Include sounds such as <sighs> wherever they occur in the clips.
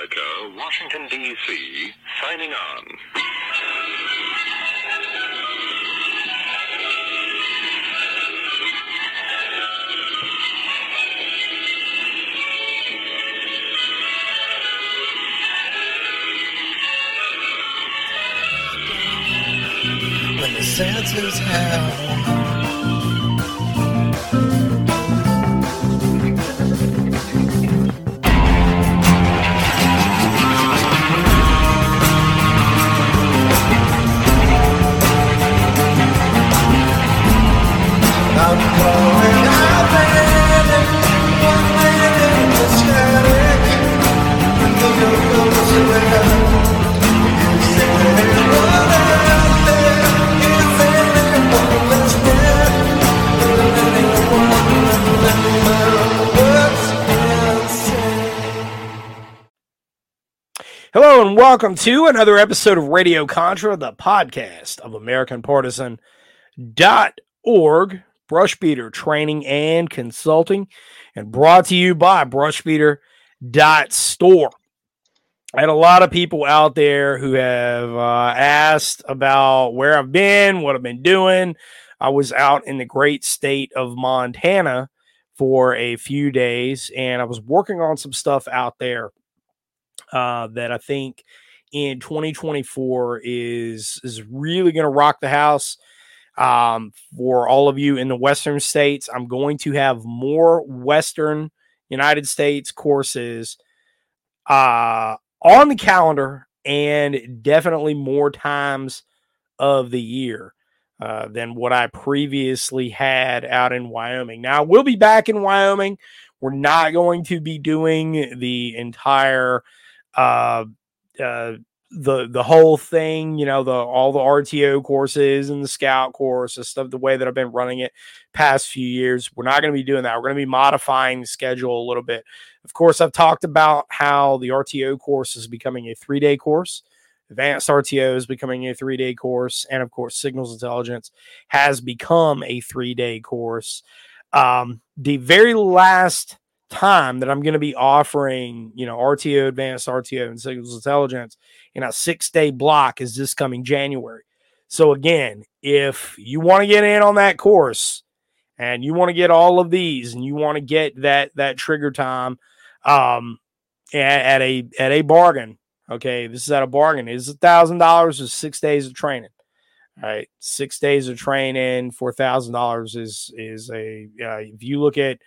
America, Washington, D.C., signing on. when the senses have. Welcome to another episode of Radio Contra, the podcast of AmericanPartisan.org, Brushbeater Training and Consulting, and brought to you by Brushbeater.store. I had a lot of people out there who have uh, asked about where I've been, what I've been doing. I was out in the great state of Montana for a few days and I was working on some stuff out there uh, that I think in 2024 is is really going to rock the house. Um, for all of you in the Western states, I'm going to have more Western United States courses uh, on the calendar and definitely more times of the year. Uh, than what I previously had out in Wyoming. Now, we'll be back in Wyoming. We're not going to be doing the entire uh, uh, the the whole thing, you know, the all the RTO courses and the scout course and stuff, the way that I've been running it past few years. We're not going to be doing that. We're going to be modifying the schedule a little bit. Of course, I've talked about how the RTO course is becoming a three day course. Advanced RTO is becoming a three day course. And of course, Signals Intelligence has become a three day course. Um, the very last time that I'm going to be offering, you know, RTO, advanced RTO, and signals intelligence in a six day block is this coming January. So, again, if you want to get in on that course and you want to get all of these and you want to get that, that trigger time, um, at, at a, at a bargain, okay, this is at a bargain. is a thousand dollars is six days of training. All right, six days of training for thousand dollars is is a uh, if you look at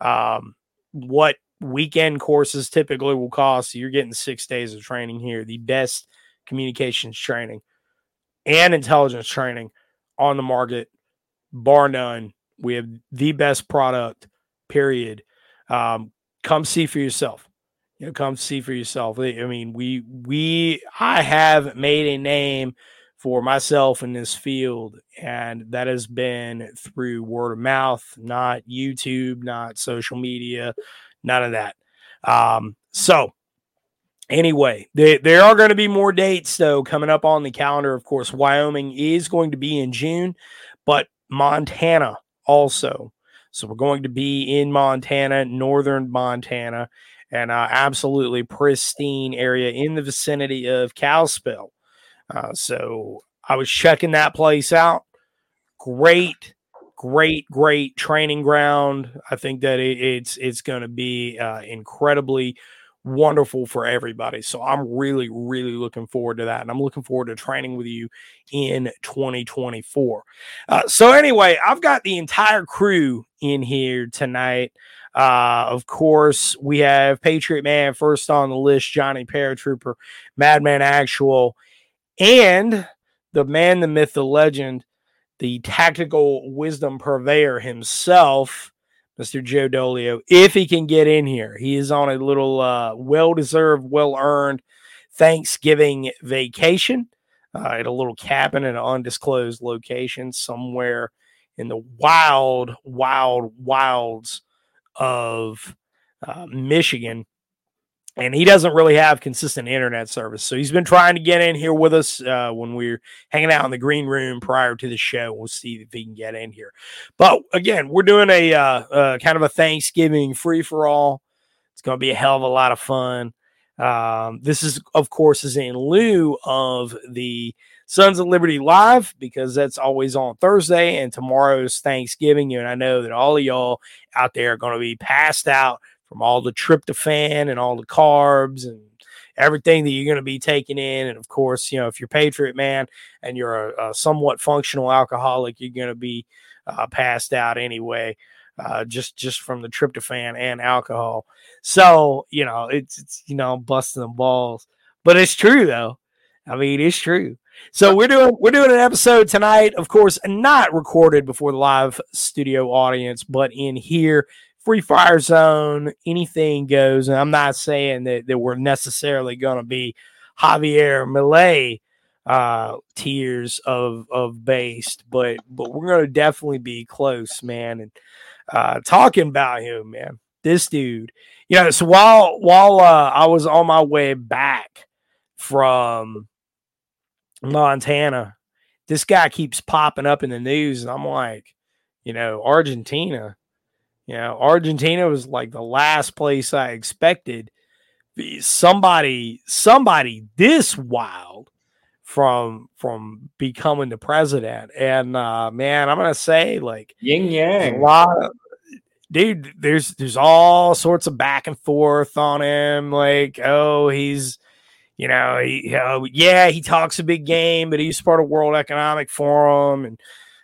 um, what weekend courses typically will cost, you're getting six days of training here, the best communications training and intelligence training on the market, bar none. We have the best product, period. Um, come see for yourself. You know, come see for yourself. I mean, we we I have made a name for myself in this field, and that has been through word of mouth, not YouTube, not social media, none of that. Um, so anyway, there, there are going to be more dates though coming up on the calendar. Of course, Wyoming is going to be in June, but Montana also. So we're going to be in Montana, northern Montana, and uh, absolutely pristine area in the vicinity of Kalispell. Uh, so I was checking that place out. Great, great, great training ground. I think that it, it's it's going to be uh, incredibly wonderful for everybody. So I'm really, really looking forward to that. And I'm looking forward to training with you in 2024. Uh, so, anyway, I've got the entire crew in here tonight. Uh, of course, we have Patriot Man first on the list, Johnny Paratrooper, Madman Actual, and the man, the myth, the legend, the tactical wisdom purveyor himself, Mr. Joe Dolio, if he can get in here. He is on a little uh, well deserved, well earned Thanksgiving vacation uh, at a little cabin in an undisclosed location somewhere in the wild, wild, wilds of uh, Michigan. And he doesn't really have consistent internet service. So he's been trying to get in here with us uh, when we're hanging out in the green room prior to the show. We'll see if he can get in here. But again, we're doing a uh, uh, kind of a Thanksgiving free for all. It's going to be a hell of a lot of fun. Um, this is, of course, is in lieu of the Sons of Liberty Live because that's always on Thursday, and tomorrow's Thanksgiving. And I know that all of y'all out there are going to be passed out from all the tryptophan and all the carbs and everything that you're going to be taking in. And of course, you know, if you're Patriot man and you're a, a somewhat functional alcoholic, you're going to be uh, passed out anyway, uh, just just from the tryptophan and alcohol. So you know, it's, it's you know, busting the balls, but it's true though. I mean, it's true. So we're doing we're doing an episode tonight, of course, not recorded before the live studio audience, but in here free fire zone, anything goes. And I'm not saying that, that we're necessarily going to be Javier Milei uh tiers of of based but but we're going to definitely be close man and uh talking about him man this dude you know so while while uh i was on my way back from montana this guy keeps popping up in the news and i'm like you know argentina you know, Argentina was like the last place I expected somebody somebody this wild from from becoming the president. And uh man, I'm gonna say like yin yang. A lot of, dude, there's there's all sorts of back and forth on him. Like, oh, he's you know, he, know, yeah, he talks a big game, but he's part of World Economic Forum and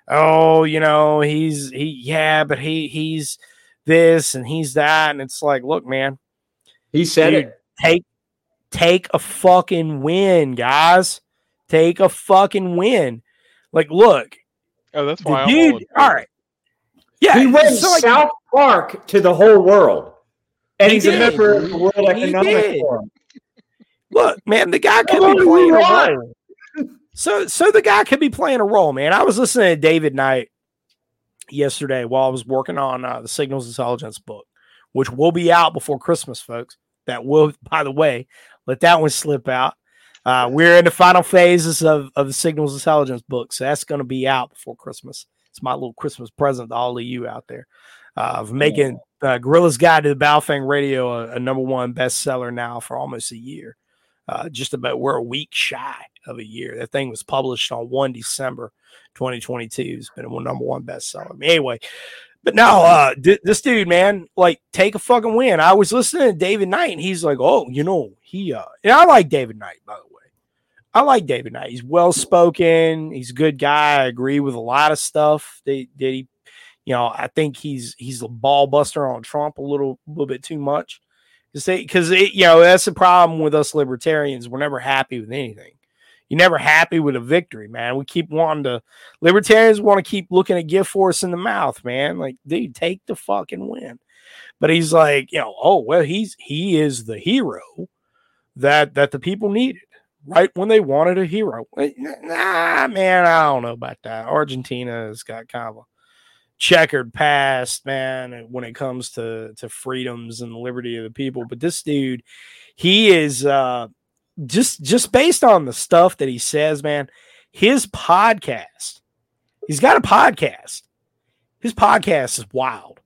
oh, you know, he's he yeah, but he he's this and he's that, and it's like, look, man, he said dude, it. Take take a fucking win, guys. Take a fucking win. Like, look. Oh, that's why. Dude, all right. Yeah, he went so like, South Park to the whole world, and he he's did. a member of the World Economic Forum. Look, man, the guy could be playing a role. So, so the guy could be playing a role, man. I was listening to David Knight yesterday while I was working on uh, the Signals Intelligence book, which will be out before Christmas, folks. That will, <laughs> by the way, let that one slip out. Uh, we're in the final phases of, of the Signals Intelligence book, so that's going to be out before Christmas. It's my little Christmas present to all of you out there uh, of making uh, Guerrilla's Guide to the Baofeng Radio a, a, number one bestseller now for almost a year. Uh, just about we're a week shy of a year. That thing was published on 1 December 2022. It's been a number one bestseller. Anyway, but now uh, d- this dude, man, like take a fucking win. I was listening to David Knight, and he's like, oh, you know, he uh, and I like David Knight, by the way. I like David Knight. He's well spoken. He's a good guy. I agree with a lot of stuff that, that he, you know, I think he's he's a ball buster on Trump a little a little bit too much. Because it, you know that's the problem with us libertarians. We're never happy with anything you're never happy with a victory, man. We keep wanting to libertarians want to keep looking at gift force in the mouth, man. Like, dude, take the fucking win. But he's like, you know, oh well, he's he is the hero that that the people needed right when they wanted a hero. Nah, man, I don't know about that. Argentina has got kind of a checkered past, man, when it comes to to freedoms and the liberty of the people. But this dude, he is uh just just based on the stuff that he says, man, his podcast, he's got a podcast. His podcast is wild.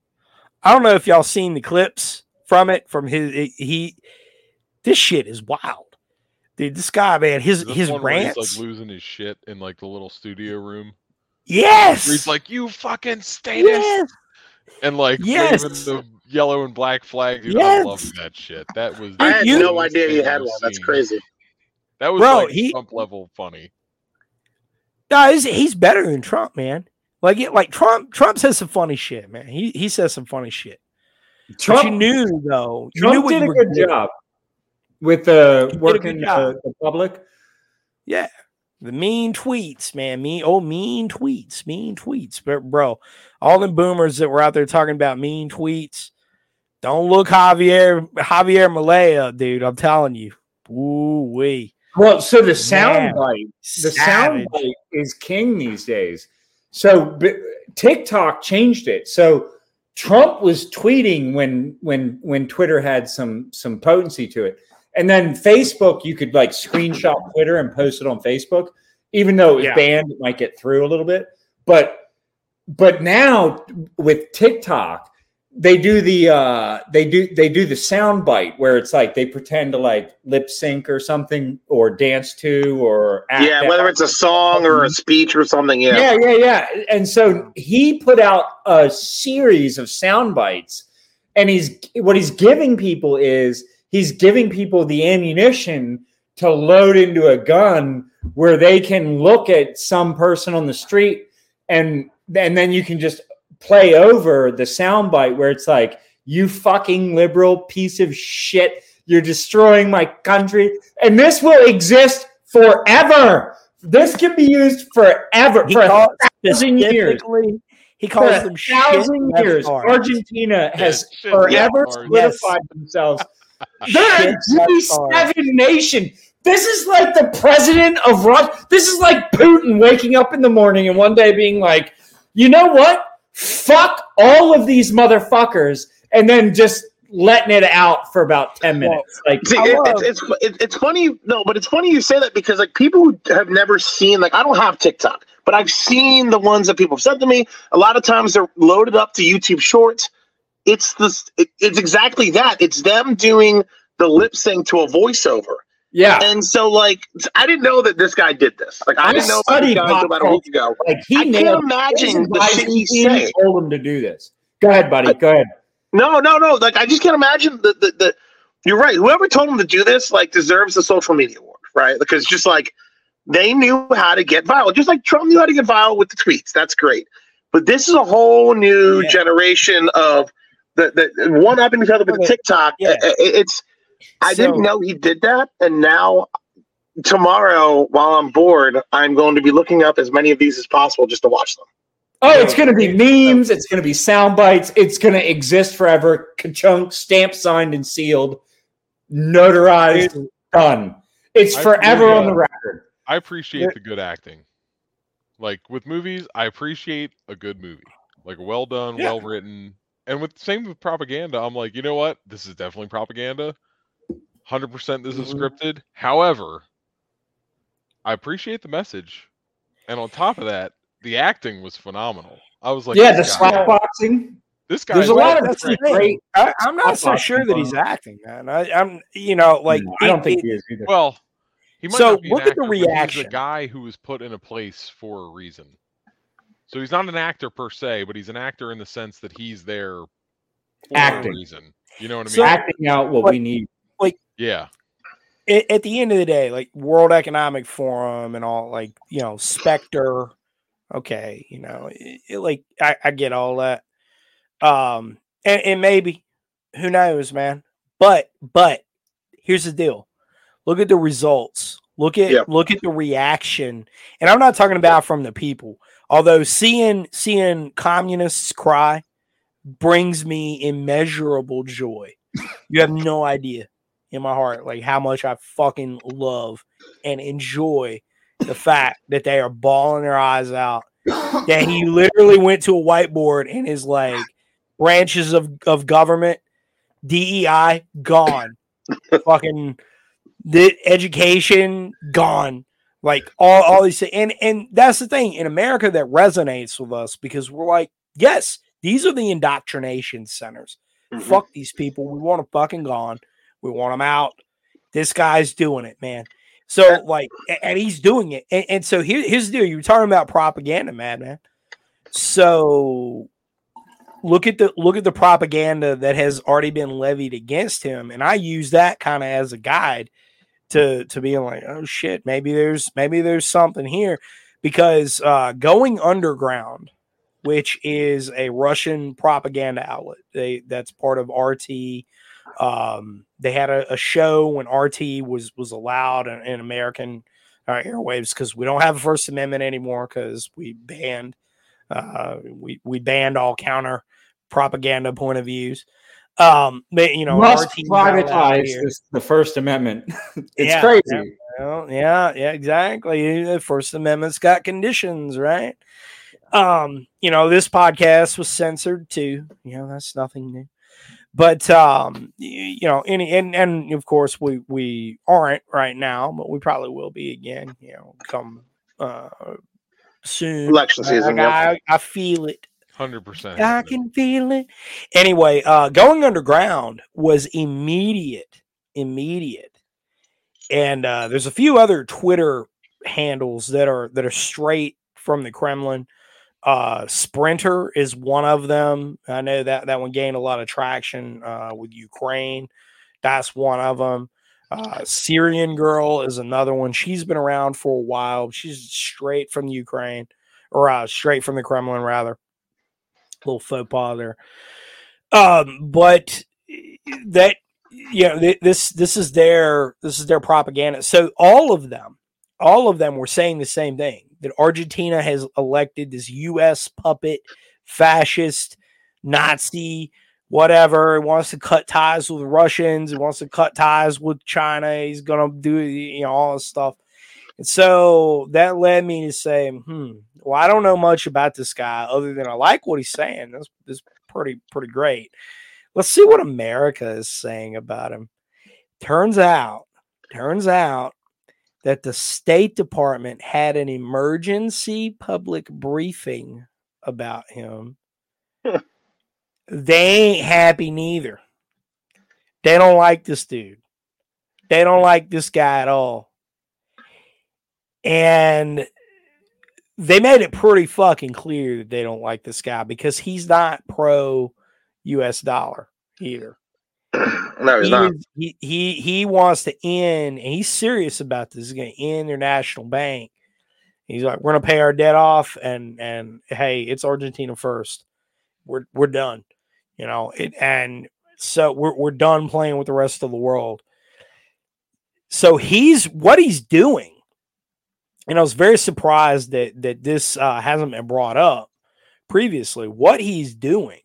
I don't know if y'all seen the clips from it from his he this shit is wild. Dude, this guy, man, his his rants like losing his shit in like the little studio room. Yes. He's like, you fucking status. Yes. And like yes. waving the yellow and black flag. Dude, yes. I love that shit. That was. I had no idea you had one. That's crazy. That was Bro, like he, Trump level funny. No, he's, he's better than Trump, man. Like it, like Trump. Trump says some funny shit, man. He he says some funny shit. Trump but you knew though. You Trump knew did a good doing. job with uh, working the, the public. Yeah, the mean tweets, man. Me, oh, mean tweets, mean tweets. But bro, all the boomers that were out there talking about mean tweets, don't look Javier Javier Milei, dude. I'm telling you. Ooh wee. Well, so the sound bite, the sound bite is king these days. So TikTok changed it. So Trump was tweeting when when when Twitter had some some potency to it. And then Facebook, you could like screenshot Twitter and post it on Facebook, even though it was yeah. banned, it might get through a little bit. But but now with TikTok, they do the uh they do they do the sound bite where it's like they pretend to like lip sync or something or dance to or act yeah, whether out. it's a song or a speech or something. Yeah. yeah yeah yeah and so he put out a series of sound bites and he's what he's giving people is he's giving people the ammunition to load into a gun where they can look at some person on the street and and then you can just play over the soundbite where it's like you fucking liberal piece of shit you're destroying my country and this will exist forever this can be used forever He for a thousand years He calls a them shit thousand years. Argentina has shit forever left arms. solidified themselves. They're a Shit left arms. G7 nation. This is like the president of Russia. This is like Putin waking up in the morning and one day being like, you know what? Fuck all of these motherfuckers, and then just letting it out for about 10 minutes. Like, See, it, love- it's, it's it's funny, no, but it's funny you say that because like people who have never seen, like I don't have TikTok, but I've seen the ones that people have sent to me. A lot of times they're loaded up to YouTube Shorts. It's this, it, it's exactly that. It's them doing the lip sync to a voiceover, yeah. and so like I didn't know that this guy did this. Like I, I didn't know about studied guy about a week ago. Like, he I can't imagine the shit he's He saying. told him to do this. Go ahead, buddy. Go ahead. No, no, no. Like I just can't imagine the the, the you're right. Whoever told him to do this like deserves the social media award, right? Because just like they knew how to get viral. Just like Trump knew how to get viral with the tweets. That's great. But this is a whole new Yeah. generation of the, the one upping each other with the Okay. TikTok. Yeah. I- I- it's I So- didn't know he did that, and now tomorrow while I'm bored, I'm going to be looking up as many of these as possible just to watch them. Oh, it's going to be memes. It's going to be sound bites. It's going to exist forever. Ka-chunk, stamped, signed, and sealed, notarized, done. It's I forever on the record. I appreciate There- the good acting. Like with movies, I appreciate a good movie, like well done, Yeah. well written. And with the same with propaganda, I'm like, you know what? This is definitely propaganda. Hundred percent, this is Mhm. scripted. However, I appreciate the message, and on top of that, the acting was phenomenal. I was like, yeah, the this slap boxing. this guy. There's a lot of that's the great. I, I'm not I'll so sure it, that he's acting, man. I, I'm, you know, like I don't it- think he is either. Well, he might So, not be an look at the actor, but he's a guy who was put in a place for a reason. So he's not an actor per se, but he's an actor in the sense that he's there for Acting. a reason. You know what I mean? So- acting out what we need. Like yeah. at, at the end of the day, like World Economic Forum and all, like you know, Spectre. Okay, you know, it, it, like I, I get all that. Um, and, and maybe who knows, man. But but here's the deal: look at the results. Look at Yep. look at the reaction, and I'm not talking about from the people. Although seeing seeing communists cry brings me immeasurable joy. You have no idea in my heart like how much I fucking love and enjoy the fact that they are bawling their eyes out. That he <coughs> literally went to a whiteboard and is like branches of, of government, DEI gone. <laughs> fucking the education gone. Like all, all these things. And and that's the thing in America that resonates with us because we're like, yes, these are the indoctrination centers. Mhm. Fuck these people. We want them fucking gone. We want them out. This guy's doing it, man. So like, and he's doing it. And, and so here, here's the deal. You're talking about propaganda, madman. So look at the look at the propaganda that has already been levied against him, and I use that kind of as a guide to to being like, oh shit, maybe there's maybe there's something here because uh, going underground which is a Russian propaganda outlet. They that's part of RT. Um, they had a, a show when RT was was allowed in, in American uh, airwaves because we don't have a First Amendment anymore because we banned uh, we we banned all counter propaganda point of views. Um, but, you know, Must RT 's not allowed privatize this, the First Amendment. <laughs> it's Yeah, crazy. Well, yeah, yeah, exactly. The First Amendment's got conditions, right? Um, you know, this podcast was censored too. You know, that's nothing new. But um, you know, any and and of course we we aren't right now, but we probably will be again. You know, come uh soon. Election season. I. I, I feel it. Hundred percent. I can feel it. Anyway, uh, going underground was immediate, immediate, and uh, there's a few other Twitter handles that are that are straight from the Kremlin. Uh, Sprinter is one of them. I know that that one gained a lot of traction uh, with Ukraine. That's one of them. Uh, Syrian Girl is another one. She's been around for a while. She's straight from Ukraine, or uh, straight from the Kremlin, rather. Little faux pas there. Um, but that you know th- this this is their this is their propaganda. So all of them, all of them were saying the same thing that Argentina has elected this U.S. puppet fascist Nazi whatever. He wants to cut ties with Russians. He wants to cut ties with China. He's gonna do you know all this stuff. So that led me to say, hmm, well, I don't know much about this guy other than I like what he's saying. That's, that's pretty pretty great. Let's see what America is saying about him. Turns out, turns out that the State Department had an emergency public briefing about him they ain't happy neither. They don't like this dude. They don't like this guy at all. And they made it pretty fucking clear that they don't like this guy because he's not pro US dollar either. <clears throat> No, he's he, not. is- he, he he wants to end, and he's serious about this. He's going to end their national bank. He's like, we're going to pay our debt off, and and hey, it's Argentina first. We're we're done, you know. It and so we're we're done playing with the rest of the world. So he's what he's doing, and I was very surprised that that this uh, hasn't been brought up previously. What he's doing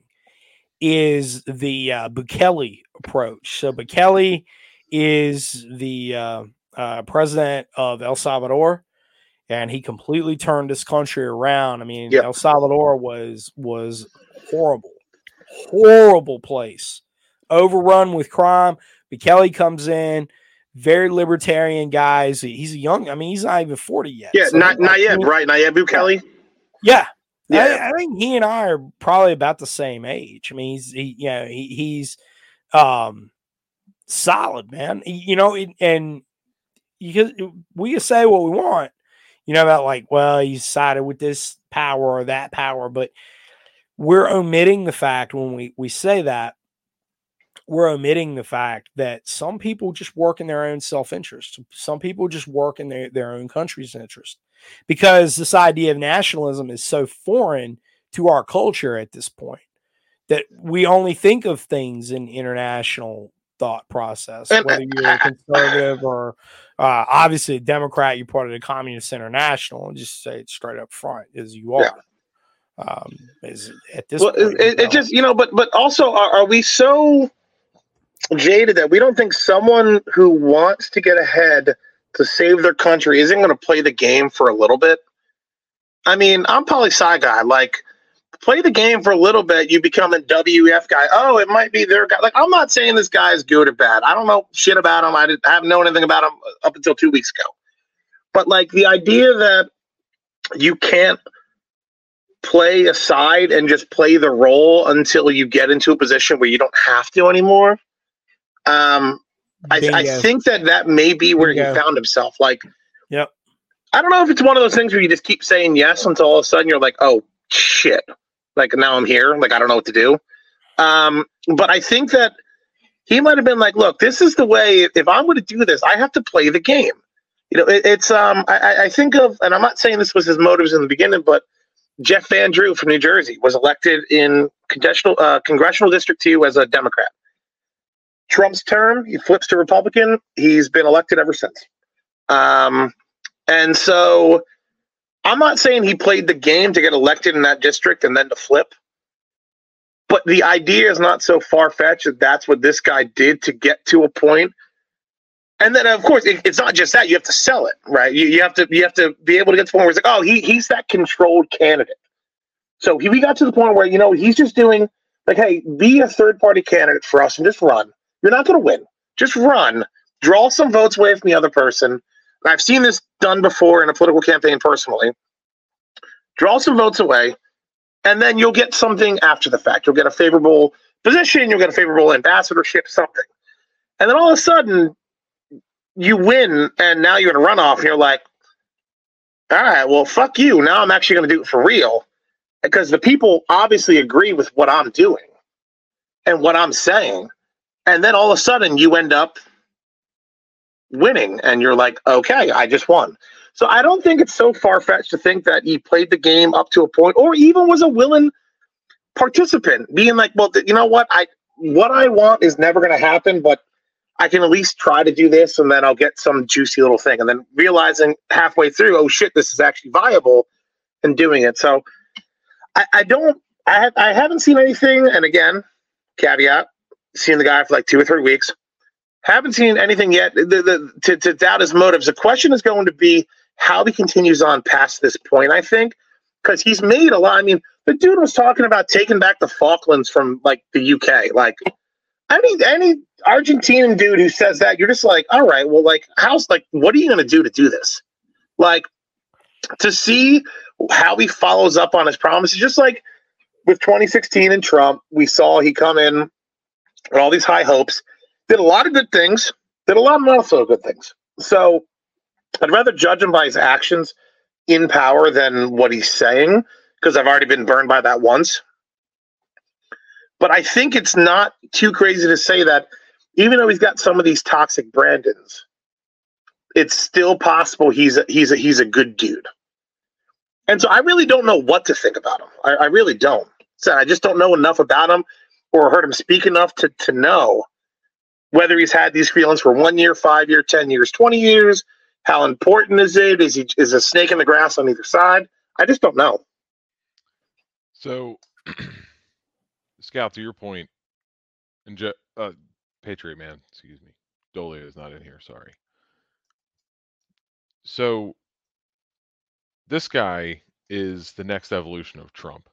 is the uh, Bukele approach. So Bukele is the uh, uh, president of El Salvador, and he completely turned this country around. I mean, Yep. El Salvador was was horrible, horrible place, overrun with crime. Bukele comes in, very libertarian guys. He's a young. I mean, he's not even forty yet. Yeah, So not he's Nayib, 19. right? Nayib Bukele. Yeah. Yeah. I, I think he and I are probably about the same age. I mean, he's he, you know, he, he's um solid, man. You know, it, and you can, we can say what we want, you know, about like, well, he sided with this power or that power, but we're omitting the fact when we we say that we're omitting the fact that some people just work in their own self-interest. Some people just work in their, their own country's interest because this idea of nationalism is so foreign to our culture at this point that we only think of things in international thought process, whether you're a conservative or <laughs> uh, obviously a Democrat, you're part of the Communist International, and just say it straight up front as you are. Yeah. Um, is at this Well, point, it, it, it just you know, but but also, are, are we so jaded that we don't think someone who wants to get ahead to save their country isn't going to play the game for a little bit? I mean, I'm poli sci guy. Like, play the game for a little bit. You become a WF guy. Oh, it might be their guy. Like, I'm not saying this guy is good or bad. I don't know shit about him. I, I haven't known anything about him uh, up until two weeks ago. But like the idea that you can't play aside and just play the role until you get into a position where you don't have to anymore. Um, I, I think that that may be where he found himself. Like, Yep. I don't know if it's one of those things where you just keep saying yes until all of a sudden you're like, oh shit, like now I'm here, like I don't know what to do. Um, but I think that he might have been like, look, this is the way. If I'm going to do this, I have to play the game. You know, it, it's um, I, I- I think of, and I'm not saying this was his motives in the beginning, but Jeff Van Drew from New Jersey was elected in congressional uh, congressional district two as a Democrat. Trump's term, he flips to Republican. He's been elected ever since. Um, and so I'm not saying he played the game to get elected in that district and then to flip. But the idea is not so far fetched that that's what this guy did to get to a point. And then, of course, it, it's not just that you have to sell it, right? You, you have to you have to be able to get to the point where it's like, oh, he he's that controlled candidate. So he, we got to the point where you know he's just doing like, hey, be a third party candidate for us and just run. You're not going to win. Just run. Draw some votes away from the other person. I've seen this done before in a political campaign personally. Draw some votes away and then you'll get something after the fact. You'll get a favorable position, you'll get a favorable ambassadorship, something. And then all of a sudden, you win, and now you're in a runoff, and you're like, all right, well, fuck you. Now I'm actually going to do it for real because the people obviously agree with what I'm doing and what I'm saying. And then all of a sudden, you end up winning, and you're like, okay, I just won. So I don't think it's so far fetched to think that he played the game up to a point, or even was a willing participant, being like, well, you know what, I what I want is never going to happen, but I can at least try to do this, and then I'll get some juicy little thing, and then realizing halfway through, oh shit, this is actually viable, and doing it. So I, I don't, I have, I haven't seen anything, and again, caveat, seeing the guy for like two or three weeks. Haven't seen anything yet the, the, to, to doubt his motives. The question is going to be how he continues on past this point, I think, because he's made a lot. I mean, the dude was talking about taking back the Falklands from like the UK. Like, any any Argentinian dude who says that, you're just like, all right, well, like, how's like, what are you going to do to do this? Like, to see how he follows up on his promises, just like with 2016 and Trump, we saw he come in with all these high hopes, did a lot of good things, did a lot of not so good things. So I'd rather judge him by his actions in power than what he's saying because I've already been burned by that once. But I think it's not too crazy to say that even though he's got some of these toxic Brandons, it's still possible he's a, he's a, he's a good dude. And so I really don't know what to think about him. I, I really don't. So I just don't know enough about him or heard him speak enough to, to know whether he's had these feelings for one year, five year, ten years, twenty years, how important is it? Is he is a snake in the grass on either side? I just don't know. So, <clears throat> Scout, to your point, and Je- uh, Patriot Man, excuse me, Dolio is not in here. Sorry. So, this guy is the next evolution of Trump,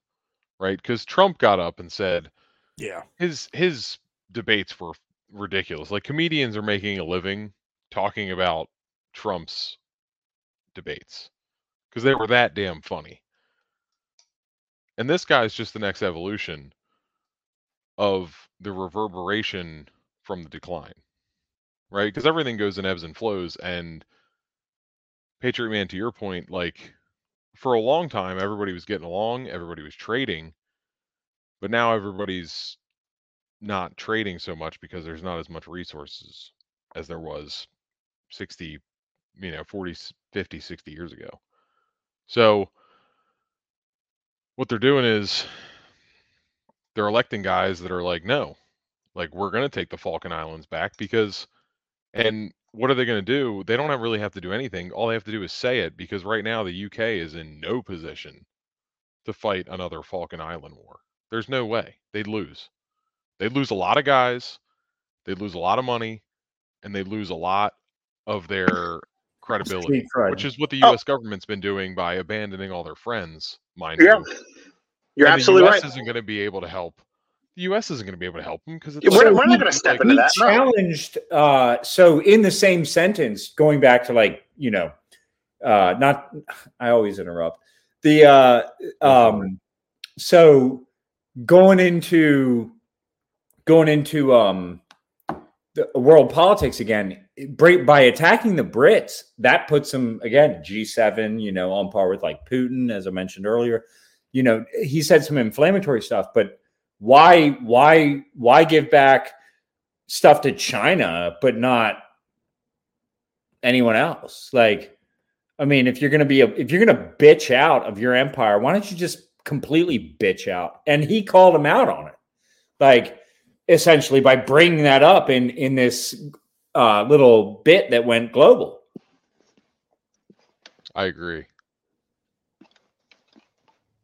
right? Because Trump got up and said, "Yeah, his his debates were ridiculous. Like comedians are making a living talking about Trump's debates because they were that damn funny. And this guy's just the next evolution of the reverberation from the decline, right? Because everything goes in ebbs and flows. And Patriot Man, to your point, like for a long time, everybody was getting along, everybody was trading, but now everybody's not trading so much because there's not as much resources as there was 60 you know 40 50 60 years ago. So what they're doing is they're electing guys that are like no like we're going to take the falkland islands back because and what are they going to do? They don't have really have to do anything. All they have to do is say it because right now the uk is in no position to fight another falkland island war there's no way they'd lose they'd lose a lot of guys they'd lose a lot of money and they'd lose a lot of their credibility, which is what the U.S. Oh. government's been doing by abandoning all their friends. Mind yeah. you, you're and absolutely the US right. Isn't going to be able to help. The U.S. isn't going to be able to help them because yeah, we're, we're, not going to step like, into that. Challenged. Uh, so in the same sentence, going back to like you know, uh, not. <sighs> I always interrupt. The uh, um, so going into going into um the world politics again by attacking the Brits, that puts them again G7, you know, on par with like Putin, as I mentioned earlier. You know, he said some inflammatory stuff, but why, why, why give back stuff to China, but not anyone else? Like, I mean, if you're gonna be a, if you're gonna bitch out of your empire, why don't you just completely bitch out? And he called him out on it, like essentially by bringing that up in in this uh, little bit that went global. I agree.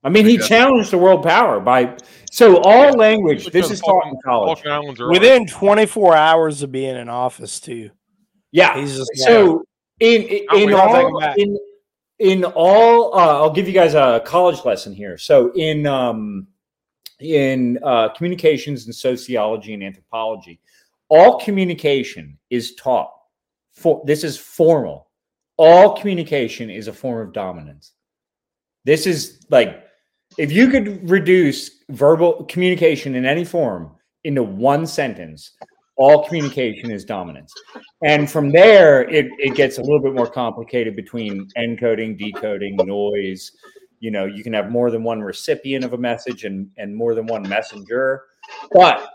I mean, he challenged the world power by so all language. This is taught in college. Within 24 hours of being in office, too. Yeah. He's just so in in, in all in, in all. Uh, I'll give you guys a college lesson here. So in um in uh, communications and sociology and anthropology, all communication is taught. For this is formal. All communication is a form of dominance. This is like If you could reduce verbal communication in any form into one sentence, all communication is dominance. And from there, it, it gets a little bit more complicated between encoding, decoding, noise. You know, you can have more than one recipient of a message and, and more than one messenger. But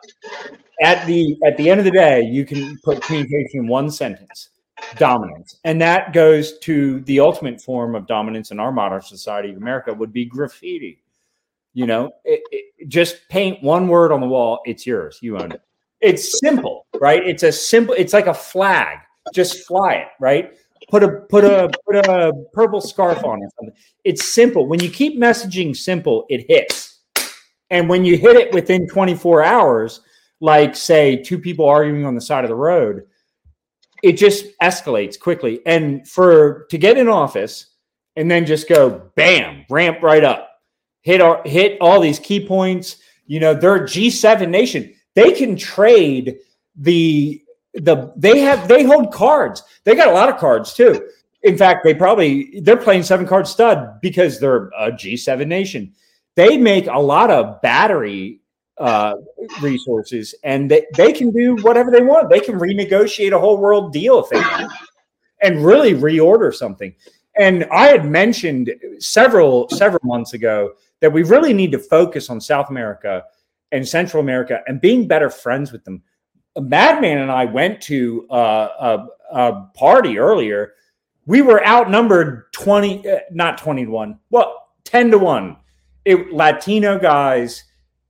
at the at the end of the day, you can put communication in one sentence dominance. And that goes to the ultimate form of dominance in our modern society of America would be graffiti. You know, it, it, just paint one word on the wall, it's yours. You own it. It's simple, right? It's a simple, it's like a flag. Just fly it, right? Put a put a put a purple scarf on something. It's simple. When you keep messaging simple, it hits. And when you hit it within 24 hours, like say two people arguing on the side of the road, it just escalates quickly. And for to get in office and then just go bam, ramp right up, hit our, hit all these key points. You know, they're G7 nation. They can trade the the they have they hold cards. They got a lot of cards too. In fact, they probably they're playing seven card stud because they're a G7 nation. They make a lot of battery uh, resources, and they, they can do whatever they want. They can renegotiate a whole world deal if they want, and really reorder something. And I had mentioned several several months ago that we really need to focus on South America and Central America and being better friends with them. A madman and I went to uh, a, a party earlier. We were outnumbered 20, uh, not 20 to 1, well, 10 to 1. It, Latino guys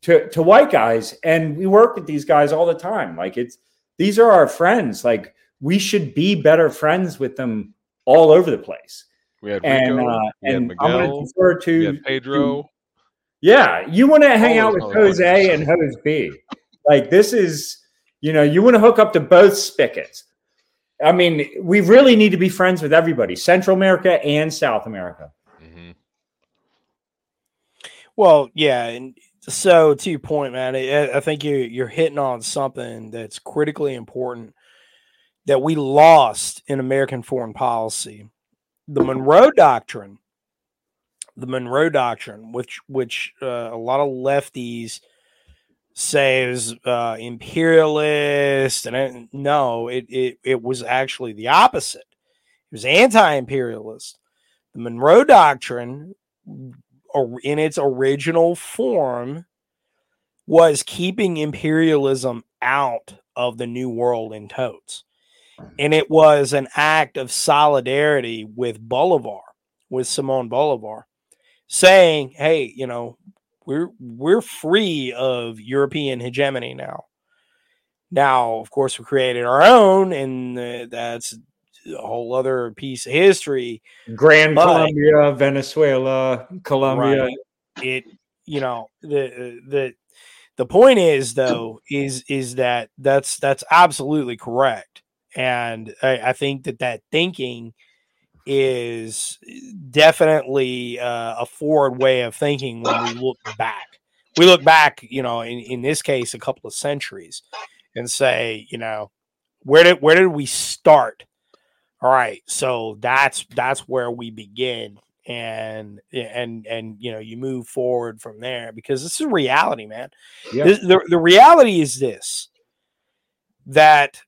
to to white guys and we work with these guys all the time like it's these are our friends like we should be better friends with them all over the place We had and Rico, uh, we had and i'm going Miguel, to defer to Pedro. Yeah you want to hang All out those with jose motherfuckers. and jose b like this is you know you want to hook up to both spigots i mean we really need to be friends with everybody central america and south america hmm Well, yeah, and so to your point, man, I, I think you're you're hitting on something that's critically important that we lost in American foreign policy. The Monroe Doctrine, the Monroe Doctrine, which which uh, a lot of lefties say is uh, imperialist, and I, no, it, it it was actually the opposite. It was anti-imperialist. The Monroe Doctrine or- in its original form was keeping imperialism out of the new world in totes and it was an act of solidarity with bolivar with simon bolivar saying hey you know we're we're free of european hegemony now. Now of course we created our own and uh, that's a whole other piece of history grand But- colombia venezuela colombia. Right. it you know the the the point is though is is that that's that's absolutely correct. And I, I think that that thinking is definitely uh, a forward way of thinking when we look back. We look back you know in, in this case a couple of centuries and say you know where did where did we start? All right so that's that's where we begin and and and you know you move forward from there because this is reality man. Yeah. the, the, the reality is this that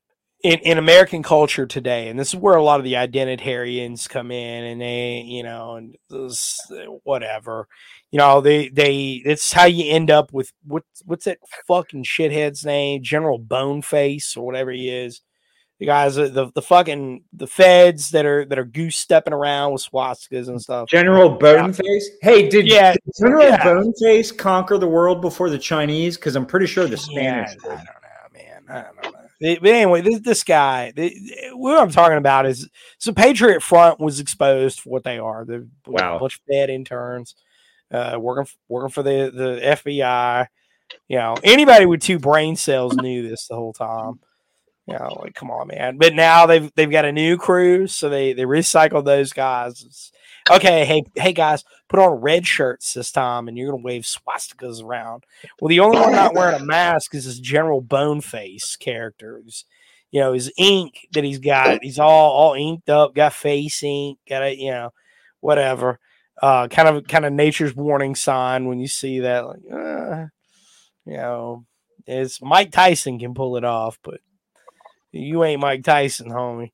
in, in American culture today, and this is where a lot of the identitarians come in, and they, you know, and this, whatever, you know, they they it's how you end up with what what's that fucking shithead's name, General Boneface or whatever he is, the guys, uh, the the fucking the feds that are that are goose stepping around with swastikas and stuff. General Boneface. Hey, did, Yeah, General yeah. Boneface conquer the world before the Chinese? Because I'm pretty sure the Yeah, Spanish. I don't know, man. I don't know. But anyway, this, this guy, the, what I'm talking about is so Patriot Front was exposed for what they are. They're Wow. a bunch of Fed interns uh, working working for the the FBI. You know, anybody with two brain cells knew this the whole time. You know, like come on, man. But now they've they've got a new crew, so they they recycled those guys. It's- okay, hey hey guys, put on red shirts this time, and you're gonna wave swastikas around. Well, the only one not wearing a mask is this General Boneface character. Who's, you know, his ink that he's got. He's all all inked up, got face ink, got it, you know, whatever. uh, kind of kind of nature's warning sign when you see that, like, uh, you know, it's Mike Tyson can pull it off, but you ain't Mike Tyson, homie.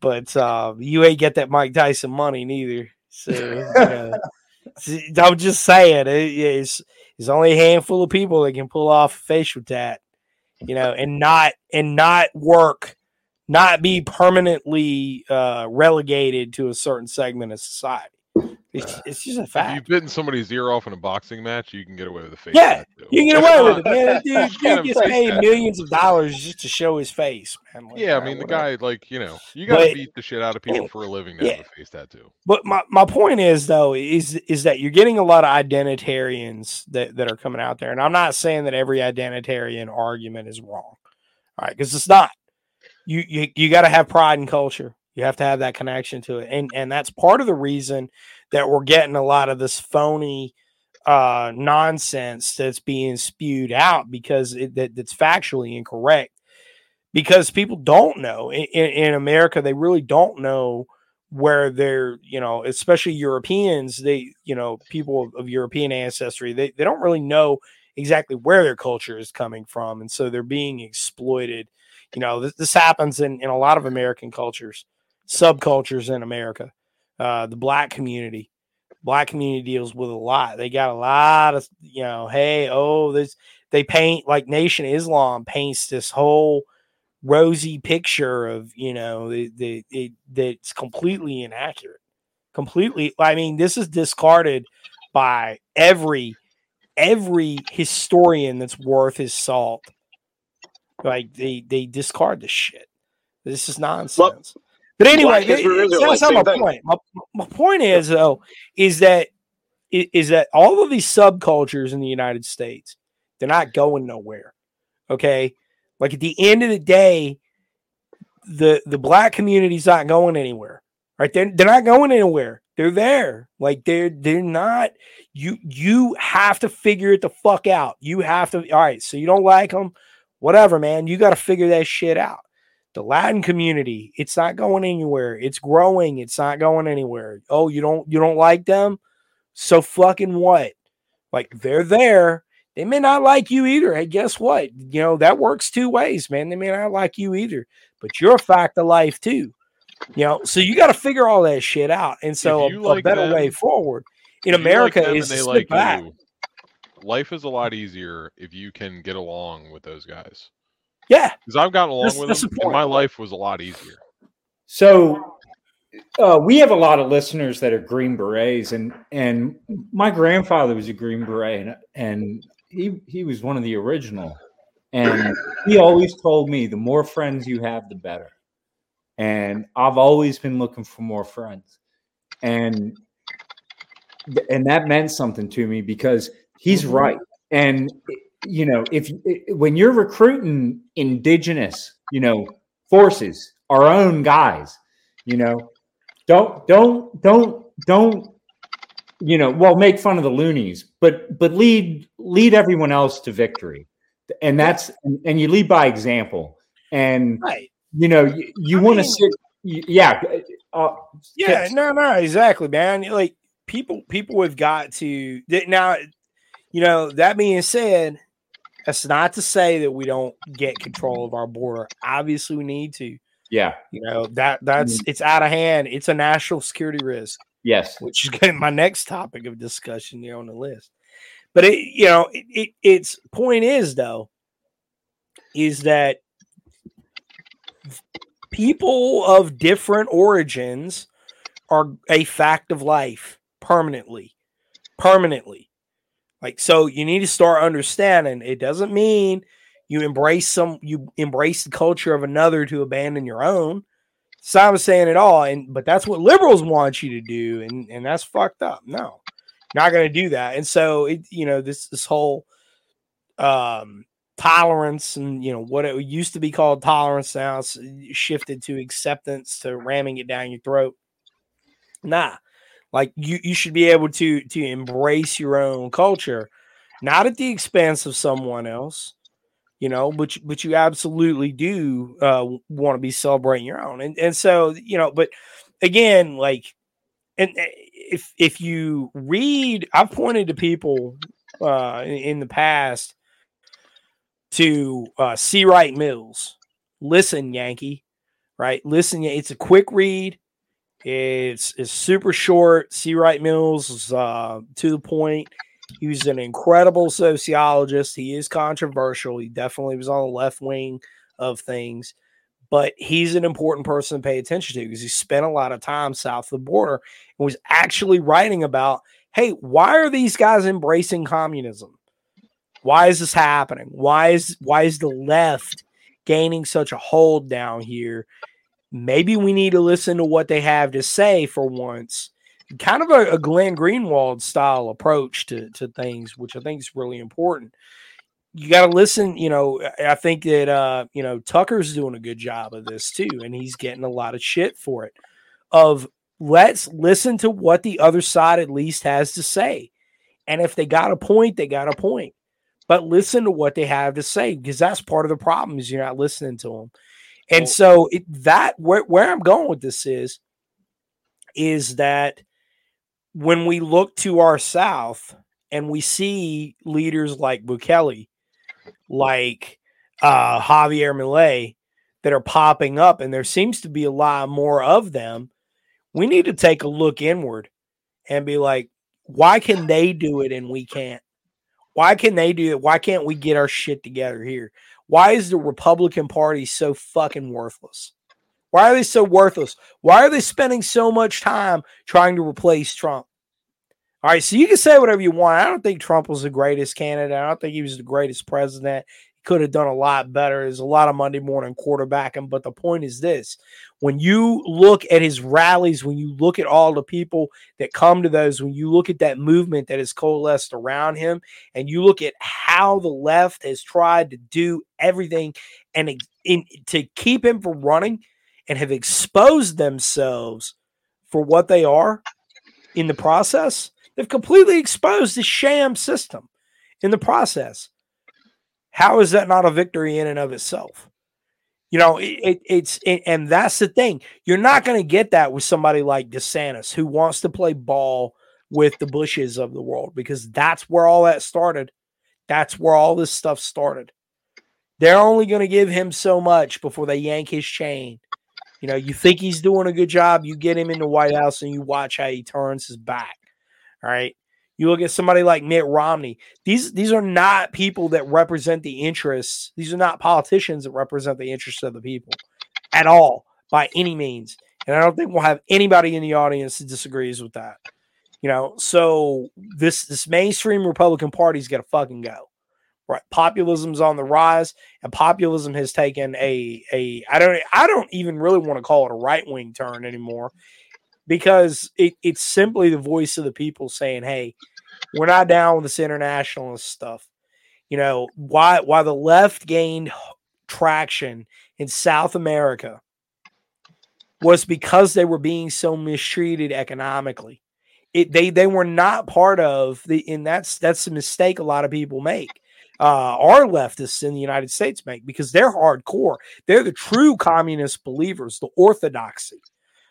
But uh, you ain't get that Mike Tyson money neither. So <laughs> I'm just saying, it, it's it's only a handful of people that can pull off facial tat, you know, and not and not work, not be permanently uh, relegated to a certain segment of society. It's, it's just a fact. If you've bitten somebody's ear off in a boxing match, you can get away with a face. Yeah, tattoo. You can get away with it, man. <laughs> Dude, dude gets paid millions of dollars just to show his face, man. Like, Yeah, I uh, mean the guy, like you know, you got to beat the shit out of people for a living to Yeah. have a face tattoo. But my, my point is though is is that you're getting a lot of identitarians that, that are coming out there, and I'm not saying that every identitarian argument is wrong, all right? Because it's not. You you you got to have pride in culture. You have to have that connection to it, and and that's part of the reason that we're getting a lot of this phony uh nonsense that's being spewed out because it, that, that's factually incorrect. Because people don't know in, in, america they really don't know where they're you know especially europeans they you know people of, of european ancestry they, they don't really know exactly where their culture is coming from and so they're being exploited. You know this, this happens in, in a lot of american cultures subcultures in america uh, the black community. Black community deals with a lot. They got a lot of you know hey oh this they paint like nation islam paints this whole rosy picture of you know the, the it that's completely inaccurate. Completely i mean this is discarded by every every historian that's worth his salt. Like they they discard this shit. This is nonsense but anyway it- it- that's not my thing. point my, my point is though is that is that all of these subcultures in the united states they're not going nowhere okay like at the end of the day, the the black community's not going anywhere. Right? They're, they're not going anywhere. They're there. Like they're they're not. You you have to figure it the fuck out. You have to. All right. So you don't like them, whatever, man. You got to figure that shit out. The Latin community, it's not going anywhere. It's growing. It's not going anywhere. Oh, you don't you don't like them? So fucking what? Like they're there they may not like you either. Hey, guess what? You know, that works two ways, man. They may not like you either, but you're a fact of life too. You know, so you got to figure all that shit out. And so a, you a like better way forward in you like America is to like back. you. Life is a lot easier if you can get along with those guys. Yeah, Because I've gotten along That's- with that's them, the and my life was a lot easier. So uh, we have a lot of listeners that are Green Berets, and and my grandfather was a Green Beret, and, and he he was one of the original, and he always told me the more friends you have, the better. And I've always been looking for more friends, and and that meant something to me because he's right. And you know, if when you're recruiting indigenous, you know, forces, our own guys, you know, don't don't don't don't you know, well, make fun of the loonies, but but lead lead everyone else to victory, and that's and, you lead by example, and right. you know you, you want to sit, yeah, uh, Yeah, tips. no, no, exactly, man. Like people, people have got to now. You know, that being said, that's not to say that we don't get control of our border. Obviously, we need to. yeah, You know that that's mm-hmm. it's out of hand. It's a national security risk. yes, which is be my next topic of discussion here on the list. But it, you know, it, it, its point is though, is that people of different origins are a fact of life permanently, permanently. Like so, you need to start understanding. It doesn't mean you embrace some, you embrace the culture of another to abandon your own. I'm saying at all, and but that's what liberals want you to do, and and that's fucked up. No, not going to do that. And so it, you know, this this whole um tolerance and you know what it used to be called tolerance now shifted to acceptance to ramming it down your throat. Nah, like you you should be able to to embrace your own culture, not at the expense of someone else you know but but you absolutely do uh, want to be celebrating your own and and so you know but again like and uh, if if you read, I've pointed to people uh, in, in the past to uh, C. Wright Mills. Listen, Yankee, right? Listen, it's a quick read. It's it's super short. C. Wright Mills is uh, to the point. He was an incredible sociologist. He is controversial. He definitely was on the left wing of things, but he's an important person to pay attention to because he spent a lot of time south of the border and was actually writing about hey, why are these guys embracing communism? Why is this happening? Why is why is the left gaining such a hold down here? Maybe we need to listen to what they have to say for once. Kind of a, a Glenn Greenwald style approach to, to things, which I think is really important. You got to listen. You know, I think that uh, you know Tucker's doing a good job of this too, and he's getting a lot of shit for it. Of let's listen to what the other side at least has to say, and if they got a point, they got a point but listen to what they have to say because that's part of the problem is you're not listening to them. And so it, that where, where I'm going with this is is that when we look to our south and we see leaders like Bukele, like uh, Javier Milei that are popping up, and there seems to be a lot more of them, we need to take a look inward and be like, why can they do it and we can't? Why can they do it? Why can't we get our shit together here? Why is the Republican Party so fucking worthless? Why are they so worthless? Why are they spending so much time trying to replace Trump? All right, so you can say whatever you want. I don't think Trump was the greatest candidate. I don't think he was the greatest president could have done a lot better. There's a lot of Monday morning quarterbacking, but the point is this when you look at his rallies, when you look at all the people that come to those, when you look at that movement that has coalesced around him, and you look at how the left has tried to do everything and in, to keep him from running and have exposed themselves for what they are in the process, they've completely exposed the sham system in the process. How is that not a victory in and of itself? You know, it, it, it's it, and that's the thing. You're not going to get that with somebody like DeSantis who wants to play ball with the Bushes of the world because that's where all that started. That's where all this stuff started. They're only going to give him so much before they yank his chain. You know, you think he's doing a good job, you get him in the White House and you watch how he turns his back. All right. You look at somebody like Mitt Romney. These these are not people that represent the interests. These are not politicians that represent the interests of the people at all by any means. And I don't think we'll have anybody in the audience that disagrees with that. You know, so this this mainstream Republican Party's got to fucking go. Right, populism's on the rise, and populism has taken a a I don't I don't even really want to call it a right wing turn anymore because it, it's simply the voice of the people saying, "Hey, we're not down with this internationalist stuff." You know why? Why the left gained traction in South America was because they were being so mistreated economically. It, they they were not part of the and that's that's a mistake a lot of people make. Uh, our leftists in the United States make because they're hardcore. They're the true communist believers, the orthodoxy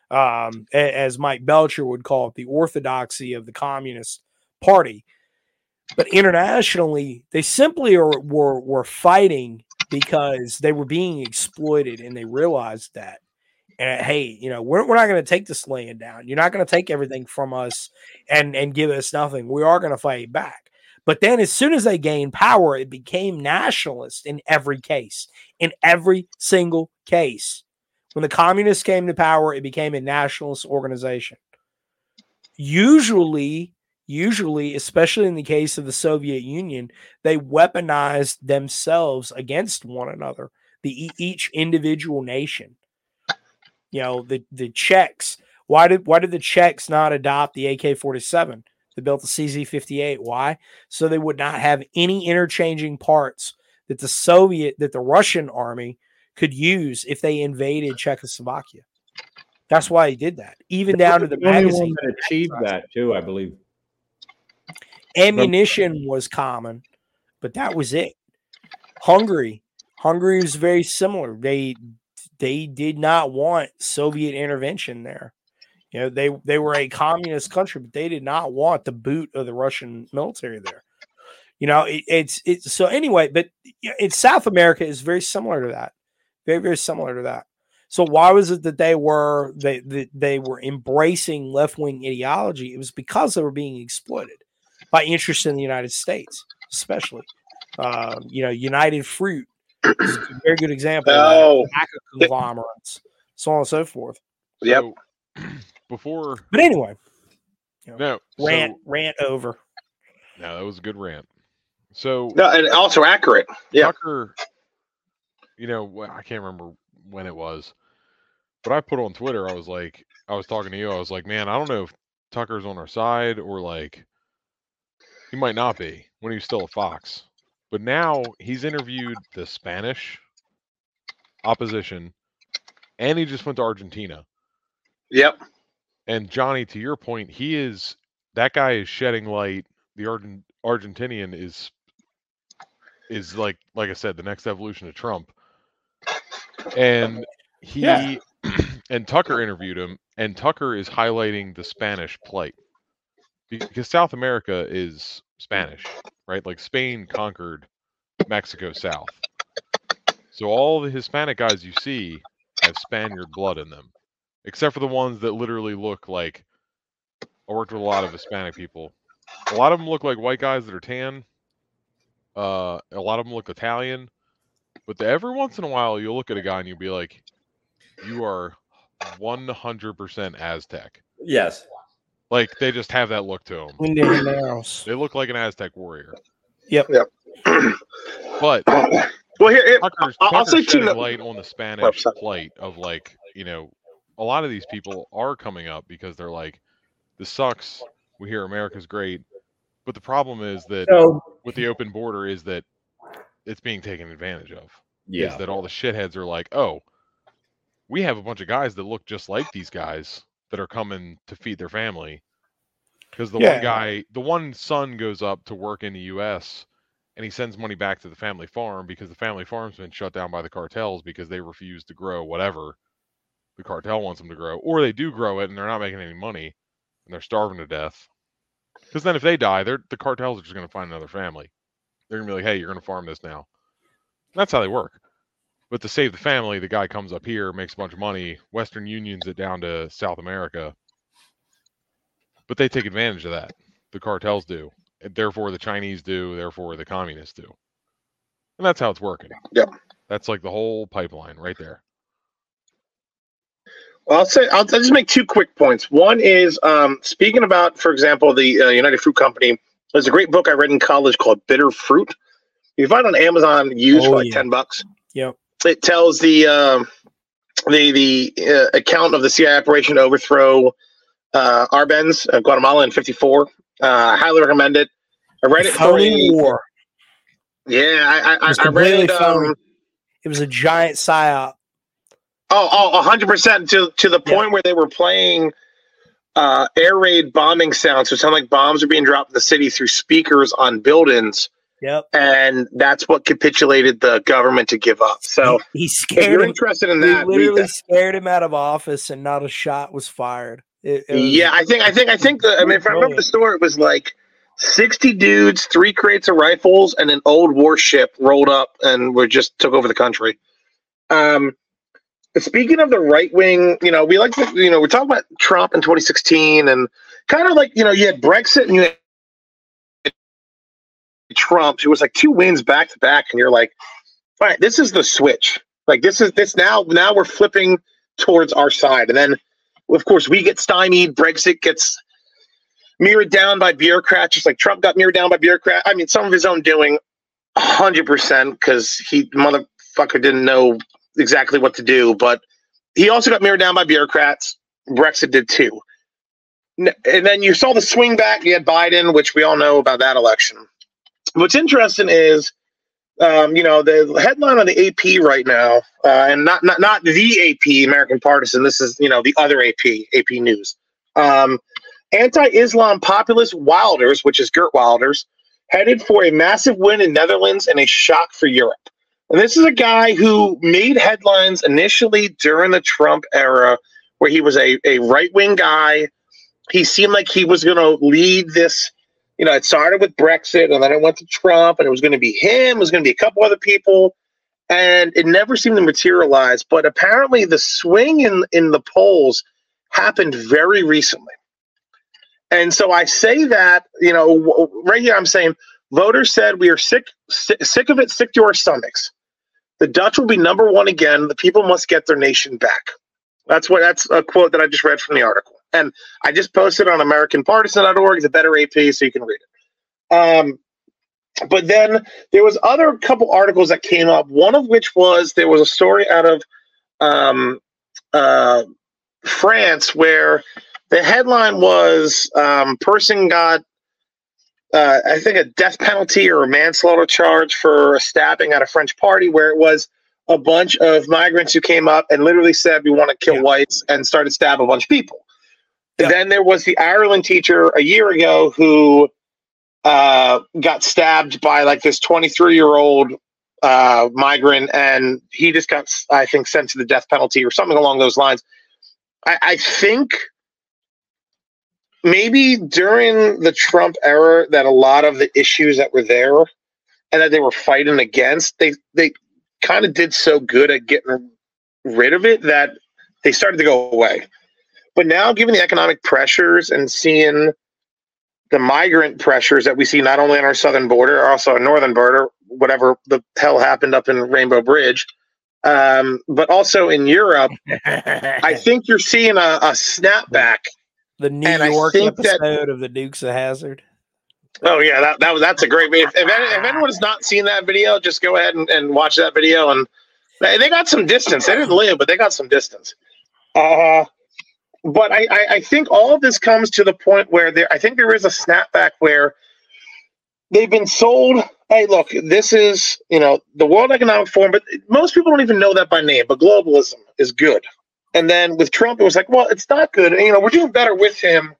um, as Mike Belcher would call it, the orthodoxy of the Communist Party. But internationally, they simply are, were were fighting because they were being exploited, and they realized that. And hey, you know, we're, we're not going to take this laying down. You're not going to take everything from us and and give us nothing. We are going to fight back. But then, as soon as they gained power, it became nationalist in every case, in every single case. When the communists came to power, it became a nationalist organization. Usually, usually, especially in the case of the Soviet Union, they weaponized themselves against one another, the each individual nation. You know, the the Czechs. Why did why did the Czechs not adopt the AK forty seven? They built the CZ fifty eight. Why? So they would not have any interchanging parts that the Soviet that the Russian army could use if they invaded Czechoslovakia. That's why he did that, even down to the, the magazine. that achieved that too, I believe. Ammunition was common, but that was it. Hungary, Hungary was very similar. They they did not want Soviet intervention there. You know, they they were a communist country, but they did not want the boot of the Russian military there. You know, it, it's it's so anyway, but in South America is very similar to that. Very very similar to that. So why was it that they were they they, they were embracing left wing ideology? It was because they were being exploited by interest in the United States, especially. Um, you know, United Fruit is a very good example. Oh. of that. Conglomerates, so on and so forth. Yep. So, <clears throat> before But anyway, no rant so- rant over. no, that was a good rant. So No, and also accurate. Yeah. Tucker, you know, I can't remember when it was, but I put on Twitter, I was like, I was talking to you, I was like, man, I don't know if Tucker's on our side or like he might not be when he was still a Fox. But now he's interviewed the Spanish opposition and he just went to Argentina. Yep. And Johnny, to your point, he is that guy is shedding light. The Argent, Argentinian is is like like I said, the next evolution of Trump. And he Yeah. <clears throat> and Tucker interviewed him, and Tucker is highlighting the Spanish plight because South America is Spanish, right? Like Spain conquered Mexico South. So all the Hispanic guys you see have Spaniard blood in them, except for the ones that literally look like. I worked with a lot of Hispanic people. A lot of them look like white guys that are tan. Uh, a lot of them look Italian, but the, every once in a while you'll look at a guy and you'll be like, "You are 100% Aztec." Yes. Like they just have that look to them. Indian nails. They look like an Aztec warrior. Yep. Yep. but <clears throat> Well, here, here Tucker's, I'll- I'll say two no- light on the Spanish sorry. plight of like, you know, a lot of these people are coming up because they're like, this sucks. We hear America's great. But the problem is that So with the open border is that it's being taken advantage of. yeah. Is that all the shitheads are like, oh, we have a bunch of guys that look just like these guys that are coming to feed their family. Because the Yeah. one guy, the one son goes up to work in the U.S. and he sends money back to the family farm because the family farm's been shut down by the cartels because they refuse to grow whatever the cartel wants them to grow, or they do grow it and they're not making any money and they're starving to death. Because then if they die, they're the cartels are just going to find another family. They're going to be like, hey, you're going to farm this now. That's how they work. But to save the family, the guy comes up here, makes a bunch of money, Western Unions it down to South America. But they take advantage of that. The cartels do. And therefore, the Chinese do. Therefore, the communists do. And that's how it's working. Yep. That's like the whole pipeline right there. Well, I'll say I'll, I'll just make two quick points. One is um, speaking about, for example, the uh, United Fruit Company. There's a great book I read in college called Bitter Fruit. You find it on Amazon used Oh, for like yeah. ten bucks. Yep. It tells the um the the uh, account of the CIA operation to overthrow uh, Arbenz, uh, Guatemala in '54. Uh, I highly recommend it. I read it for a, war. yeah. I I, was I, read it. Um, It was a giant psyop. Oh, oh, hundred percent to to the Yeah. point where they were playing uh, air raid bombing sounds. So it sounded like bombs are being dropped in the city through speakers on buildings, Yep. and that's what capitulated the government to give up. So he, he scared you're him. interested in that, literally that. scared him out of office, and not a shot was fired. It- it was- Yeah, I think I think I think the I mean if I remember the story, it was like sixty dudes, three crates of rifles, and an old warship rolled up and were just took over the country. Um speaking of the right wing, you know, we like to, you know, we're talking about Trump in 2016 and kind of like, you know, you had Brexit and you had Trump, It was like two wins back to back, and you're like, all right, this is the switch. Like this is this now now we're flipping towards our side. And then of course we get stymied, Brexit gets mirrored down by bureaucrats, just like Trump got mirrored down by bureaucrats. I mean, some of his own doing, hundred percent, because he motherfucker didn't know exactly what to do. But he also got mirrored down by bureaucrats. Brexit did too. And then you saw the swing back. You had Biden, which we all know about that election. What's interesting is, um, you know, the headline on the AP right now, uh, and not not not the AP American Partisan. This is you know the other AP AP News. Um, Anti-Islam populist Wilders, which is Geert Wilders, headed for a massive win in Netherlands and a shock for Europe. And this is a guy who made headlines initially during the Trump era where he was a, a right wing guy. He seemed like he was going to lead this. You know, it started with Brexit and then it went to Trump and it was going to be him, it was going to be a couple other people. And it never seemed to materialize. But apparently, the swing in, in the polls happened very recently. And so I say that, you know, right here I'm saying voters said we are sick, sick of it, sick to our stomachs. The Dutch will be number one again. The people must get their nation back. That's what that's a quote that I just read from the article. And I just posted on AmericanPartisan.org. It's a better AP, so you can read it. Um, but then there was other couple articles that came up. One of which was there was a story out of um, uh, France where the headline was um, person got uh, I think a death penalty or a manslaughter charge for a stabbing at a French party where it was a bunch of migrants who came up and literally said we want to kill yeah. whites and started stab a bunch of people. Yeah. Then there was the Ireland teacher a year ago who uh, got stabbed by like this 23 year old uh, migrant and he just got I think sent to the death penalty or something along those lines. I, I think maybe during the Trump era that a lot of the issues that were there and that they were fighting against, they they kind of did so good at getting rid of it that they started to go away. But now, given the economic pressures and seeing the migrant pressures that we see not only on our southern border, also our northern border, whatever the hell happened up in Rainbow Bridge, um, but also in Europe, <laughs> I think you're seeing a, a snapback the New and York episode that, of the Dukes of Hazzard. Oh yeah, that, that was that's a great video. If, if, if anyone has not seen that video, just go ahead and, and watch that video. And they, they got some distance. They didn't live, but they got some distance. Uh, but I, I, I think all of this comes to the point where there. I think there is a snapback where they've been sold. Hey, look, this is you know the World Economic Forum, but most people don't even know that by name. But globalism is good. And then with Trump, it was like, well, it's not good. And, you know, we're doing better with him,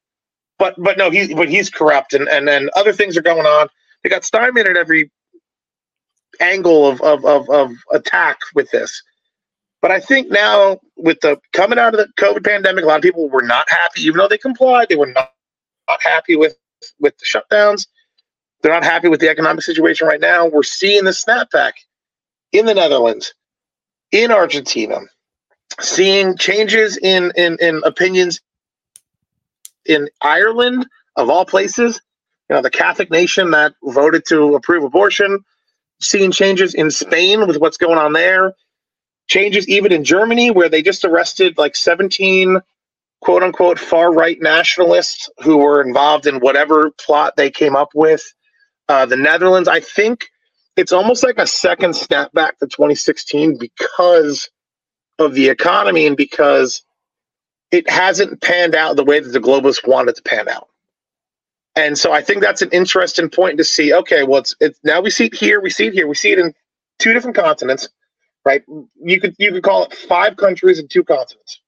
but but no, he but he's corrupt, and and then other things are going on. They got stymied at every angle of of of, of attack with this. But I think now with the coming out of the COVID pandemic, a lot of people were not happy, even though they complied. They were not, not happy with with the shutdowns. They're not happy with the economic situation right now. We're seeing the snapback in the Netherlands, in Argentina, seeing changes in, in, in opinions in Ireland, of all places, you know, the Catholic nation that voted to approve abortion, seeing changes in Spain with what's going on there, changes even in Germany, where they just arrested like 17 quote unquote far right nationalists who were involved in whatever plot they came up with. Uh, the Netherlands, I think it's almost like a second step back to 2016 because of the economy and because it hasn't panned out the way that the globalists wanted to pan out. And so I think that's an interesting point to see. Okay, well, it's, it's now we see it here, we see it here, we see it in two different continents, right? You could you could call it five countries and two continents,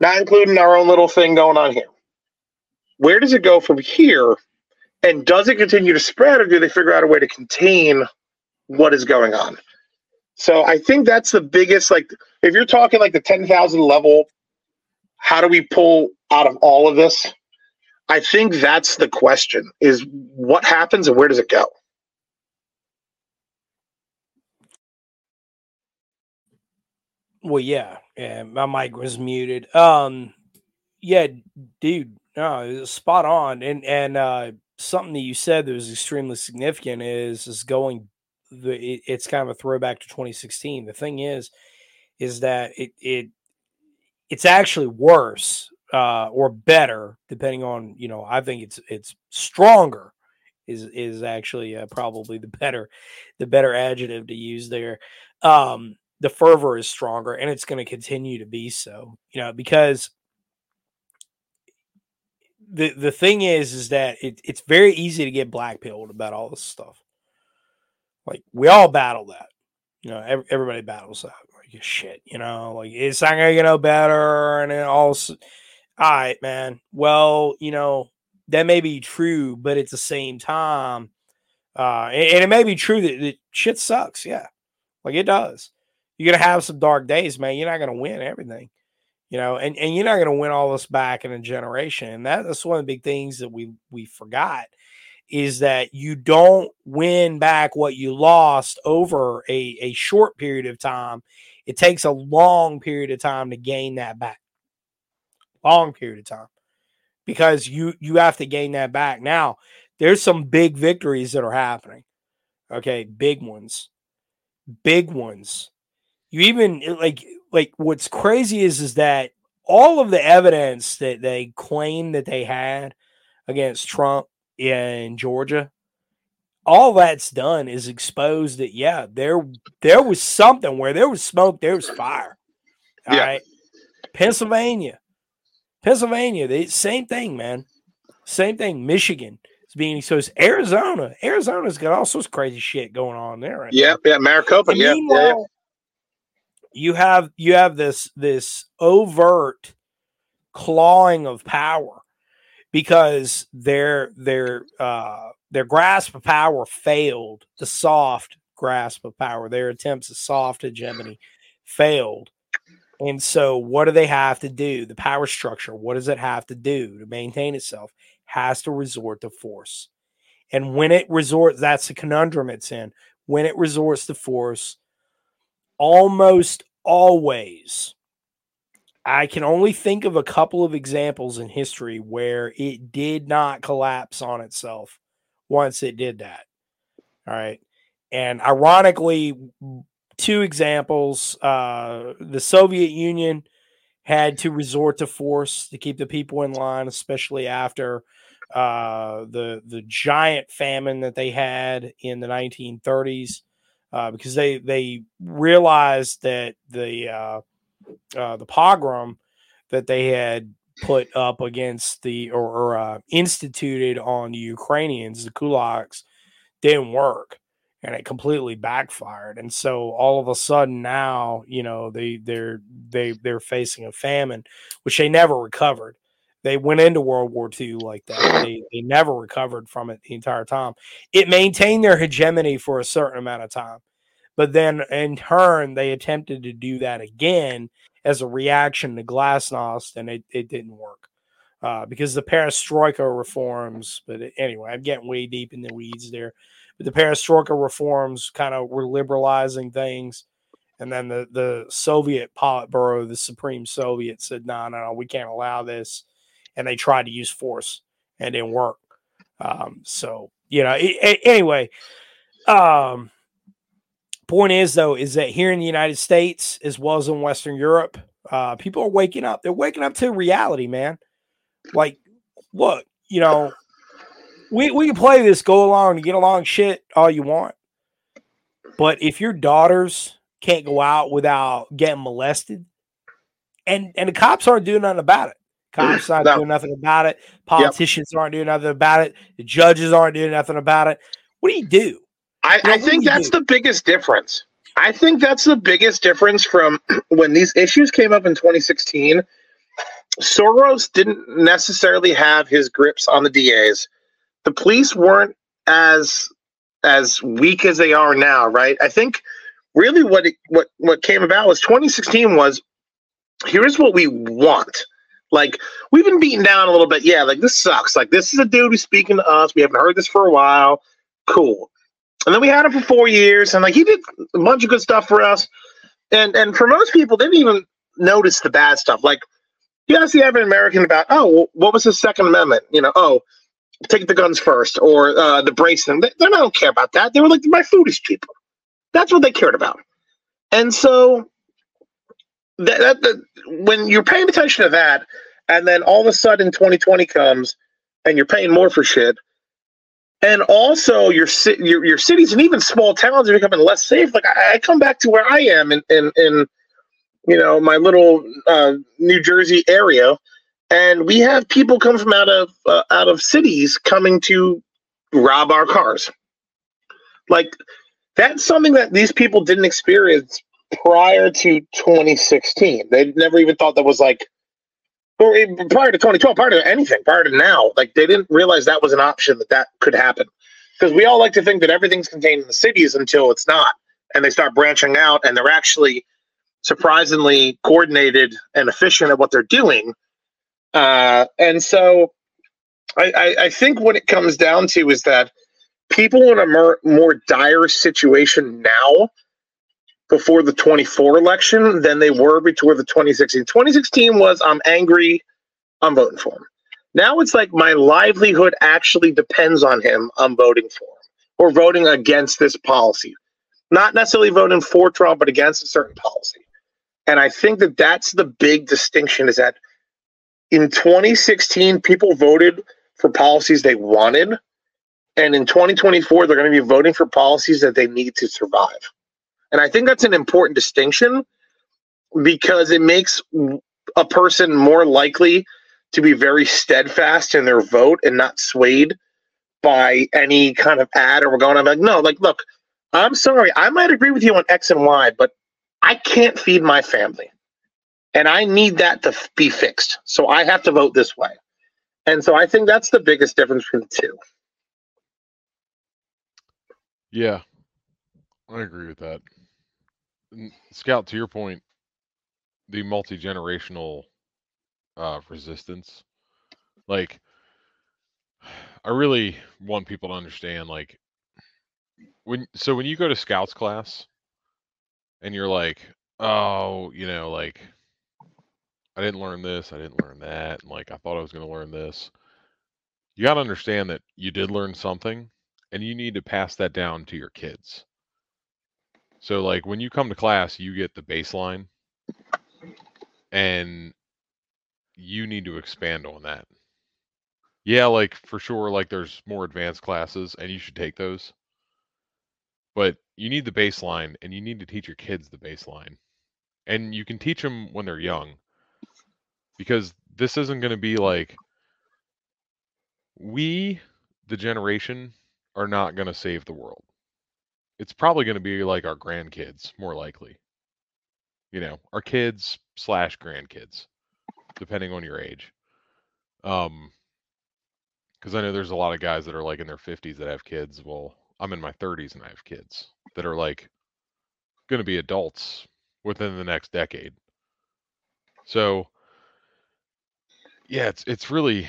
not including our own little thing going on here. Where does it go from here? And does it continue to spread, or do they figure out a way to contain what is going on? So I think that's the biggest. Like, if you're talking like the ten thousand level, how do we pull out of all of this? I think that's the question: is what happens and where does it go? Well, yeah, yeah. My mic was muted. Um, yeah, dude, no, spot on. And and uh, something that you said that was extremely significant is is going the it, it's kind of a throwback to 2016. The thing is, is that it it it's actually worse uh, or better, depending on you know. I think it's it's stronger is is actually uh, probably the better the better adjective to use there. Um, the fervor is stronger, and it's going to continue to be so. You know, because the the thing is, is that it, it's very easy to get blackpilled about all this stuff. Like we all battle that. You know, every, everybody battles that. Like shit, you know, like it's not gonna get no better, and it all. All right, man. Well, you know that may be true, but at the same time, uh, and, and it may be true that, that shit sucks. Yeah, like it does. You're gonna have some dark days, man. You're not gonna win everything. You know, and, and you're not going to win all this back in a generation. And that, that's one of the big things that we we forgot is that you don't win back what you lost over a, a short period of time. It takes a long period of time to gain that back. Long period of time. Because you you have to gain that back. Now, there's some big victories that are happening. Okay, big ones. Big ones. You even eh, like like what's crazy is is that all of the evidence that they claim that they had against Trump in Georgia, all that's done is exposed that yeah, there there was something where there was smoke, there was fire. All Yeah. right, Pennsylvania, Pennsylvania, the same thing, man. Same thing. Michigan is being exposed. Arizona, Arizona's got all sorts of crazy shit going on there. Right now. Yeah, yeah, Maricopa. And Yeah, yeah, yeah. you have you have this this overt clawing of power because their their uh their grasp of power failed. The soft grasp of power their attempts at soft hegemony failed. And so what do they have to do? The power structure what does it have to do to maintain itself has to resort to force. And when it resorts that's the conundrum it's in. When it resorts to force almost always I can only think of a couple of examples in history where it did not collapse on itself once it did that. All right. And ironically, two examples uh, the Soviet Union had to resort to force to keep the people in line, especially after uh, the the giant famine that they had in the 1930s, uh, because they they realized that the uh, the pogrom that they had put up against the or, or uh, instituted on the Ukrainians, the kulaks, didn't work, and it completely backfired. And so all of a sudden now, you know, they they're they they're facing a famine, which they never recovered. They went into World War II like that. They they never recovered from it the entire time. It maintained their hegemony for a certain amount of time. But then in turn, they attempted to do that again as a reaction to Glasnost, and it, it didn't work uh, because the perestroika reforms. But anyway, I'm getting way deep in the weeds there. But the perestroika reforms kind of were liberalizing things. And then the, the Soviet Politburo, the Supreme Soviet, said, no, no, no, we can't allow this. And they tried to use force and it didn't work. Um, so, you know, a- a- anyway, um, point is though is that here in the united states as well as in western europe uh, people are waking up. They're waking up to reality man. Like look you know we, we can play this go along and get along shit all you want. But if your daughters can't go out without getting molested and and the cops aren't doing nothing about it. Cops aren't No. doing nothing about it. Politicians aren't doing nothing about it. The judges aren't doing nothing about it. What do you do I, I think that's the biggest difference. I think that's the biggest difference from <clears throat> when these issues came up in 2016. Soros didn't necessarily have his grips on the DAs. The police weren't as as weak as they are now, right? I think really what it, what what came about was 2016 was here's what we want. Like we've been beaten down a little bit. Yeah, like this sucks. Like this is a dude who's speaking to us. We haven't heard this for a while. Cool. And then we had him for four years, and like he did a bunch of good stuff for us. And and for most people, they didn't even notice the bad stuff. Like you ask the average American about, oh, well, what was the Second Amendment? You know, oh, take the guns first, or uh, the bracing. They, they don't care about that. They were like, my food is cheaper. That's what they cared about. And so that, that, that when you're paying attention to that, and then all of a sudden 2020 comes, and you're paying more for shit and also your your your cities and even small towns are becoming less safe. Like I, I come back to where I am in in, in you know my little uh, New Jersey area, and we have people come from out of uh, out of cities coming to rob our cars. Like that's something that these people didn't experience prior to 2016. They never even thought that was like or prior to 2012, prior to anything, prior to now, like they didn't realize that was an option that that could happen. Because we all like to think that everything's contained in the cities until it's not, and they start branching out, and they're actually surprisingly coordinated and efficient at what they're doing. Uh, and so I, I, I think what it comes down to is that people in a more, more dire situation now before the 24 election than they were before the 2016. 2016 was I'm angry, I'm voting for him. Now it's like my livelihood actually depends on him, I'm voting for him or voting against this policy. Not necessarily voting for Trump, but against a certain policy. And I think that that's the big distinction is that in 2016, people voted for policies they wanted. And in 2024, they're going to be voting for policies that they need to survive. And I think that's an important distinction because it makes a person more likely to be very steadfast in their vote and not swayed by any kind of ad or we're going, I'm like, no, like, look, I'm sorry, I might agree with you on X and Y, but I can't feed my family. And I need that to be fixed. So I have to vote this way. And so I think that's the biggest difference between the two. Yeah, I agree with that. Scout, to your point, the multi generational uh, resistance, like, <sighs> I really want people to understand, like, when so when you go to Scouts class, and you're like, oh, you know, like, I didn't learn this, I didn't learn that, and like, I thought I was going to learn this. You got to understand that you did learn something, and you need to pass that down to your kids. So like when you come to class, you get the baseline and you need to expand on that. Yeah, like for sure like there's more advanced classes and you should take those. But you need the baseline and you need to teach your kids the baseline. And you can teach them when they're young. Because this isn't going to be like we the generation are not going to save the world it's probably going to be like our grandkids, more likely. You know, our kids slash grandkids, depending on your age. Um, because I know there's a lot of guys that are like in their 50s that have kids. Well, I'm in my 30s and I have kids that are like going to be adults within the next decade. So, yeah, it's it's really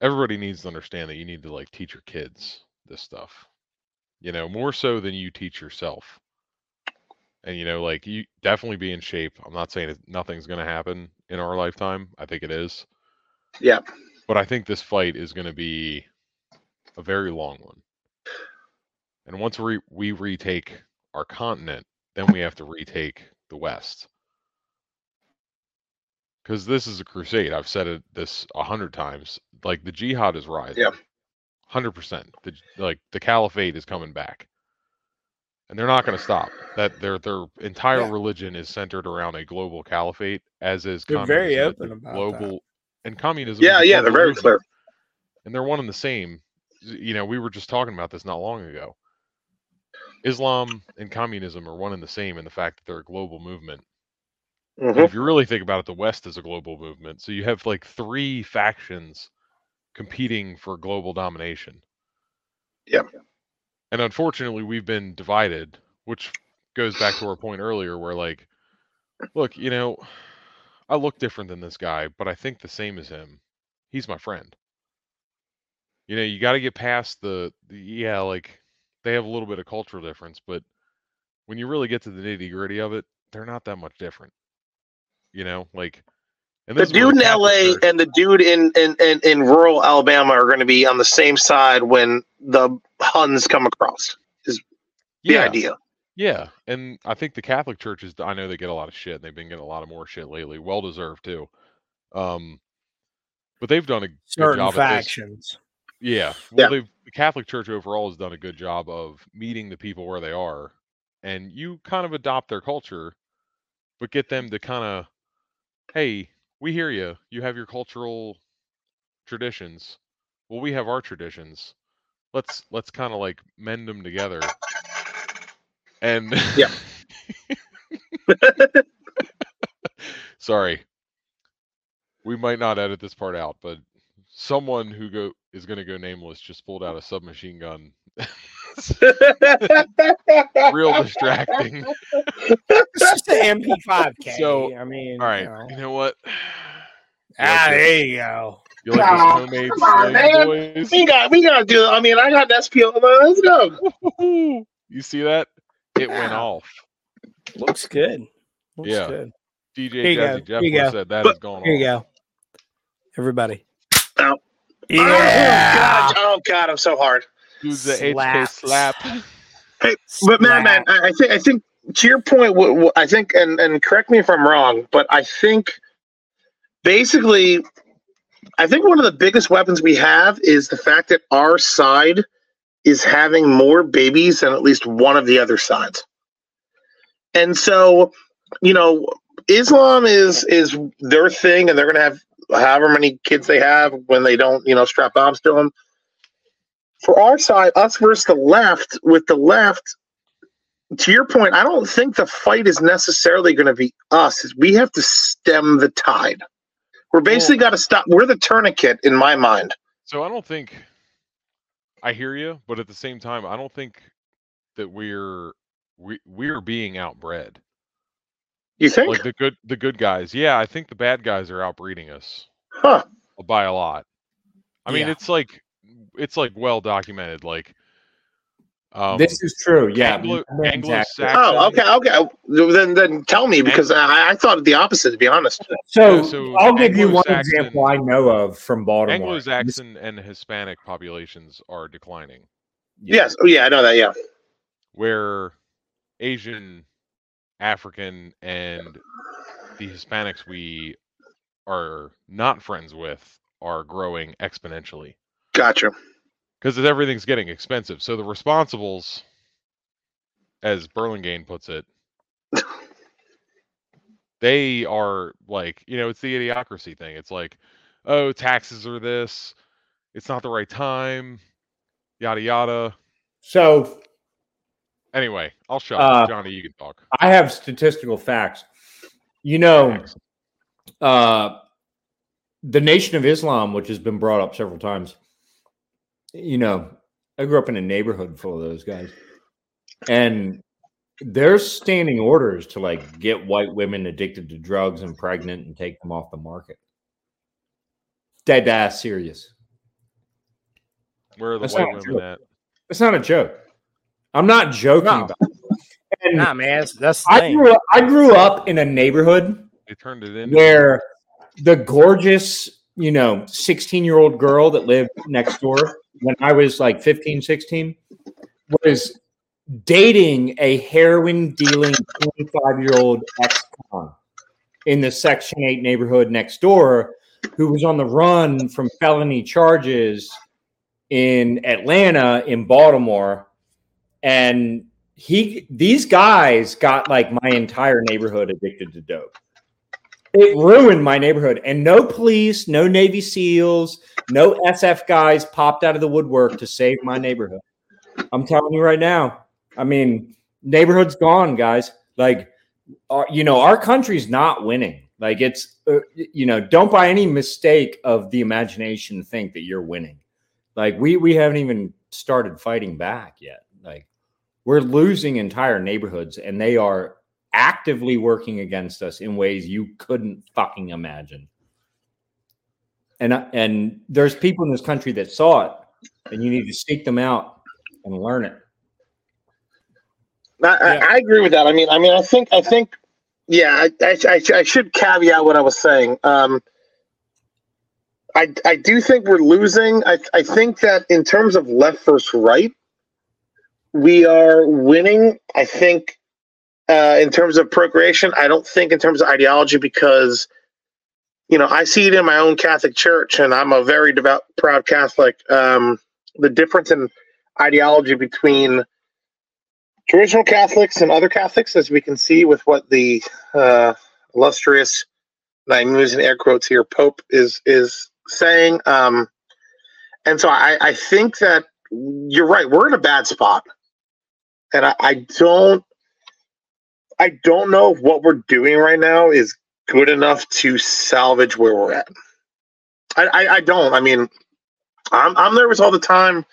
everybody needs to understand that you need to like teach your kids this stuff you know, more so than you teach yourself. And you know, like you definitely be in shape. I'm not saying nothing's going to happen in our lifetime. I think it is. Yeah. But I think this fight is going to be a very long one. And once we we retake our continent, then we have to retake the West. Because this is a crusade. I've said it this a hundred times. Like the jihad is rising. Yeah hundred percent. The like the caliphate is coming back, and they're not going to stop. That their their entire Yeah. religion is centered around a global caliphate, as is They're very communism. It's open a about global and communism. Yeah, yeah, they're very clear. and they're one and the same. You know, we were just talking about this not long ago. Islam and communism are one and the same in the fact that they're a global movement. And Mhm. if you really think about it, the West is a global movement. So you have like three factions competing for global domination. Yeah. And unfortunately, we've been divided, which goes back to our point earlier where, like, look, you know, I look different than this guy, but I think the same as him. He's my friend. You know, you got to get past the, the, yeah, like, they have a little bit of cultural difference, but when you really get to the nitty gritty of it, they're not that much different. You know, like, The this is where dude in LA Church- and the dude in, in, in, in rural Alabama are going to be on the same side when the Huns come across. Is the yeah, idea. Yeah, and I think the Catholic churches, I know they get a lot of shit. And they've been getting a lot of more shit lately, well deserved too. Um, but they've done a good certain job at this. factions. Yeah, Yeah. well, they've the Catholic Church overall has done a good job of meeting the people where they are, and you kind of adopt their culture, but get them to kind of, hey, we hear you. You have your cultural traditions. Well, we have our traditions. Let's let's kind of like mend them together. And Yeah. <laughs> sorry, we might not edit this part out, but someone who go is going to go nameless just pulled out a submachine gun <laughs> Real distracting. It's just an MP5K. So, I mean, All right. you know. You know what? <sighs> Ah, there you go. You like Aw, those homemade come on, man. boys? we got we gotta do. I mean, I got an SPO. Let's go. <laughs> You see that? It went off. Looks good. Looks Yeah. good. DJ Here you go. Jazzy Jeff you said that But- is going Here you go. Everybody. Ow. Yeah. Oh God, oh God, I'm so hard. Do the HK Slaps. slap. But man, man, I, I think I think to your point, what, what I think, and and correct me if I'm wrong, but I think basically, I think one of the biggest weapons we have is the fact that our side is having more babies than at least one of the other sides, and so you know, Islam is is their thing, and they're gonna have however many kids they have when they don't, you know, strap bombs to them. For our side, us versus the left, with the left, to your point, I don't think the fight is necessarily going to be us. We have to stem the tide. We're basically got to stop. We're the tourniquet in my mind. So I don't think I hear you, but at the same time, I don't think that we're we we're being outbred. You think? Like the good the good guys. Yeah, I think the bad guys are outbreeding us huh? by a lot. I mean, Yeah. it's like it's like well documented. Like um, this is true. Yeah. Anglo Exactly. Anglo-Saxon. Oh, okay, okay. Then then tell me because I, I thought the opposite. To be honest. So, Yeah, so I'll give you one Anglo-Saxon- example I know of from Baltimore. Anglo-Saxon and Hispanic populations are declining, Yes. Oh, yeah. I know that. Yeah. where Asian, African, and the Hispanics we are not friends with are growing exponentially Gotcha. because everything's getting expensive. So the responsibles, as Burlingame puts it, they are like, you know, it's the idiocracy thing. It's like, oh, taxes are this, it's not the right time, yada yada. So Anyway, I'll shut Uh, up. Johnny, you can talk. I have statistical facts. You know, uh, the Nation of Islam, which has been brought up several times. You know, I grew up in a neighborhood full of those guys, and there's standing orders to like get white women addicted to drugs and pregnant and take them off the market. Dead ass serious. Where are the That's white women at? It's not a joke. I'm not joking No. about it. And Nah, man. That's, that's I grew up, I grew up in a neighborhood They turned it into where the gorgeous, you know, 16 year old girl that lived next door when I was like 15, 16 was dating a heroin dealing 25 year old ex con in the Section 8 neighborhood next door who was on the run from felony charges in Atlanta, in Baltimore. And he, these guys got like my entire neighborhood addicted to dope. It ruined my neighborhood. And no police no navy seals no sf guys popped out of the woodwork to save my neighborhood. I'm telling you right now. I mean neighborhood's gone guys. Like our, you know our country's not winning. Like it's uh, you know don't by any mistake of the imagination think that you're winning. Like we we haven't even started fighting back yet we're losing entire neighborhoods and they are actively working against us in ways you couldn't fucking imagine. And and there's people in this country that saw it, and you need to seek them out and learn it. I, Yeah. I agree with that. I mean, I mean, I think, I think, yeah, I, I, I, I should caveat what I was saying. Um, I, I do think we're losing. I, I think that in terms of left versus right, we are winning. I think uh, in terms of procreation, I don't think in terms of ideology because, you know, I see it in my own Catholic church, and I'm a very devout, proud Catholic. Um, the difference in ideology between traditional Catholics and other Catholics, as we can see with what the uh, illustrious, and I'm using air quotes here, Pope is is saying. Um, and so I, I think that you're right. We're in a bad spot, and I, I don't, I don't know if what we're doing right now is good enough to salvage where we're at. I, I, I don't. I mean, I'm I'm nervous all the time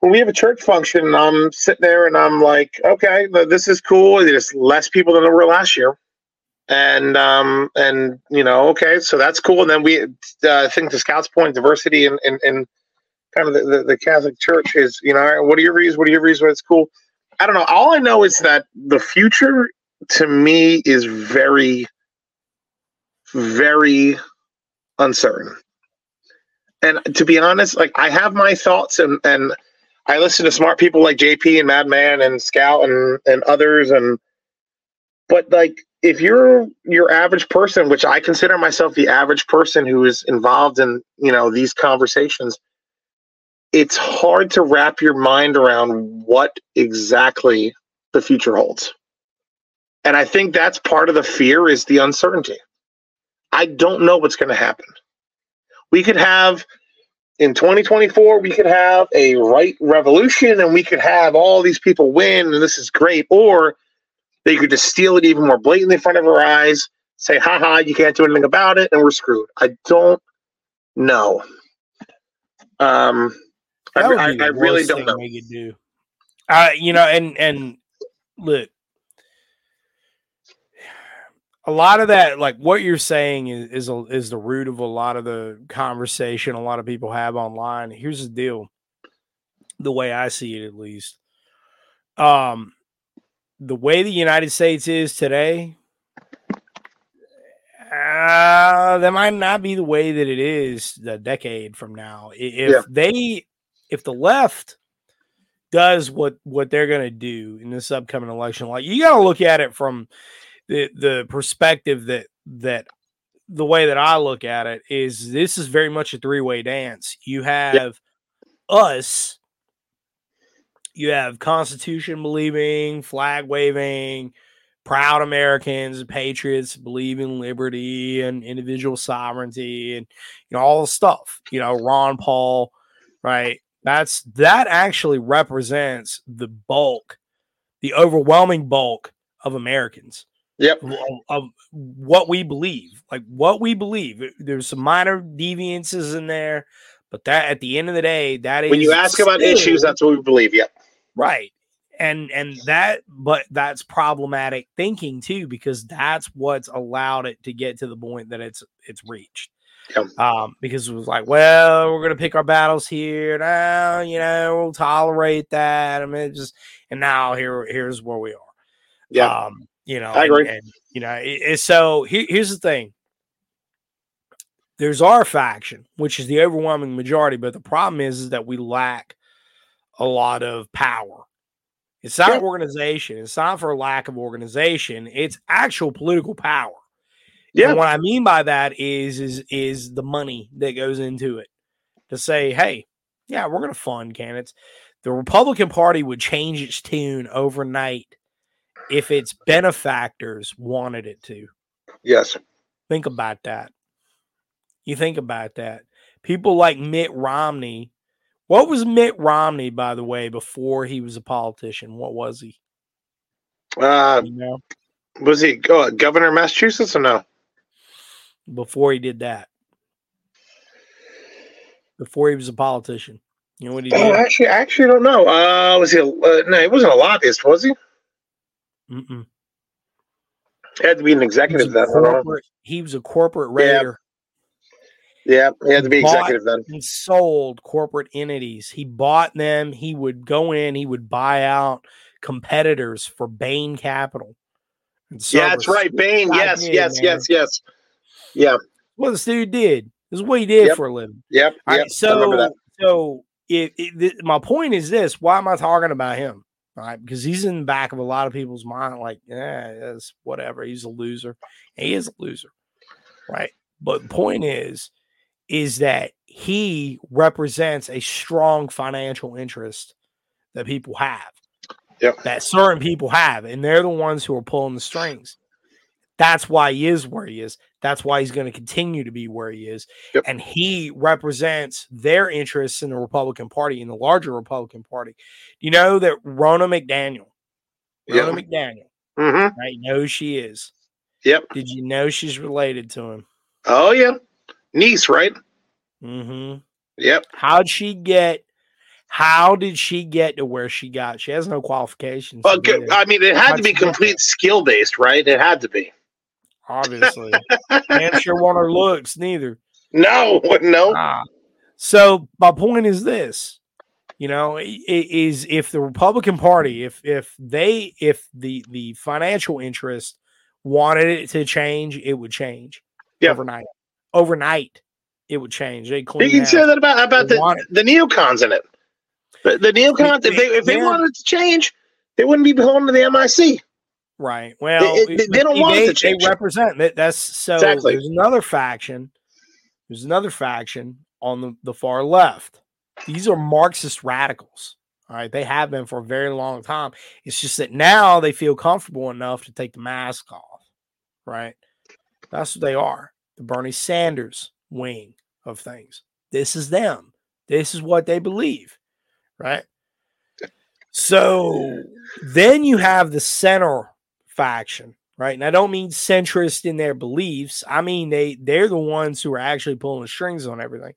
when we have a church function, and I'm sitting there and I'm like, okay, this is cool. There's less people than there were last year, and um, and you know, okay, so that's cool. And then we, uh, I think the Scouts point diversity and in, in kind of the, the, the Catholic Church is, you know, what are your views? What are your views? What's cool? I don't know. All I know is that the future to me is very, very uncertain. And to be honest, like I have my thoughts and and I listen to smart people like JP and Madman and Scout and and others and but like if you're your average person, which I consider myself the average person who is involved in, you know, these conversations, it's hard to wrap your mind around what exactly the future holds. And I think that's part of the fear is the uncertainty. I don't know what's going to happen. We could have in 2024 we could have a right revolution and we could have all these people win and this is great or they could just steal it even more blatantly in front of our eyes say haha you can't do anything about it and we're screwed i don't know um That would I, I really don't know they could do. Uh, you know, and and look, a lot of that, like what you're saying, is is, a, is the root of a lot of the conversation a lot of people have online. Here's the deal: the way I see it, at least, um, the way the United States is today. Uh, that might not be the way that it is a decade from now. If Yeah. they, if the left does what what they're going to do in this upcoming election, like you got to look at it from the the perspective that that the way that I look at it is this is very much a three way dance. You have us, you have Constitution believing, flag waving, proud Americans, patriots, believe in liberty and individual sovereignty, and you know all the stuff. You know Ron Paul, right? That's that actually represents the bulk, the overwhelming bulk of Americans yep of, of what we believe. Like what we believe. There's some minor deviances in there, but that at the end of the day, that is when you ask about issues that's what we believe yep right. And and that but that's problematic thinking too, because that's what's allowed it to get to the point that it's it's reached. Um, because it was like, well, we're gonna pick our battles here now, you know, we'll tolerate that. I mean, just and now here here's where we are. yeah Um, you know, I agree. And, you know, it, so here, here's the thing. There's our faction, which is the overwhelming majority, but the problem is, is that we lack a lot of power. It's not Yeah. organization. It's not for lack of organization. It's actual political power. Yeah And what I mean by that is is is the money that goes into it to say, hey, yeah, we're going to fund candidates. The Republican Party would change its tune overnight if its benefactors wanted it to. yes Think about that. You think about that. People like Mitt Romney. What was Mitt Romney, by the way, before he was a politician? What was he? uh You know, was he uh, governor of massachusetts or no before he did that, before he was a politician, you know what he did? oh actually I actually don't know uh was he a, uh, no he wasn't a lobbyist was he Mm-mm. He had to be an executive a then. I don't know. corporate, he was a corporate Yeah. raider Yeah, he had to be executive then. and sold corporate entities. He bought them. He would go in. He would buy out competitors for Bain Capital. Yeah, that's right. Bain. Yes, yes, yes, yes. Yeah. What this dude did. This is what he did Yep. for a living. Yep. All yep. right, so so it, it, th- my point is this: why am I talking about him? All right, because he's in the back of a lot of people's mind. Like, yeah, it's whatever. He's a loser. He is a loser, right? But the point is, is that he represents a strong financial interest that people have. Yep. That certain people have, and they're the ones who are pulling the strings. That's why he is where he is. That's why he's going to continue to be where he is. Yep. And he represents their interests in the Republican Party, in the larger Republican Party. You know that Ronna McDaniel, Yeah. Ronna McDaniel, Mm-hmm. right? Know she is. Yep. Did you know she's related to him? Oh yeah. Niece, right? Mm-hmm. Yep. How'd she get? How did she get to where she got? She has no qualifications. Well, to do g- this, I mean, it had How'd to be she get there? complete skill based, right? It had to be. Obviously. <laughs> and sure want her looks neither. No, <laughs> no. Ah. So my point is this, you know, i- i- is if the Republican Party, if if they if the the financial interest wanted it to change, it would change Yeah. overnight. Overnight, it would change. They clean. You can house. say that about about They the, the neocons in it. The, the neocons, if they if they Yeah. wanted it to change, they wouldn't be beholden to the MIC. Right. Well, it- they- they don't want they, to change. They represent that. That's so. Exactly. There's another faction. There's another faction on the, the far left. These are Marxist radicals. All right. They have been for a very long time. It's just that now they feel comfortable enough to take the mask off. Right. That's what they are. The Bernie Sanders wing of things. This is them. This is what they believe. Right. So then you have the center faction, right? And I don't mean centrist in their beliefs. I mean they they're the ones who are actually pulling the strings on everything.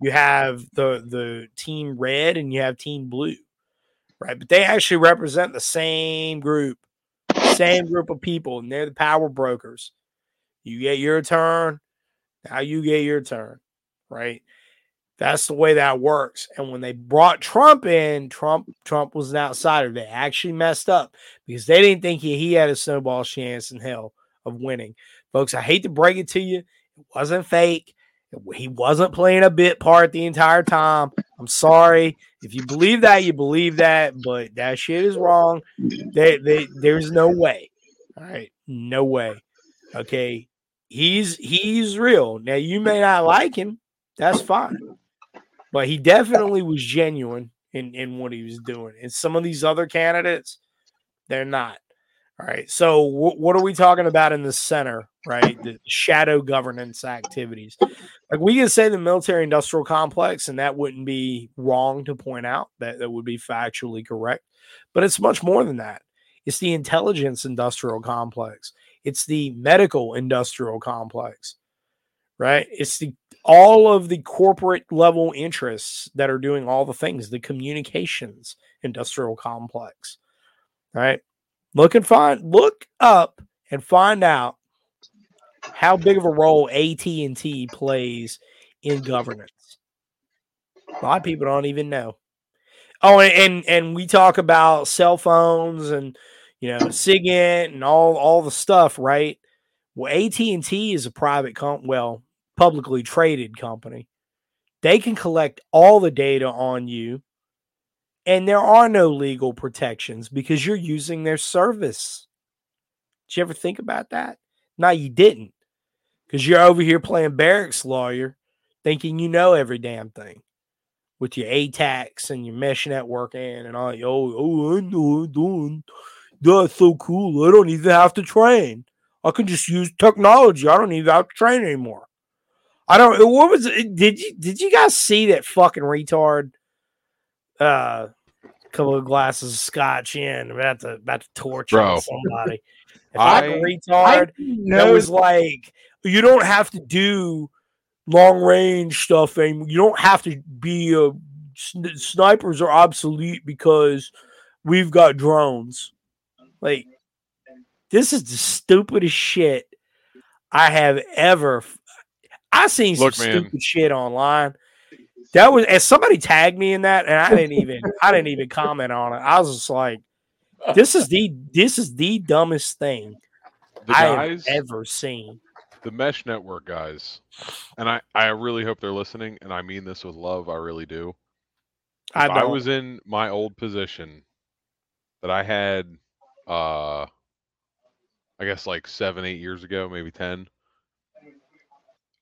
You have the the team red and you have team blue, right? But they actually represent the same group, same group of people, and they're the power brokers. You get your turn, now you get your turn, right? That's the way that works. And when they brought Trump in, Trump Trump was an outsider. They actually messed up because they didn't think he, he had a snowball chance in hell of winning. Folks, I hate to break it to you. It wasn't fake. He wasn't playing a bit part the entire time. I'm sorry. If you believe that, you believe that, but that shit is wrong. They, they, there's no way. All right. No way. Okay. He's he's real. Now you may not like him. That's fine. But he definitely was genuine in, in what he was doing. And some of these other candidates, they're not. All right. So wh- what are we talking about in the center, right? The shadow governance activities. Like we can say the military industrial complex, and that wouldn't be wrong to point out. That that would be factually correct. But it's much more than that. It's the intelligence industrial complex. It's the medical industrial complex. Right? It's the all of the corporate level interests that are doing all the things, the communications industrial complex. Right? Look and find look up and find out how big of a role AT&T plays in governance. A lot of people don't even know. Oh, and and, and we talk about cell phones and you know SIGINT and all all the stuff, right? Well, AT&T is a private comp well, publicly traded company. They can collect all the data on you and there are no legal protections because you're using their service. Did you ever think about that? No, you didn't. Because you're over here playing barracks lawyer, thinking you know every damn thing with your ATAX and your mesh networking and all. Oh, oh, I know I'm doing. That's so cool. I don't even have to train. I can just use technology. I don't even have to train anymore. I don't. What was? Did you did you guys see that fucking retard? Uh, couple of glasses of scotch in about to about to torture Bro. somebody. <laughs> If I- I'm a retard, that No, was like you don't have to do long range stuff and you don't have to be a snipers are obsolete because we've got drones like this is the stupidest shit i have ever i seen some man. stupid shit online that was and somebody tagged me in that and i didn't even i didn't even comment on it i was just like this is the this is the dumbest thing The i have ever seen the mesh network guys, and I, I really hope they're listening, and I mean this with love. I really do. I, I was in my old position that I had, uh, I guess like seven, eight years ago, maybe 10,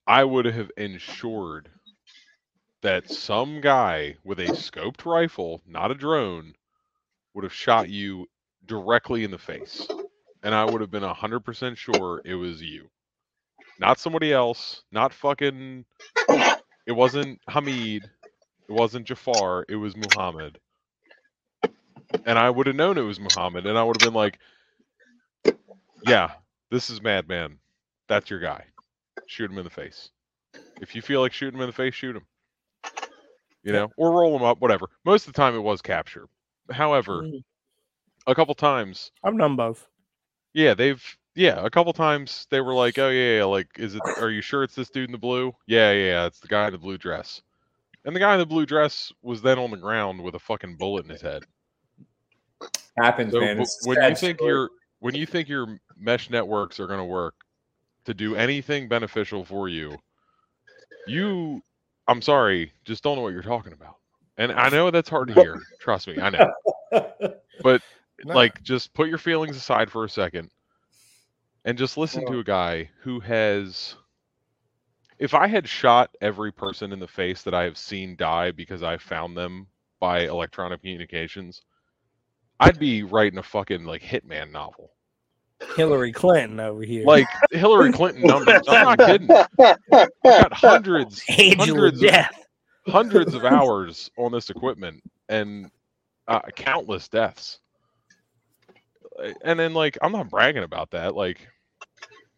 I would have ensured that some guy with a scoped rifle, not a drone, would have shot you directly in the face. And I would have been 100% sure it was you. Not somebody else, not fucking. It wasn't Hamid. It wasn't Jafar. It was Muhammad. And I would have known it was Muhammad. And I would have been like, yeah, this is Madman. That's your guy. Shoot him in the face. If you feel like shooting him in the face, shoot him. you know, or roll them up, whatever. Most of the time it was capture. However, Mm. a couple times, I've done both. yeah, they've yeah, a couple times they were like, "Oh yeah, yeah, like is it are you sure it's this dude in the blue?" Yeah, yeah, yeah, it's the guy in the blue dress. And the guy in the blue dress was then on the ground with a fucking bullet in his head. Happens, So man. but It's a when you think your when you think your mesh networks are going to work to do anything beneficial for you, you I'm sorry, just don't know what you're talking about. And I know that's hard to hear. Trust me, I know. <laughs> But No. like just put your feelings aside for a second and just listen to a guy who has if I had shot every person in the face that I have seen die because I found them by electronic communications, I'd be writing a fucking like hitman novel. Hillary Clinton over here. Like Hillary Clinton numbers. I'm not kidding. I've got hundreds, Angela hundreds of, Death. hundreds of hours on this equipment and uh, countless deaths. And then like I'm not bragging about that, like,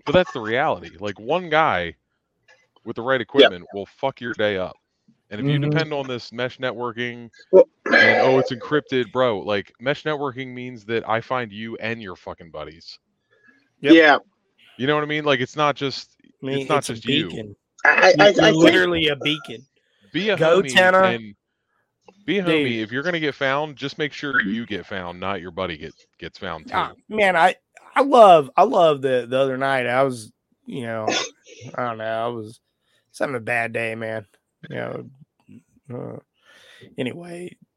but that's the reality. Like one guy with the right equipment will fuck your day up. And if you Mhm. depend on this mesh networking and oh it's encrypted, bro, like mesh networking means that I find you and your fucking buddies. Yep. Yeah, You know what I mean? Like it's not just I mean, it's not a just you. beacon. I, I, I You're think literally a beacon. be a Go, homie Tanner. and be a homie. Dude. If you're gonna get found, just make sure you get found, not your buddy get gets found too. Ah, man, I I love I love the the other night. I was you know <laughs> I don't know. I was having a bad day, man. You know. Uh, anyway, I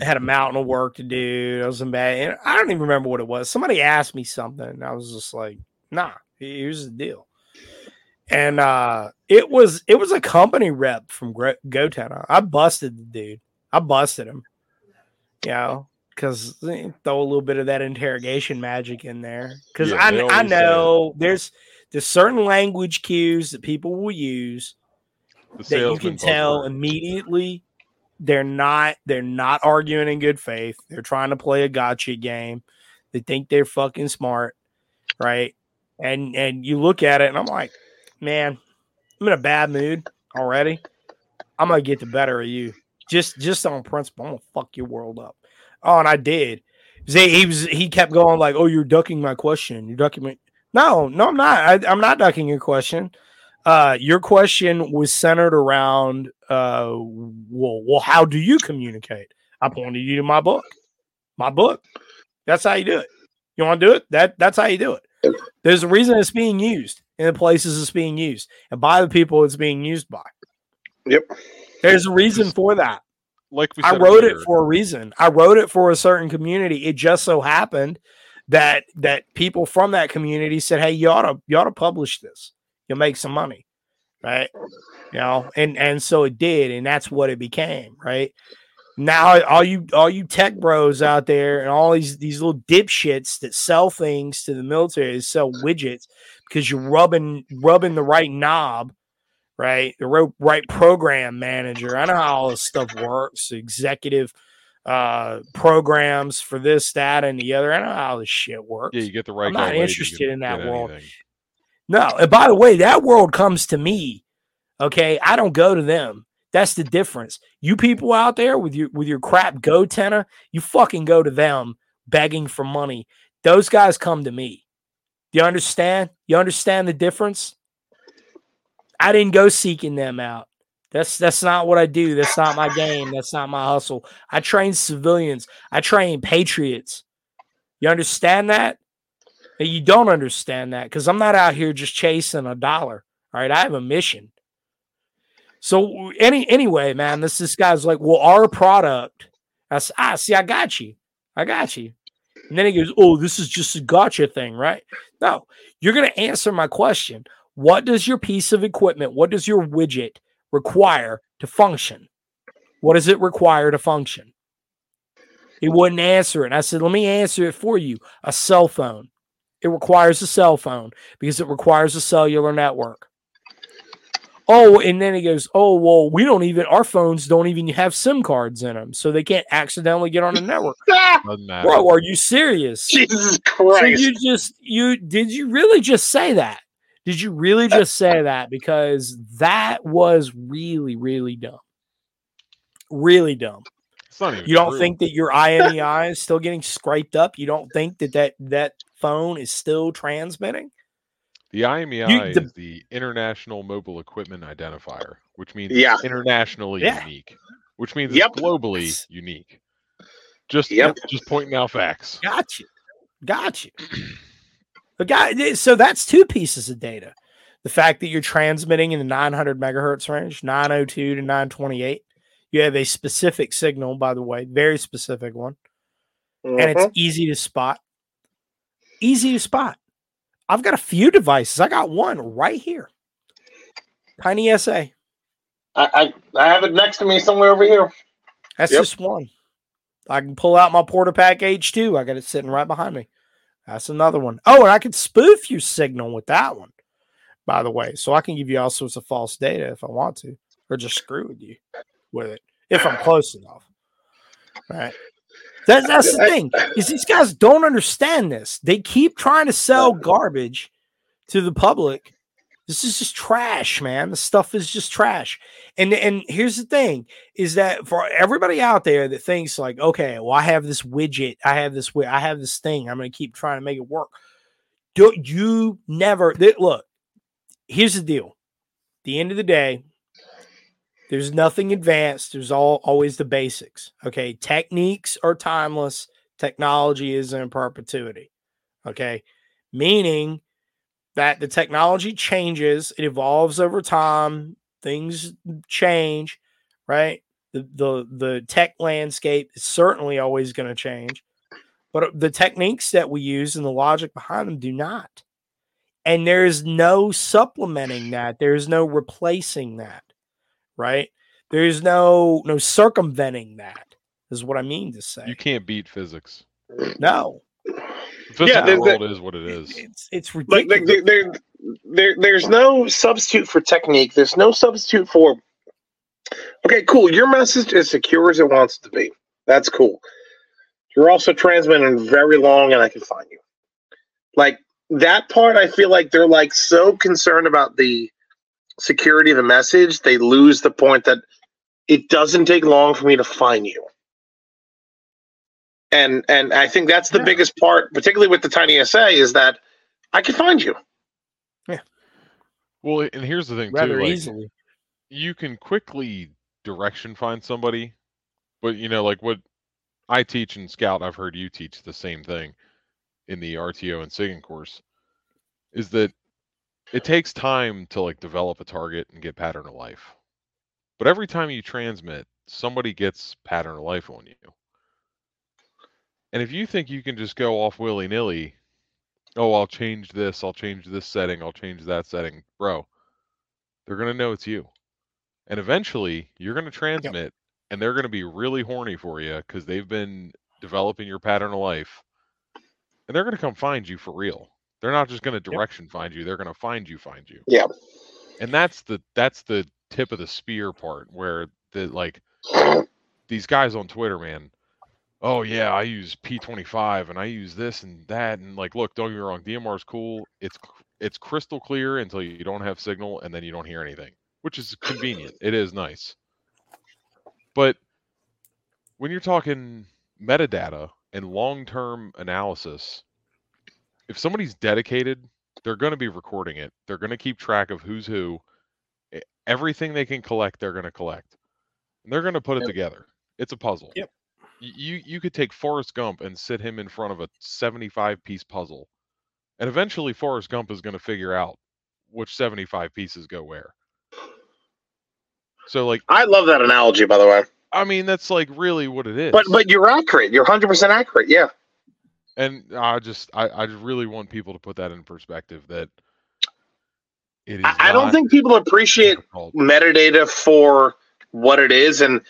had a mountain of work to do. I was in bad. and I don't even remember what it was. Somebody asked me something. I was just like, Nah. Here's the deal. And uh it was it was a company rep from Gro- GoTenna. I busted the dude. I busted him. You know, because throw a little bit of that interrogation magic in there. Because Yeah, I I know there's there's certain language cues that people will use The that you can tell immediately they're not they're not arguing in good faith. They're trying to play a gotcha game. They think they're fucking smart, right? And and you look at it and I'm like, man, I'm in a bad mood already. I'm gonna get the better of you. Just just on principle. I'm gonna fuck your world up. Oh, and I did. He, was he kept going like, "Oh, you're ducking my question. You're ducking me." No, no, I'm not. I, I'm not ducking your question. Uh, your question was centered around, uh, well, well, how do you communicate? I pointed you to my book. My book. That's how you do it. You want to do it? That that's how you do it. There's a reason it's being used in the places it's being used and by the people it's being used by. Yep. There's a reason for that. like we I wrote earlier, it for a reason. I wrote it for a certain community. It just so happened that that people from that community said, "Hey, you ought to you ought to publish this. You'll make some money." Right? You know, and and so it did, and that's what it became, right? Now all you all you tech bros out there and all these these little dipshits that sell things to the military, they sell widgets because you're rubbing rubbing the right knob right? The right program manager. I know how all this stuff works. Executive uh programs for this, that, and the other. I know how this shit works. yeah, you get the right. I'm not interested in that world. anything. No, and by the way, that world comes to me. Okay, I don't go to them. That's the difference. You people out there with your with your crap goTenna, you fucking go to them begging for money. Those guys come to me. Do you understand? You understand the difference? I didn't go seeking them out. That's that's not what I do. That's not my game. That's not my hustle. I train civilians. I train patriots. You understand that? And you don't understand that because I'm not out here just chasing a dollar. All right, I have a mission. So any anyway, man, this this guy's like, well, our product. I s- ah, see, I got you, I got you. And then he goes, oh, this is just a gotcha thing, right? No, you're gonna answer my question. What does your piece of equipment, what does your widget require to function? What does it require to function? He wouldn't answer it. And I said, let me answer it for you. A cell phone. It requires a cell phone because it requires a cellular network. Oh, and then he goes, Oh, well, we don't even, our phones don't even have SIM cards in them, so they can't accidentally get on the network. <laughs> Bro, are you serious? Jesus So Christ. you just, you, did you really just say that? Did you really uh, just say that? Because that was really, really dumb. Really dumb. It's You don't true. think that your IMEI is still getting scraped up? You don't think that that, that phone is still transmitting? the IMEI the- is the International Mobile Equipment Identifier, which means Yeah. internationally Yeah. unique, which means Yep. it's globally Yes. unique. Just Yep. just pointing out facts. Got you. Got you. The guy, so that's two pieces of data. The fact that you're transmitting in the 900 megahertz range, 902 to 928. You have a specific signal, by the way, very specific one, and Mhm. it's easy to spot. Easy to spot. I've got a few devices. I got one right here. Tiny SA. I, I I have it next to me somewhere over here. That's Yep. just one. I can pull out my Portapack H2. I got it sitting right behind me. That's another one. Oh, and I can spoof your signal with that one, by the way. So I can give you all sorts of false data if I want to, or just screw with you with it if I'm close enough. Right. That, that's the thing is these guys don't understand this. They keep trying to sell garbage to the public. This is just trash, man. The stuff is just trash. And and here's the thing is that for everybody out there that thinks like, okay, well, I have this widget, I have this, I have this thing, I'm going to keep trying to make it work. Do you never look? Here's the deal. At the end of the day, there's nothing advanced. There's all always the basics. Okay, techniques are timeless. Technology is in perpetuity. Okay, meaning that the technology changes, it evolves over time, things change, right? The the the tech landscape is certainly always going to change, but uh, the techniques that we use and the logic behind them do not. And there's no supplementing that. There's no replacing that, right? There's no no circumventing that. Is what I mean to say. You can't beat physics. No, The physical there's world is what it is. it's it's Like ridiculous. like, there, there, there, there's no substitute for technique. There's no substitute for. Okay, cool. Your message is secure as it wants to be. That's cool. You're also transmitting very long, and I can find you. Like that part, I feel like they're like so concerned about the security of the message, they lose the point that it doesn't take long for me to find you. And and I think that's the Yeah. biggest part, particularly with the tiny SA, is that I can find you. Yeah. Well, and here's the thing rather too. Like, easily. you can quickly direction find somebody, but you know, like what I teach in Scout, I've heard you teach the same thing in the RTO and SIGINT course, is that it takes time to like develop a target and get pattern of life. But every time you transmit, somebody gets pattern of life on you. And if you think you can just go off willy nilly, oh, I'll change this, I'll change this setting, I'll change that setting, bro, they're going to know it's you. And eventually you're going to transmit and they're going to be really horny for you because they've been developing your pattern of life and they're going to come find you for real. They're not just going to direction find you, they're going to find you, find you. Yeah. And that's the that's the tip of the spear part where the like these guys on Twitter, man. Oh yeah, I use P25 and I use this and that and like look, don't get me wrong, DMR is cool. It's it's crystal clear until you don't have signal and then you don't hear anything, which is convenient. it is nice. But when you're talking metadata and long-term analysis, if somebody's dedicated, they're going to be recording it. They're going to keep track of who's who. Everything they can collect, they're going to collect. And they're going to put it Yep. together. It's a puzzle. Yep. You you could take Forrest Gump and sit him in front of a 75 piece puzzle. And eventually Forrest Gump is going to figure out which 75 pieces go where. So like I love that analogy, by the way. I mean that's like really what it is. But but you're accurate. You're 100 percent accurate. Yeah. And I just I, I just really want people to put that in perspective that it is I, I don't think people appreciate difficult. metadata for what it is, and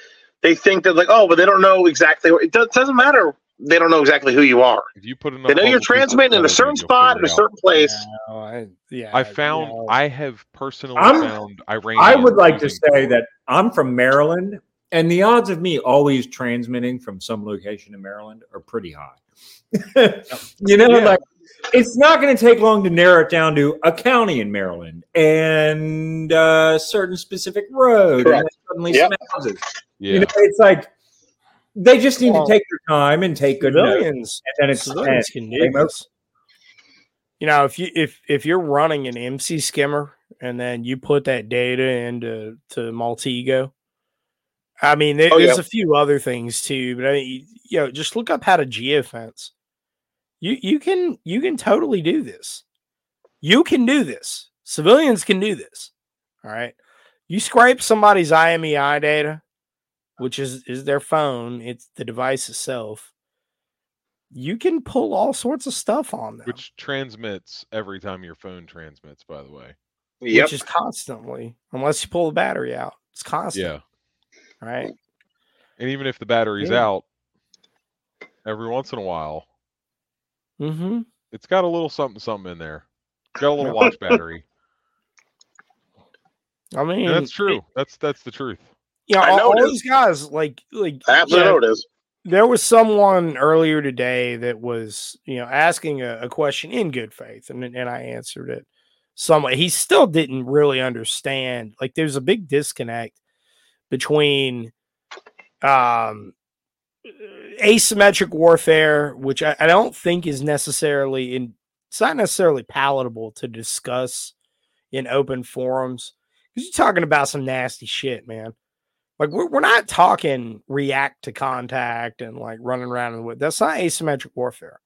they think that like, oh, but they don't know exactly. It do- doesn't matter. They don't know exactly who you are. if you put enough They know you're transmitting in a certain spot in a it out. certain place. No, I, yeah, I found no. I have personally I'm- found Iranian. I would like to say that I'm from Maryland, and the odds of me always transmitting from some location in Maryland are pretty high. <laughs> you know, Yeah. like it's not going to take long to narrow it down to a county in Maryland and a certain specific road. Correct. And suddenly Yep. some houses. Yeah. You know, it's like they just need Well, to take their time and take good notes. Civilians, And then it's civilians and can do move. this. You know, if you if if you're running an MC skimmer and then you put that data into to Maltego, I mean, there, Oh, there's yeah. a few other things too, but I mean, you know, just look up how to geofence. You you can you can totally do this. You can do this. Civilians can do this. All right. You scrape somebody's IMEI data, which is is their phone. It's the device itself. You can pull all sorts of stuff on them, Which transmits every time your phone transmits, by the way. Yep. which is constantly, unless you pull the battery out. It's constant. Yeah. Right. And even if the battery's Yeah. out, every once in a while, Mm-hmm. it's got a little something something in there. It's got a little watch battery. <laughs> I mean, And that's it- true. That's that's the truth. Yeah, I all, know it all these guys, like, like I absolutely yeah, it is. there was someone earlier today that was, you know, asking a, a question in good faith, and and I answered it. Some he still didn't really understand. Like, there's a big disconnect between um asymmetric warfare, which I, I don't think is necessarily in. It's not necessarily palatable to discuss in open forums because you're talking about some nasty shit, man. Like we're we're not talking react to contact and like running around in the wood. That's not asymmetric warfare.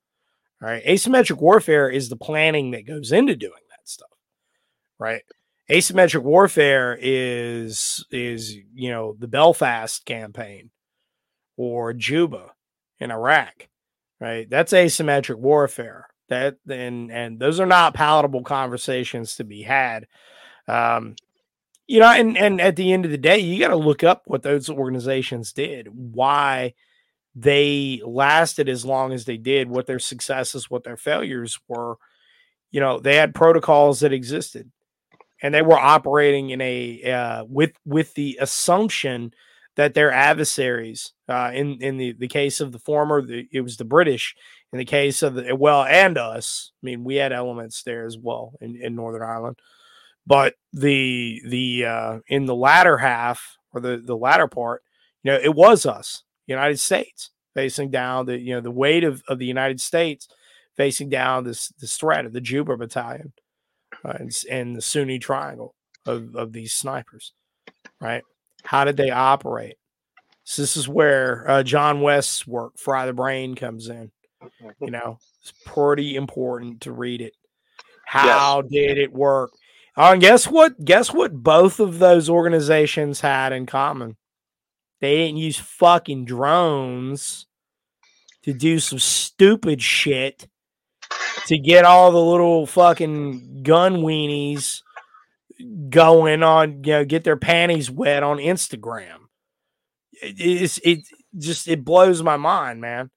All right. Asymmetric warfare is the planning that goes into doing that stuff. Right. Asymmetric warfare is is you know the Belfast campaign or Juba in Iraq. Right. That's asymmetric warfare. That and and those are not palatable conversations to be had. Um, you know, and and at the end of the day, you got to look up what those organizations did, why they lasted as long as they did, what their successes, what their failures were. You know, they had protocols that existed, and they were operating in a uh, with with the assumption that their adversaries, uh, in in the the case of the former, the, it was the British. In the case of the well, and us, I mean, we had elements there as well in, in Northern Ireland but the the uh in the latter half or the the latter part you know it was us united states facing down the you know the weight of, of the united states facing down this this threat of the juba battalion uh, and, and the sunni triangle of, of these snipers right how did they operate so this is where uh, john west's work fry the brain comes in you <laughs> know it's pretty important to read it how did it work Oh, and guess what? Guess what? Both of those organizations had in common. They didn't use fucking drones to do some stupid shit to get all the little fucking gun weenies going on, you know, get their panties wet on Instagram. It, it's it just it blows my mind, man.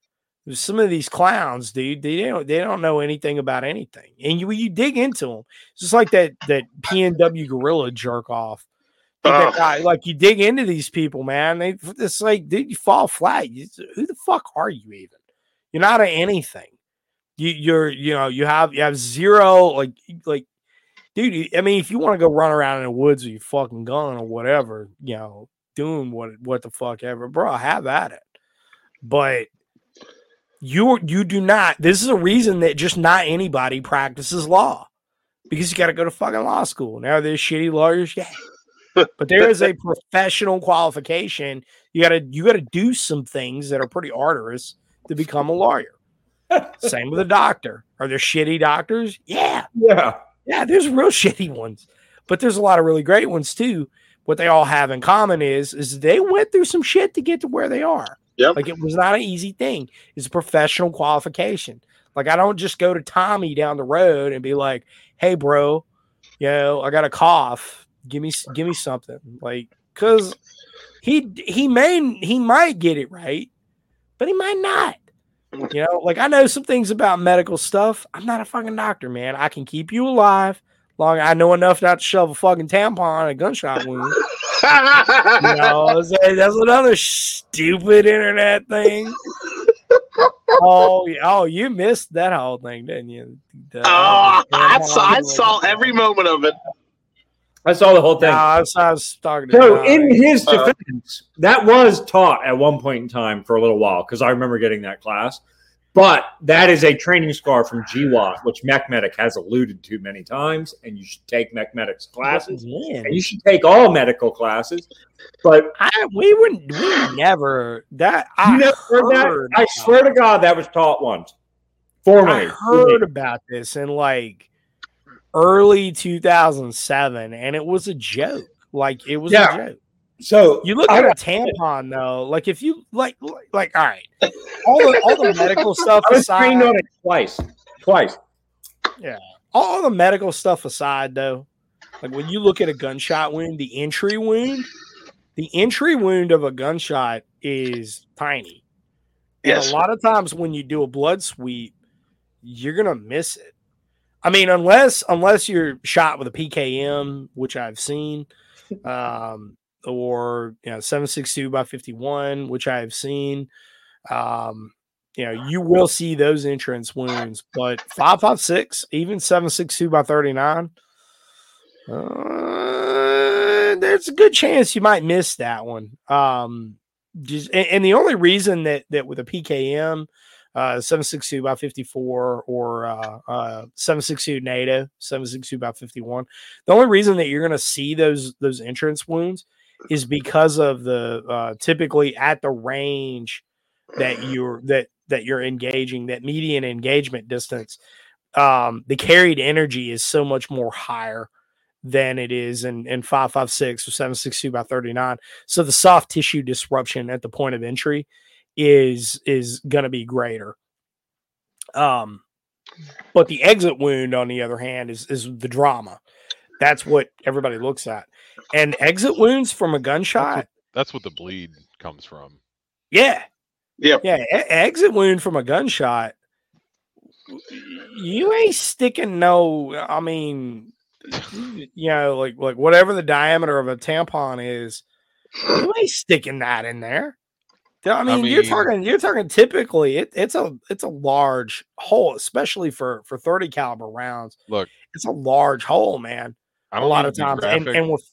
Some of these clowns, dude, they don't they don't know anything about anything, and you you dig into them, it's just like that that PNW guerrilla jerk off. Ugh. guy, like you dig into these people, man. They it's like dude, you fall flat. You, who the fuck are you even? You're not anything. You you're you know you have you have zero like like dude. I mean, if you want to go run around in the woods with your fucking gun or whatever, you know, doing what what the fuck ever, bro, have at it. But you you do not. This is a reason that just not anybody practices law because you got to go to fucking law school. Now there's shitty lawyers, yeah, but there is a <laughs> professional qualification. You got to you got to do some things that are pretty arduous to become a lawyer. Same with a doctor. Are there shitty doctors? Yeah, Yeah. yeah, there's real <laughs> shitty ones, but there's a lot of really great ones too. What they all have in common is is they went through some shit to get to where they are. Yep. Like it was not an easy thing. It's a professional qualification. Like I don't just go to Tommy down the road and be like, "Hey, bro, you know, I got a cough. Give me give me something." Like cuz he he may he might get it right, but he might not. You know, like I know some things about medical stuff. I'm not a fucking doctor, man. I can keep you alive. Long I know enough not to shove a fucking tampon in a gunshot wound. You know, that's another stupid internet thing. oh, oh, you missed that whole thing, didn't you? the. Oh, I saw, I saw every moment of it. I saw the whole thing. No, I was, I was talking to. So, John. in his Uh, defense, that was taught at one point in time for a little while because I remember getting that class. But that is a training scar from GWOT, which MechMedic has alluded to many times, and you should take Medic's classes. Man, And you should take all medical classes. But I we wouldn't we never that I never heard that? I swear to God, that was taught once. I heard about this and like early 2007, and it was a joke. Like it was Yeah. a joke. So You look I- at a tampon though, like if you like, like, like all right, <laughs> all the all the medical stuff I was aside, on it twice. Twice. Yeah. All the medical stuff aside though, like when you look at a gunshot wound, the entry wound, the entry wound of a gunshot is tiny. And Yes. a lot of times when you do a blood sweep, you're gonna miss it. I mean, unless unless you're shot with a PKM, which I've seen, <laughs> um, or you know, seven six two by fifty one, which I have seen. Um, you know, you will see those entrance wounds, but five five six, even seven six two by thirty nine. Uh, there's a good chance you might miss that one. Um, just and, and the only reason that that with a PKM, uh, seven six two by fifty four or uh, uh, seven six two NATO seven six two by fifty one, the only reason that you're going to see those those entrance wounds is because of the uh, typically at the range that you're that that you're engaging that median engagement distance um the carried energy is so much more higher than it is in in 556 or 762 by 39 so the soft tissue disruption at the point of entry is is going to be greater. Um but the exit wound on the other hand is is the drama. That's what everybody looks at. And exit wounds from a gunshot That's what the bleed comes from. yeah. Yeah. yeah e- exit wound from a gunshot you ain't sticking no i mean you know like like whatever the diameter of a tampon is you ain't sticking that in there i mean, you're talking you're talking typically it, it's a it's a large hole especially for for 30 caliber rounds Look, it's a large hole man I a lot of times and, and with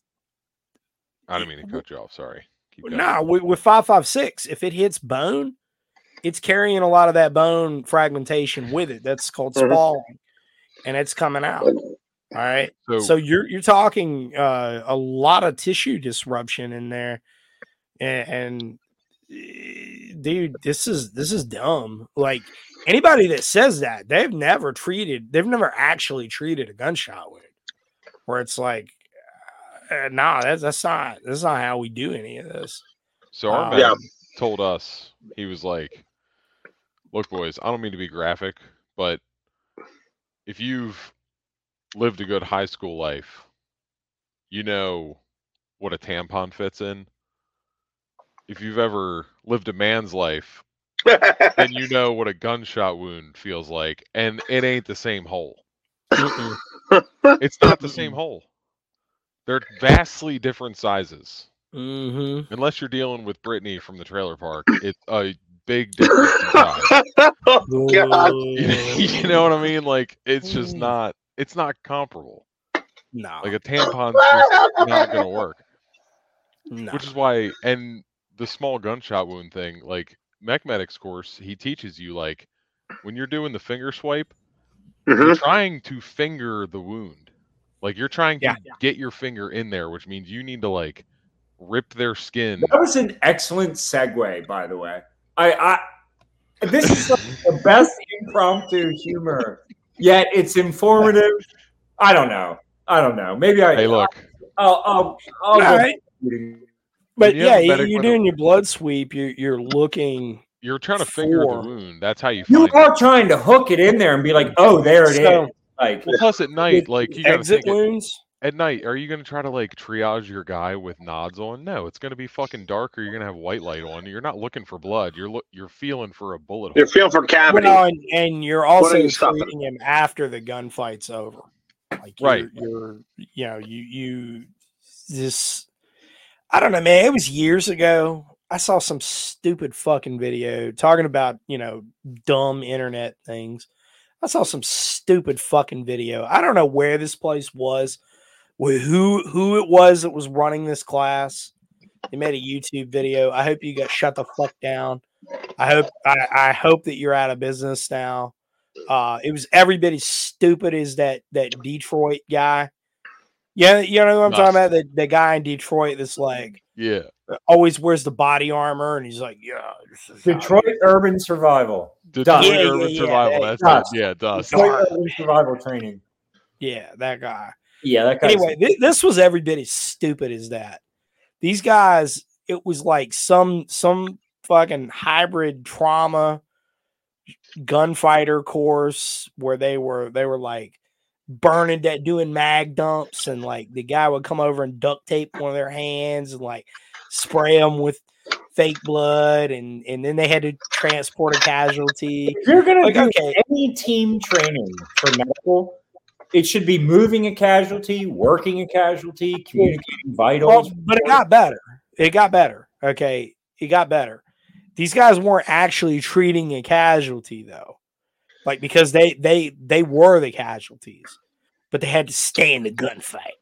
I didn't mean to cut you off. Sorry. No with, with 556 if it hits bone it's carrying a lot of that bone fragmentation with it that's called Mhm. spalling and it's coming out all right So, so you're you're talking uh, a lot of tissue disruption in there and, and dude this is this is dumb like anybody that says that they've never treated they've never actually treated a gunshot wound where it's like uh, nah that's that's not that's not how we do any of this so our uh, man Yeah. told us he was like, "Look, boys, I don't mean to be graphic, but if you've lived a good high school life, you know what a tampon fits in. If you've ever lived a man's life, then you <laughs> know what a gunshot wound feels like, and it ain't the same hole. It's not the same hole. They're vastly different sizes. mm-hmm. Unless you're dealing with Brittany from the trailer park, it's a big difference <laughs> oh, God. <laughs> you know what I mean? Like it's Mm. just not. It's not comparable. no Like a tampon's just not gonna work. no Which is why, and the small gunshot wound thing, like Mech Medic's course, he teaches you like when you're doing the finger swipe, you're Mhm. trying to finger the wound. Like you're trying to Yeah. get your finger in there, which means you need to like rip their skin. That was an excellent segue, by the way. I, I this is like the <laughs> best impromptu humor, yet it's informative. I don't know. I don't know. Maybe I. Hey, look, I'll. I'll, I'll All go right. shooting. But you yeah you- medic you're with doing your blood sweep you're you're looking you're trying to finger Four. the wound. That's how you You find it. are trying to hook it in there and be like, "Oh, there it is." So- Like, Well, plus at night, like you gotta exit think it- wounds at night, are you gonna try to like triage your guy with nods on? No, it's gonna be fucking dark, or you're gonna have white light on. You're not looking for blood. You're look, you're feeling for a bullet hole. You're hole. feeling for cavity. well, and, and you're also you stopping? treating him after the gunfight's over like you're, Right. you're you know you you this i don't know man it was years ago i saw some stupid fucking video talking about you know dumb internet things i saw some stupid fucking video. I don't know where this place was, wh- who who it was that was running this class. They made a YouTube video. I hope you got shut the fuck down. I hope I, I hope that you're out of business now. Uh, it was every bit as stupid as that that Detroit guy. Yeah, you know what I'm talking about? The, the guy in Detroit that's like Yeah. Uh, always wears the body armor and he's like, yeah, this is how Detroit Urban Survival. Detroit Yeah, yeah, Urban yeah, Survival. that- That's Dust. it. Yeah, dust. Detroit Darn, Urban. Survival Training. Yeah, that guy. Yeah, that guy's Anyway, thi- this was every bit as stupid as that. These guys, it was like some some fucking hybrid trauma gunfighter course where they were they were like burning that doing mag dumps and like the guy would come over and duct tape one of their hands and like spray them with fake blood and and then they had to transport a casualty If you're gonna Like, do okay. any team training for medical, it should be moving a casualty, working a casualty, communicating vitals. Well, but it got better. It got better. Okay. It got better. These guys weren't actually treating a casualty though. Like because they they they were the casualties, but they had to stay in the gunfight.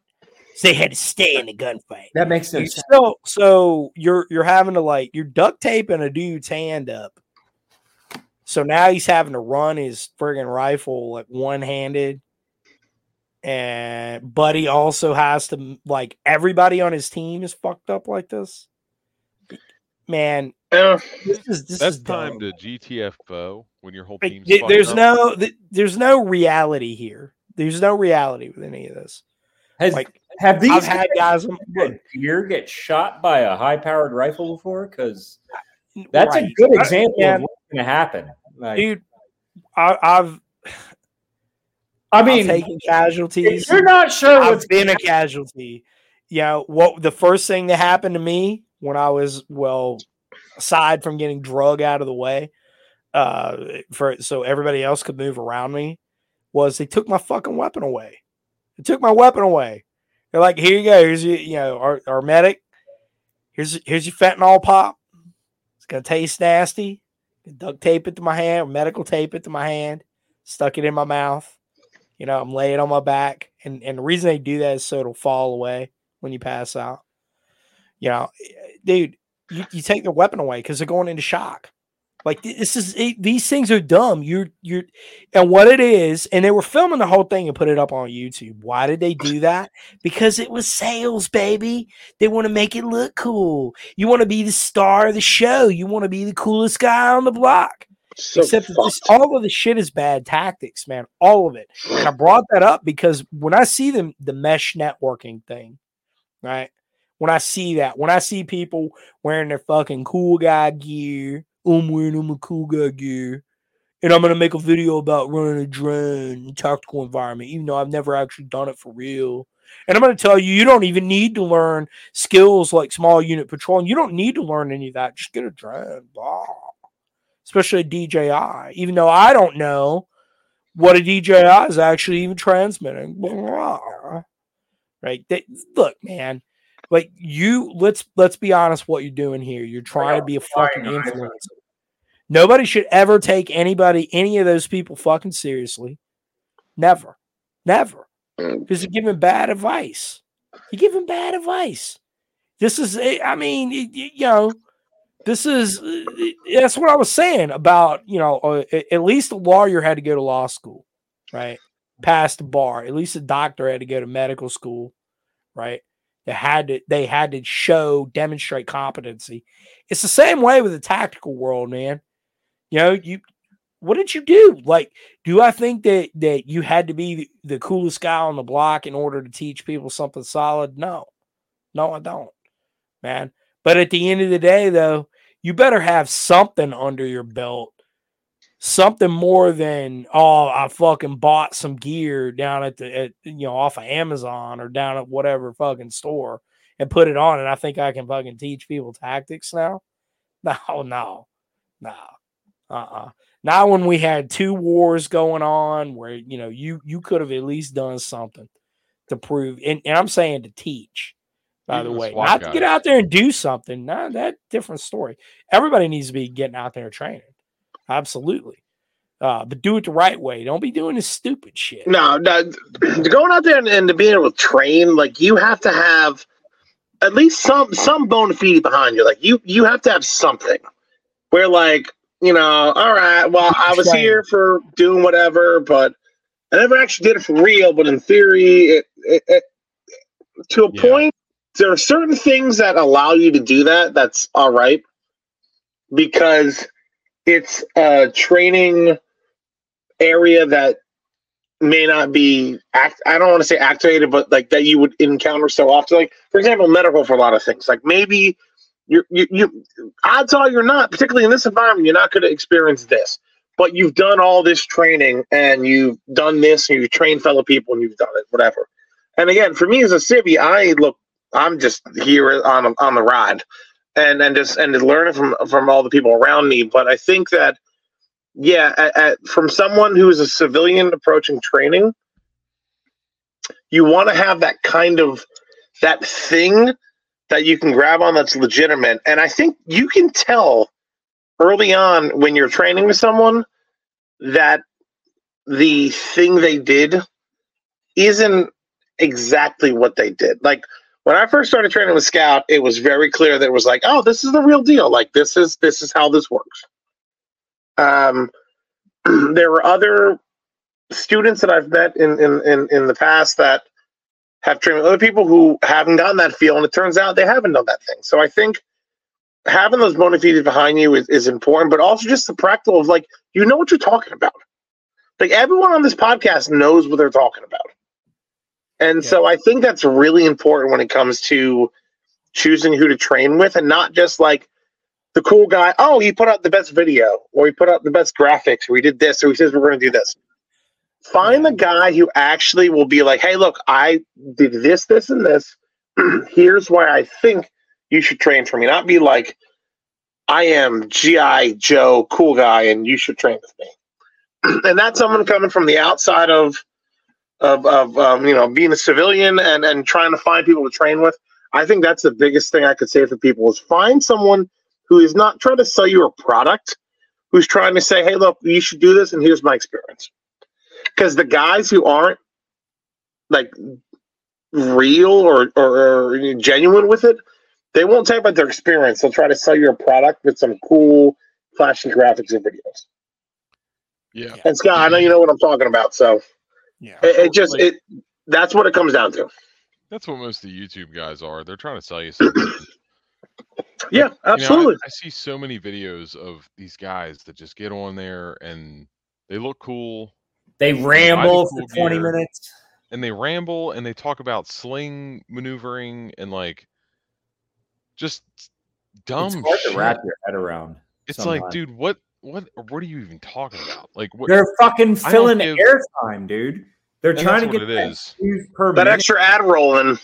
So they had to stay in the gunfight. that makes sense. So so you're you're having to like you're duct taping a dude's hand up. So now he's having to run his friggin' rifle like one handed. And Buddy also has to like everybody on his team is fucked up like this. Man, Yeah. this is this That's is time dumb. to GTFO when your whole Like, team's th- fucked there's up. no th- there's no reality here. There's no reality with any of this. Has, Like have these I've had guys get deer <laughs> get shot by a high-powered rifle before? Because that's a Right. good I- example yeah. of what's going to happen. Like, dude. I, I've I I've mean, taken if casualties. you're not sure I've what's been a casualty. You know what? The first thing that happened to me when I was well, aside from getting drug out of the way, uh, for so everybody else could move around me, was they took my fucking weapon away. They took my weapon away. They're like, "Here you go. Here's your, you know, our, our medic. Here's here's your fentanyl pop. It's gonna taste nasty. Duct tape it to my hand, medical tape it to my hand, stuck it in my mouth. You know, I'm laying on my back, and and the reason they do that is so it'll fall away when you pass out. You know, dude, you, you take their weapon away because they're going into shock. Like this is it, these things are dumb. You're you're, and what it is, and they were filming the whole thing and put it up on YouTube. Why did they do that? Because it was sales, baby. They want to make it look cool. You want to be the star of the show. You want to be the coolest guy on the block. So Except this, all of the shit is bad tactics, man. All of it. And I brought that up because when I see them, the mesh networking thing, right? When I see that, when I see people wearing their fucking cool guy gear, I'm wearing a cool guy gear, and I'm gonna make a video about running a drone in tactical environment, even though I've never actually done it for real. And I'm gonna tell you, you don't even need to learn skills like small unit patrolling. You don't need to learn any of that. Just get a drone, blah. Especially a DJI, even though I don't know what a DJI is actually even transmitting. Blah. Right? They, look, man. Like you, let's let's be honest. What you're doing here, you're trying to be a fucking influencer. Nobody should ever take anybody, any of those people, fucking seriously. Never, never, because you're giving bad advice. You're giving bad advice. This is, I mean, you know, this is uh, that's what I was saying about you know uh, at least a lawyer had to go to law school, right? Pass the bar. At least a doctor had to go to medical school, right? They had to they had to show demonstrate competency. It's the same way with the tactical world, man. You know, you what did you do? Like, do I think that that you had to be the, coolest guy on the block in order to teach people something solid? No, no, I don't, man. But at the end of the day, though, you better have something under your belt, something more than oh, I fucking bought some gear down at the at, you know off of Amazon or down at whatever fucking store and put it on, and I think I can fucking teach people tactics now. <laughs> No, no, no, uh, uh Not when we had two wars going on, where you know you you could have at least done something to prove, and, and I'm saying to teach by Even the the way, SWAT not to get out there and do something. No, that different story. Everybody needs to be getting out there training. Absolutely. Uh, but do it the right way. Don't be doing this stupid shit. No, no, <clears throat> going out there and, and to be able to train, like you have to have at least some some bona fide behind you. Like you you have to have something where like you know, all right, well I was here for doing whatever, but I never actually did it for real. But in theory, it, it, it to a Yeah. point, there are certain things that allow you to do that. That's all right because it's a training area that may not be act I don't want to say activated, but like that you would encounter so often. Like for example, medical for a lot of things. Like maybe you're you, you odds are you're not, particularly in this environment, you're not going to experience this. But you've done all this training and you've done this and you've trained fellow people and you've done it, whatever. And again, for me as a civvy, I look I'm just here on on the ride and and just and learning from from all the people around me. But I think that yeah, at, at, from someone who is a civilian approaching training, you want to have that kind of that thing that you can grab on that's legitimate. And I think you can tell early on when you're training with someone that the thing they did isn't exactly what they did. Like when I first started training with Scout, it was very clear that it was like, oh, this is the real deal. Like this is this is how this works. Um, <clears throat> there were other students that I've met in, in, in, in the past that have trained with other people who haven't gotten that feel, and it turns out they haven't done that thing. So I think having those bona fides behind you is, is important, but also just the practical of like, you know what you're talking about. Like everyone on this podcast knows what they're talking about. And so I think that's really important when it comes to choosing who to train with and not just like the cool guy, oh, he put out the best video or he put out the best graphics or he did this or he says we're going to do this. Find the guy who actually will be like, hey, look, I did this, this, and this. <clears throat> Here's why I think you should train for me. Not be like, I am G.I. Joe, cool guy, and you should train with me. <clears throat> and that's someone coming from the outside of of, of um, you know being a civilian and and trying to find people to train with. I think that's the biggest thing I could say for people is find someone who is not trying to sell you a product, who's trying to say, hey, look, you should do this, and here's my experience. Because the guys who aren't like real or, or, or genuine with it, they won't talk about their experience. They'll try to sell you a product with some cool, flashy graphics and videos. Yeah. And Scott, I know you know what I'm talking about, so Yeah. it, it just Like- it that's what it comes down to. That's what most of the YouTube guys are. They're trying to sell you something. <clears throat> Yeah, You know, I- absolutely. I, see so many videos of these guys that just get on there and they look cool They ramble for cool 20 gear. minutes. and they ramble and they talk about sling maneuvering and like just dumb it's hard shit. to wrap your head around. it's sometimes. like, dude, what what what are you even talking about? Like what They're fucking filling give- airtime, dude. They're And trying to that's get what it that is. views per that minute. extra ad rolling.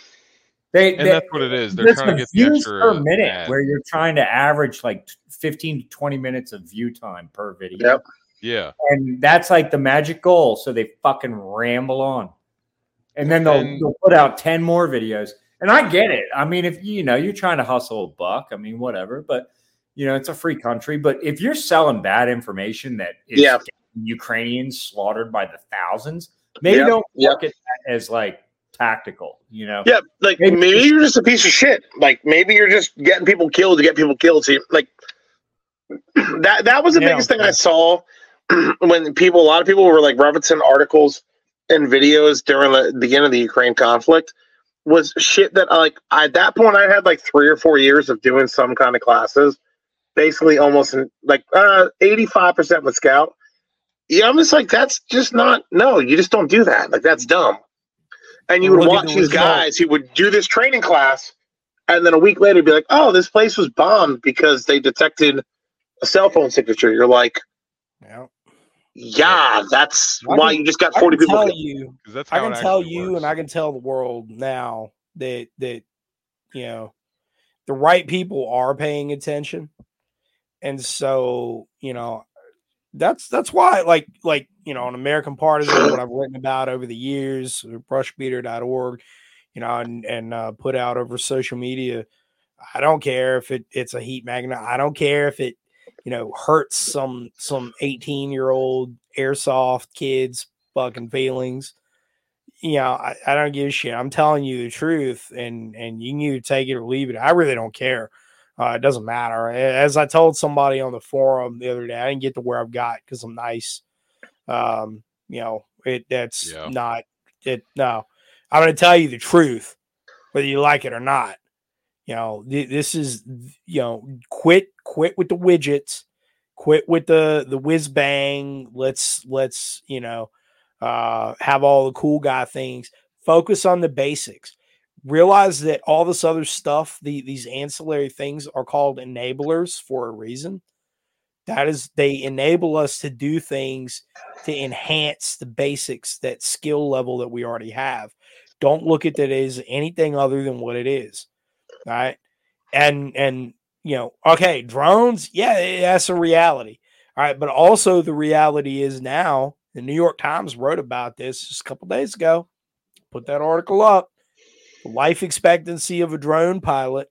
They, and they- that's what it is. They're listen, trying to get the views extra per minute, ad. where you're trying to average like 15 to 20 minutes of view time per video. Yep. Yeah. And that's like the magic goal. So they fucking ramble on. And then they'll, And- they'll put out 10 more videos. And I get it. I mean, if you know, you're trying to hustle a buck, I mean, whatever, but you know, it's a free country. But if you're selling bad information that is Yeah. Ukrainians slaughtered by the thousands, maybe Yep, don't yep. look at that as like tactical, you know? Yeah, like Maybe- maybe, you're just a piece of shit. Like maybe you're just getting people killed to get people killed. So like <clears throat> that that was the Yeah. biggest thing I saw <clears throat> when people a lot of people were like referencing articles and videos during the beginning of the Ukraine conflict was shit that like at that point I had like three or four years of doing some kind of classes, basically almost like uh 85% with scout. Yeah, I'm just like that's just not no, you just don't do that. Like that's dumb. And you would watch these guys who would do this training class and then a week later be like, "Oh, this place was bombed because they detected a cell phone signature." You're like, Yeah. "Yeah, that's I why can- you just got I 40 can people." tell killed. you, 'Cause that's I can tell you, works. and I can tell the world now that that you know the right people are paying attention, and so you know that's that's why like like you know an American Partisan, what I've written about over the years, brushbeater.org, you know, and and uh, put out over social media. I don't care if it it's a heat magnet. I don't care if it you know, hurts some some 18 year old airsoft kids fucking feelings. You know, I, I don't give a shit. I'm telling you the truth, and and you can either take it or leave it. I really don't care. Uh, it doesn't matter. As I told somebody on the forum the other day, I didn't get to where I've got because I'm nice. Um, you know, it that's Yeah. not it. No, I'm going to tell you the truth, whether you like it or not. You know, th- this is you know, quit quit with the widgets, quit with the the whiz bang. Let's let's you know, uh, have all the cool guy things. Focus on the basics. Realize that all this other stuff, the these ancillary things, are called enablers for a reason. That is, they enable us to do things to enhance the basics, that skill level that we already have. Don't look at it as anything other than what it is. Right. And, and, you know, okay, drones, yeah, that's a reality. All right. But also, the reality is now, the New York Times wrote about this just a couple days ago. Put that article up. The life expectancy of a drone pilot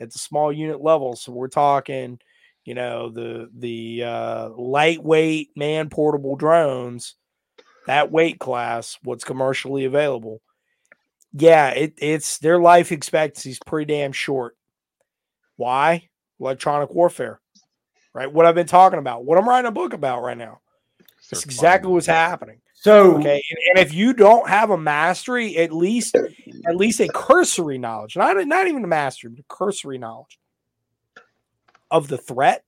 at the small unit level. So we're talking, you know, the the uh, lightweight man portable drones, that weight class, what's commercially available. Yeah, it, it's their life expectancy is pretty damn short. Why? Electronic warfare, right? What I've been talking about, what I'm writing a book about right now. That's exactly what's happening. So Okay, and, and if you don't have a mastery, at least at least a cursory knowledge, not not even a mastery, but a cursory knowledge of the threat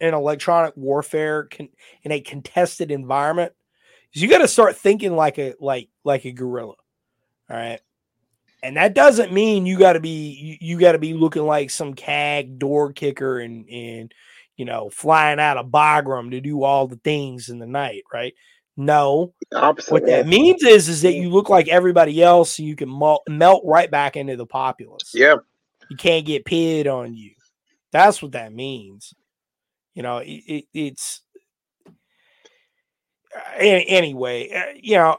in electronic warfare con, in a contested environment, is you got to start thinking like a like like a guerrilla. All right. And that doesn't mean you got to be you, you got to be looking like some CAG door kicker and and you know flying out of Bagram to do all the things in the night, right? No, Opposite. what that means is is that you look like everybody else, so you can melt, melt right back into the populace. Yeah. You can't get pitted on you. That's what that means. You know, it, it, it's anyway. Uh, you know,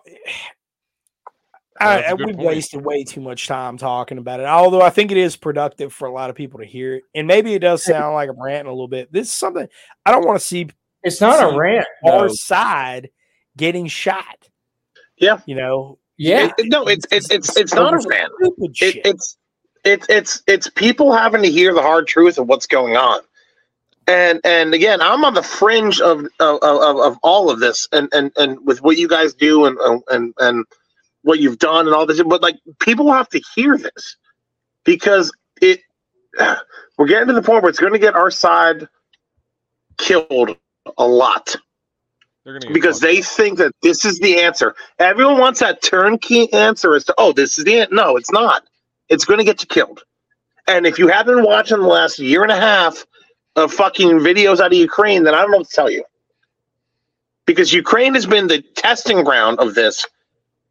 I, That's a I good we point. wasted way too much time talking about it. Although I think it is productive for a lot of people to hear it, and maybe it does sound like I'm ranting a little bit. This is something I don't want to see it's not See, a rant. our though. side getting shot. Yeah. you know, Yeah. It- it- no, it's it's it's it's not a rant. It, it's it's it's it's people having to hear the hard truth of what's going on. And and again, I'm on the fringe of of, of, of all of this, and, and and with what you guys do, and and and what you've done, and all this. But like, people have to hear this because it. <sighs> We're getting to the point where it's going to get our side killed a lot They're gonna get because they think that this is the answer. Everyone wants that turnkey answer as to, oh, this is the answer. No, it's not. It's going to get you killed. And if you haven't been watching the last year and a half of fucking videos out of Ukraine, then I don't know what to tell you. Because Ukraine has been the testing ground of this,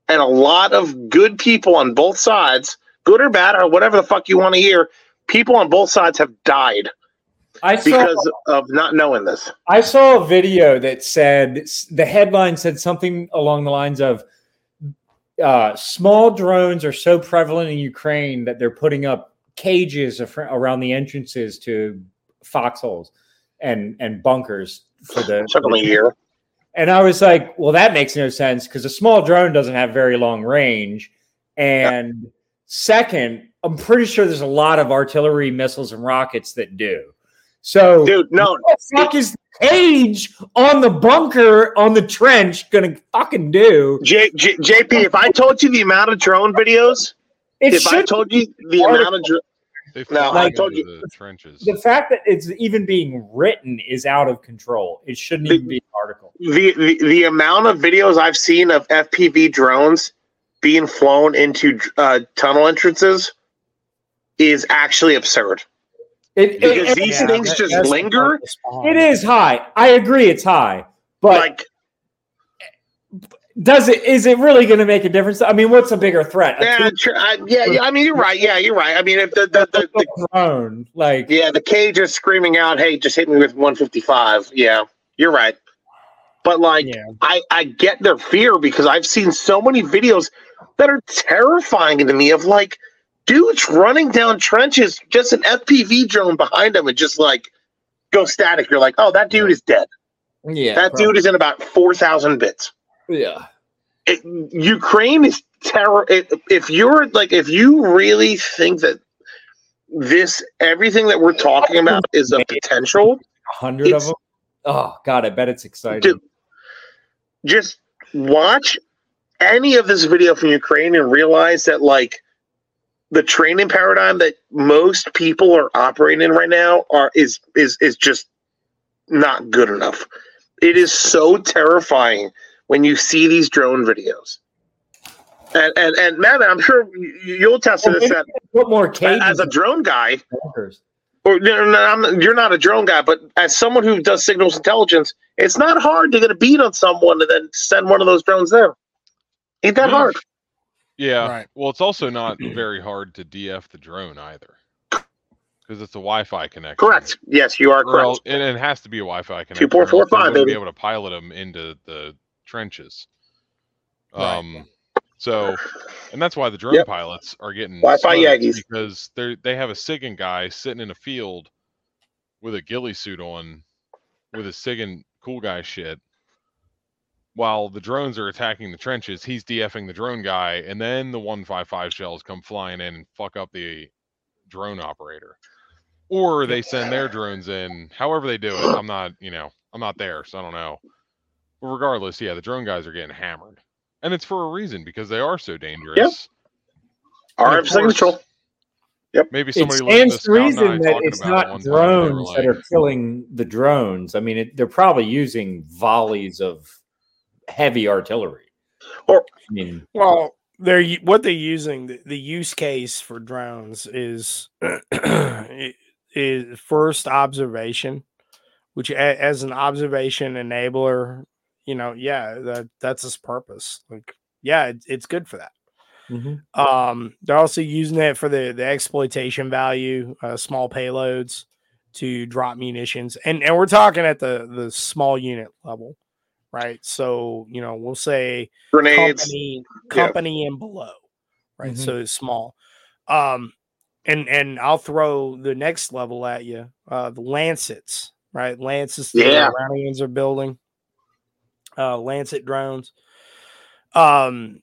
and a lot of good people on both sides, good or bad, or whatever the fuck you want to hear, people on both sides have died I saw because of not knowing this. I saw a video that said the headline said something along the lines of uh, small drones are so prevalent in Ukraine that they're putting up cages around the entrances to foxholes and and bunkers for the. Took them year. And I was like, well, that makes no sense because a small drone doesn't have very long range. And second, I'm pretty sure there's a lot of artillery missiles and rockets that do. So, Dude, no, what the fuck is the cage on the bunker on the trench gonna fucking do? J, J, JP, if I told you the amount of drone videos, It if I told you the Article- amount of dr- They No, I told you- the trenches. the fact that it's even being written is out of control. It shouldn't even be an article. the, the the amount of videos I've seen of FPV drones being flown into uh, tunnel entrances is actually absurd. It, Because it, these Yeah, things that- just linger. it is high. I agree, it's high, but like, does it? Is it really going to make a difference? I mean, what's a bigger threat? A yeah, tr- I, yeah, yeah. I mean, you're right. Yeah, you're right. I mean, if the the, the, the <laughs> drone, like yeah, the cage is screaming out, "Hey, just hit me with 155." Yeah, you're right. But like, Yeah. I I get their fear because I've seen so many videos that are terrifying to me of like dudes running down trenches, just an FPV drone behind them, and just like go static, you're like, oh, that dude is dead. Yeah, That dude is in about four thousand bits. Yeah, It, Ukraine is terror. If, if you're like, if you really think that this everything that we're talking about is a potential, hundred of them. Oh God, I bet it's exciting. Dude, just watch any of this video from Ukraine and realize that like the training paradigm that most people are operating in right now are is is is just not good enough. It is so terrifying when you see these drone videos. And and and Matt, I'm sure you- you'll attest to Well, this maybe that Put more cages. as a drone guy, or no, no, I'm, you're not a drone guy, but as someone who does signals intelligence, it's not hard to get a beat on someone and then send one of those drones there. Ain't that Yeah. hard? Yeah. Right. Well, it's also not very hard to DF the drone either, because it's a Wi-Fi connection. Correct. Yes, you are correct. else- and it has to be a Wi-Fi connection. four, or four, five, wouldn't baby. Be able to pilot them into the trenches. Right. Um. So, and that's why the drone Yep. pilots are getting Wi-Fi smoked Yagis. because they they have a SIGINT guy sitting in a field with a ghillie suit on, with his SIGINT cool guy shit. While the drones are attacking the trenches, he's DFing the drone guy, and then the 155 shells come flying in and fuck up the drone operator. Or they send their drones in, however they do it. I'm not, you know, I'm not there, so I don't know. But regardless, yeah, the drone guys are getting hammered. And it's for a reason because they are so dangerous. Yep. of RF signature. course, Maybe It somebody listened stands to to and I reason that it's not one time, and they were drones that are killing the drones. I mean, it, they're probably using volleys of heavy artillery. Or- I mean, Well, they're what they're using. The, the use case for drones is <clears throat> is first observation, which a, as an observation enabler, you know, yeah, that that's his purpose. Like, yeah, it, it's good for that. Um, they're also using it for the the exploitation value, uh, small payloads to drop munitions, and and we're talking at the the small unit level, right? So you know, we'll say Grenades. company Yeah. and below right Mhm. so it's small um and and i'll throw the next level at you uh the lancets right lancets that Yeah. the iranians are building uh lancet drones. Um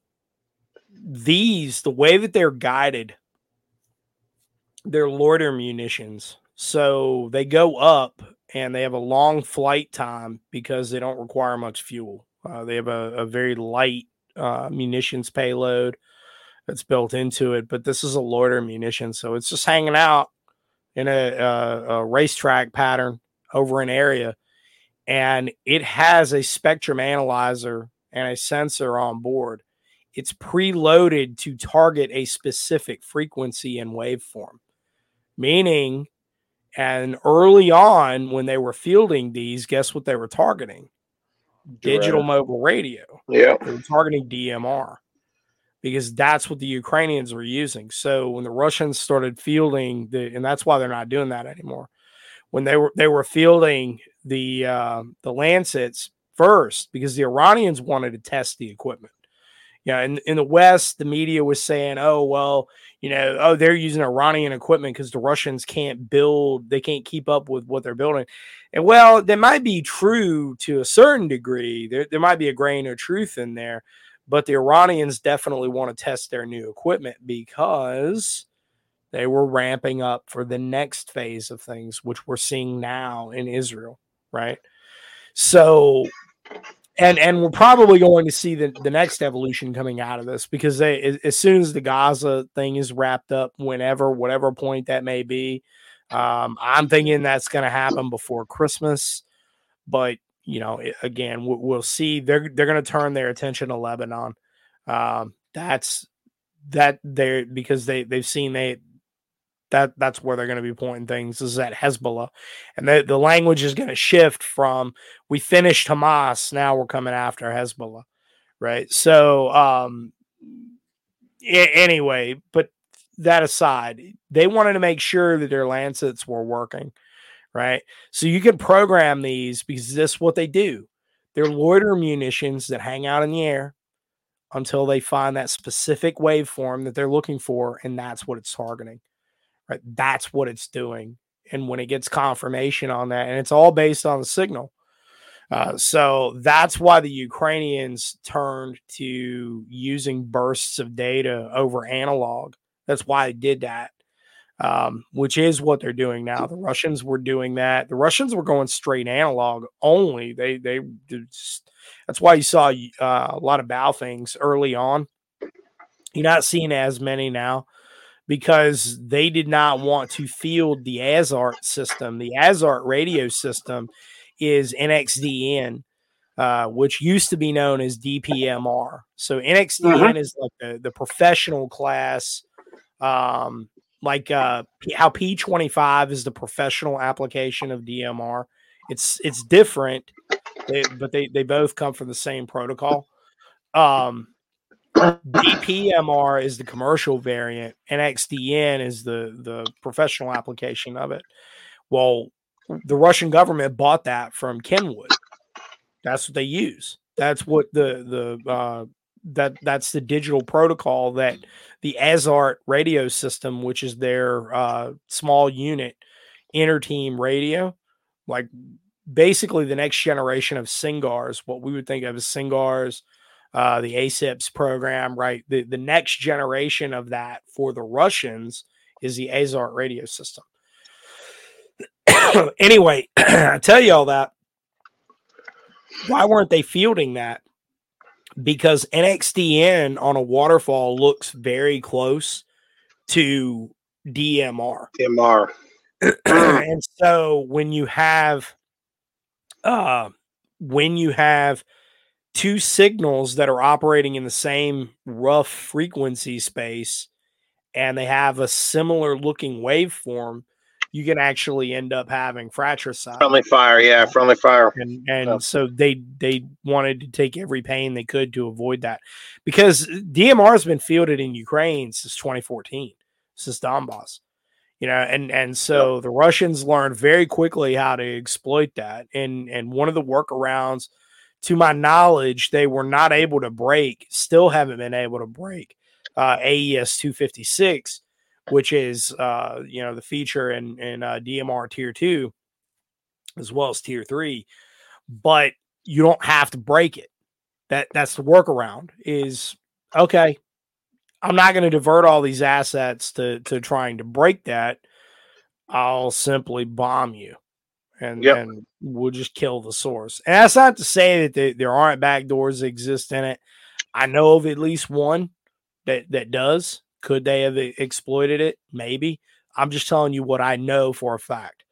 these the way that they're guided they're loiter munitions. So they go up and they have a long flight time because they don't require much fuel. Uh, they have a, a very light uh, munitions payload that's built into it, but this is a loiter munition, so it's just hanging out in a, a, a racetrack pattern over an area, and it has a spectrum analyzer and a sensor on board. It's preloaded to target a specific frequency and waveform, meaning, and early on when they were fielding these, guess what they were targeting? Digital mobile radio Yeah. they were targeting DMR because that's what the Ukrainians were using. So when the Russians started fielding the, and that's why they're not doing that anymore. When they were they were fielding the uh, the Lancets first because the Iranians wanted to test the equipment. Yeah, in in the West, the media was saying, "Oh well, you know, oh they're using Iranian equipment because the Russians can't build, they can't keep up with what they're building." And well, that might be true to a certain degree. There, there might be a grain of truth in there, but the Iranians definitely want to test their new equipment because they were ramping up for the next phase of things, which we're seeing now in Israel, right? So, and and we're probably going to see the, the next evolution coming out of this because they as, soon as the Gaza thing is wrapped up, whenever whatever point that may be, um, I'm thinking that's going to happen before Christmas, but you know, again, we'll, we'll see. They're they're going to turn their attention to Lebanon. Um, that's that they're because they they've seen they that that's where they're going to be pointing things is at Hezbollah, and the the language is going to shift from we finished Hamas, now we're coming after Hezbollah, right? So, um, a- anyway, but that aside, they wanted to make sure that their Lancets were working, right? So you can program these because this is what they do. They're loiter munitions that hang out in the air until they find that specific waveform that they're looking for, and that's what it's targeting. Right? That's what it's doing. and when it gets confirmation on that, and it's all based on the signal. Uh, so that's why the Ukrainians turned to using bursts of data over analog. That's why they did that, um, which is what they're doing now. The Russians were doing that. The Russians were going straight analog only. They they just, that's why you saw uh, a lot of Baofengs early on. You're not seeing as many now because they did not want to field the Azart system. The Azart radio system is NXDN, uh, which used to be known as DPMR. So NXDN Mhm. is like the, the professional class, um, like uh, how P25 is the professional application of DMR. It's it's different, they, but they they both come from the same protocol. Um, DPMR is the commercial variant, NXDN is the the professional application of it. Well, the Russian government bought that from Kenwood. That's what they use. That's what the the uh, that that's the digital protocol that the Azart radio system, which is their uh, small unit interteam radio, like basically the next generation of SINCGARS, what we would think of as SINCGARS, uh, the ASIPS program, right? The the next generation of that for the Russians is the Azart radio system. <coughs> anyway, <coughs> I tell you all that. Why weren't they fielding that? Because NXDN on a waterfall looks very close to DMR. DMR. <coughs> and so when you have uh when you have two signals that are operating in the same rough frequency space and they have a similar looking waveform you can actually end up having fratricide. Friendly fire, yeah, friendly fire. and and so they they wanted to take every pain they could to avoid that because DMR has been fielded in Ukraine since 2014 since Donbass you know and and so the Russians learned very quickly how to exploit that and and one of the workarounds to my knowledge they were not able to break still haven't been able to break uh AES 256 which is uh you know the feature in in uh, DMR tier 2 as well as tier 3 but you don't have to break it. That that's the workaround is okay i'm not going to divert all these assets to to trying to break that. I'll simply bomb you and Yep. and we'll just kill the source. And that's not to say that there, there aren't backdoors that exist in it. I know of at least one that that does. Could they have exploited it? Maybe. I'm just telling you what i know for a fact.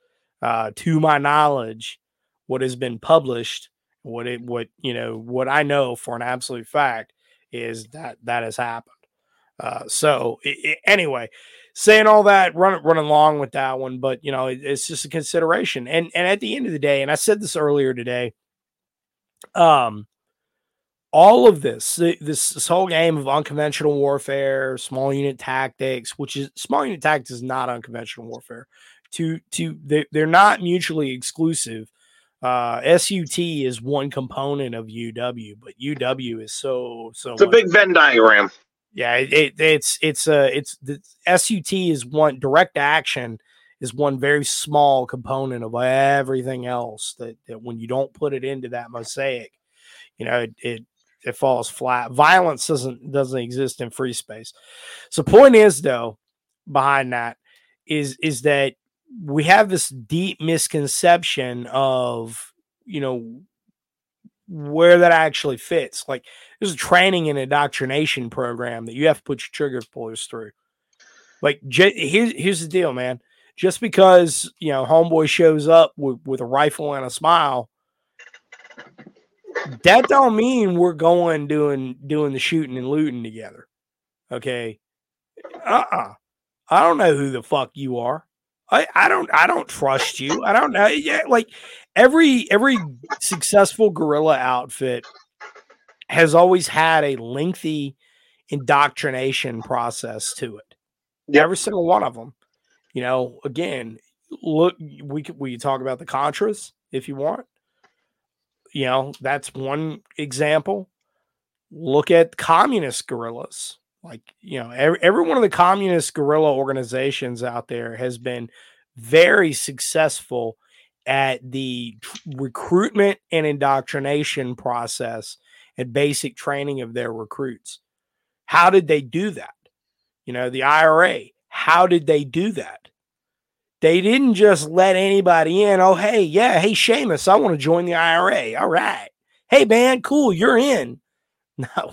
Uh to my knowledge what has been published what it what you know what i know for an absolute fact is that that has happened. Uh so i i- anyway saying all that run running along with that one but you know it, it's just a consideration. And and at the end of the day and i said this earlier today um all of this this, this whole game of unconventional warfare small unit tactics which is small unit tactics is not unconventional warfare. To to they, they're not mutually exclusive. Uh SUT is one component of UW but UW is so so It's a big Venn diagram. Yeah it, it, it's it's uh it's the SUT is one direct action is one very small component of everything else that, that when you don't put it into that mosaic you know it, it it falls flat. Violence doesn't doesn't exist in free space. So point is though behind that is is that we have this deep misconception of you know where that actually fits like there's a training and indoctrination program that you have to put your trigger pullers through. Like j- here's here's the deal man. Just because you know homeboy shows up with, with a rifle and a smile that don't mean we're going doing doing the shooting and looting together okay? Uh-uh. I don't know who the fuck you are i i don't i don't trust you. I don't know yeah like every every successful guerrilla outfit has always had a lengthy indoctrination process to it. Yep. every single one of them you know again look we could we talk about the contras if you want. You know that's one example. Look at communist guerrillas like you know every, every one of the communist guerrilla organizations out there has been very successful at the recruitment and indoctrination process and basic training of their recruits. How did they do that? You know, the IRA, how did they do that? They didn't just let anybody in. Oh, hey, yeah, hey, Seamus, I want to join the IRA. All right. Hey, man, cool, you're in. <laughs> No.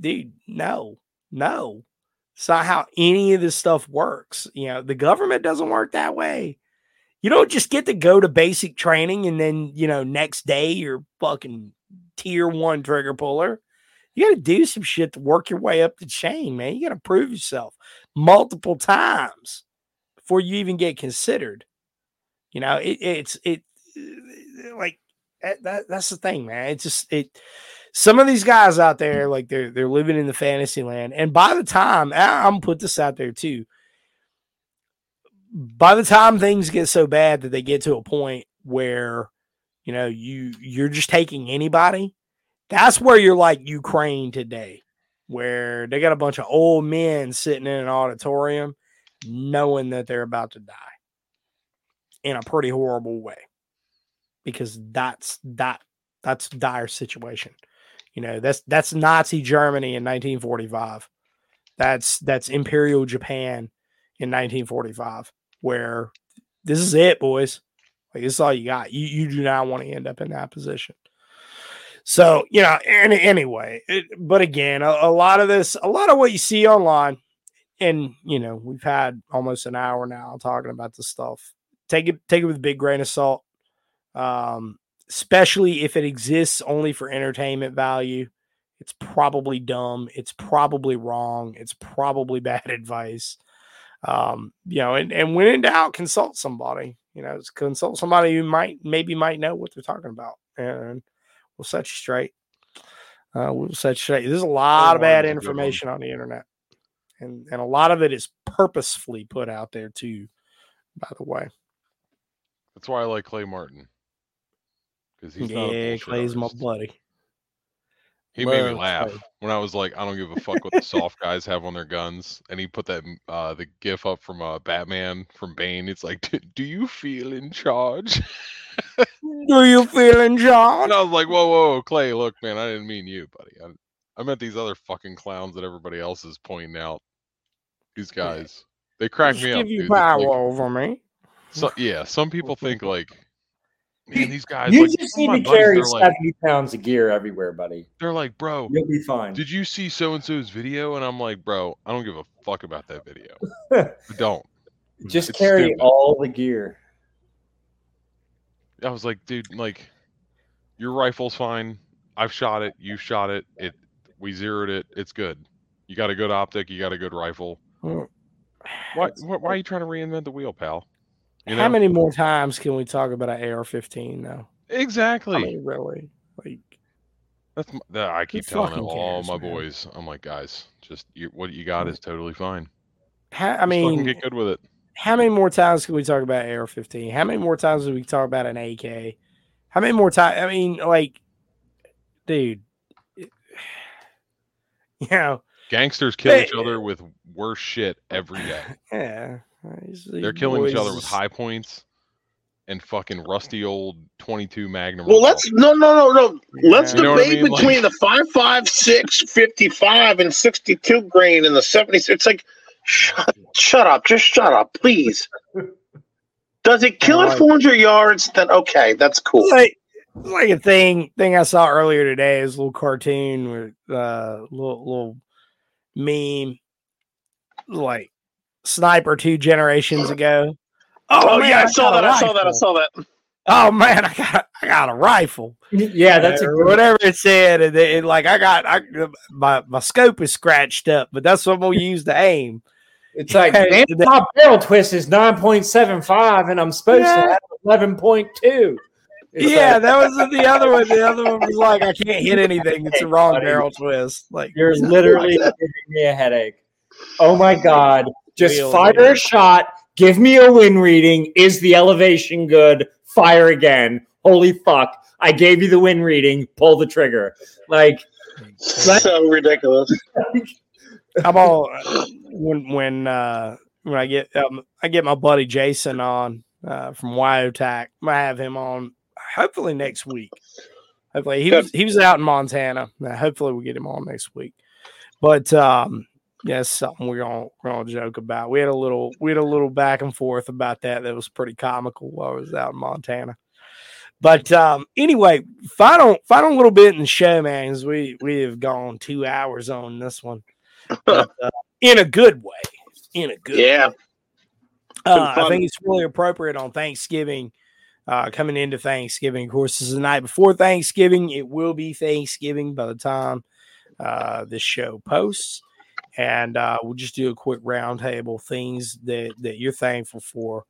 Dude, no, no. It's not how any of this stuff works. You know, the government doesn't work that way. You don't just get to go to basic training and then, you know, next day you're fucking tier one trigger puller. You got to do some shit to work your way up the chain, man. You got to prove yourself multiple times before you even get considered. You know, it, it's it like that, that. That's the thing, man. It's just it. Some of these guys out there, like they're they're living in the fantasy land, and by the time I'm gonna put this out there too, by the time things get so bad that they get to a point where you know you you're just taking anybody that's where you're like ukraine today where they got a bunch of old men sitting in an auditorium knowing that they're about to die in a pretty horrible way because that's that that's dire situation you know that's that's nazi germany in 1945 that's that's imperial japan in 1945 where this is it boys. Like this is all you got. You you do not want to end up in that position. So you know any, anyway it, but again a, a lot of this a lot of what you see online and you know we've had almost an hour now talking about this stuff. Take it take it with a big grain of salt. Um especially if it exists only for entertainment value it's probably dumb it's probably wrong it's probably <laughs> bad advice um you know and, and when in doubt consult somebody you know consult somebody who might maybe might know what they're talking about and we'll set you straight uh we'll set you straight there's a lot of bad Martin's a good one. information on the internet and and a lot of it is purposefully put out there too by the way That's why I like Clay Martin. Because he's yeah clay's my buddy He made me laugh Clay. when I was like, I don't give a fuck what the soft guys have on their guns, and he put that uh the gif up from uh Batman from Bane. It's like, do you feel in charge? <laughs> do you feeling john And I was like, whoa, whoa, Clay, look, man, I didn't mean you, buddy. I, I meant these other fucking clowns that everybody else is pointing out. These guys, they crack Just me up. give you dude. Power like- over me so yeah, some people <laughs> think like, man, these guys. You like, just need to carry they're like, 70 pounds of gear everywhere, buddy. they're like, bro, You'll be fine. did you see so and so's video? And I'm like, bro, I don't give a fuck about that video. <laughs> Don't. just it's carry stupid. all the gear. I was like, dude, like, your rifle's fine. I've shot it. You shot it. It. We zeroed it. It's good. You got a good optic. You got a good rifle. Mm. Why? Why, why are you trying to reinvent the wheel, pal? You How many more times can we talk about an AR-15 though? Exactly. I mean, really? Like, That's m- that I keep telling fucking all my man? boys. I'm like, guys, just you, what you got is totally fine. how, I mean, get good with it. how many more times can we talk about AR-15? How many more times do we talk about an AK? How many more times? I mean, like, dude, it- <sighs> you know, Gangsters kill They- each other with worse shit every day. <laughs> yeah, They're these killing each other with Hi-Points and fucking rusty old 22 Magnum. Well, let's no, no, no, no. Let's Yeah. You know I debate mean? Like- between the 556, 55, and 62 grain and the 70s. It's like, shut, shut up. Just shut up, please. Does it kill at 400 yards? Then okay, that's cool. like like a thing thing I saw earlier today is a little cartoon with uh little little meme like sniper two generations oh. ago. Oh, oh, man, yeah, I saw got a that. I saw that. I rifle. saw that. Oh man, I got I got a rifle. <laughs> Yeah, that's a uh, or whatever it said, and it, like I got I my my scope is scratched up, but that's what I'm gonna use to aim. It's like <laughs> Yeah, man, my barrel twist is nine point seven five, and I'm supposed Yeah. to have eleven point two. yeah, that was the other one. The other one was like I can't hit anything. It's a <laughs> wrong buddy. barrel twist. Like you're literally giving me a headache. Oh my god! Just Real fire dude. a shot. Give me a win reading. Is the elevation good? Fire again. Holy fuck! I gave you the win reading. Pull the trigger. Like So ridiculous. I'm all when when uh when I get um, I get my buddy Jason on uh, from Wyotac. I have him on hopefully next week. Hopefully he Good. was he was out in Montana. Uh, hopefully we get him on next week. But um, yeah, it's something we're gonna we're gonna joke about. We had a little we had a little back and forth about that. That was pretty comical while I was out in Montana. But um, anyway, final final little bit in the show, man. 'cause we we have gone two hours on this one, but, <laughs> uh, in a good way. In a good Yeah. uh, I think it's really appropriate on Thanksgiving, uh, coming into Thanksgiving. Of course, this is the night before Thanksgiving. It will be Thanksgiving by the time uh, this show posts, and uh, we'll just do a quick roundtable things that that you're thankful for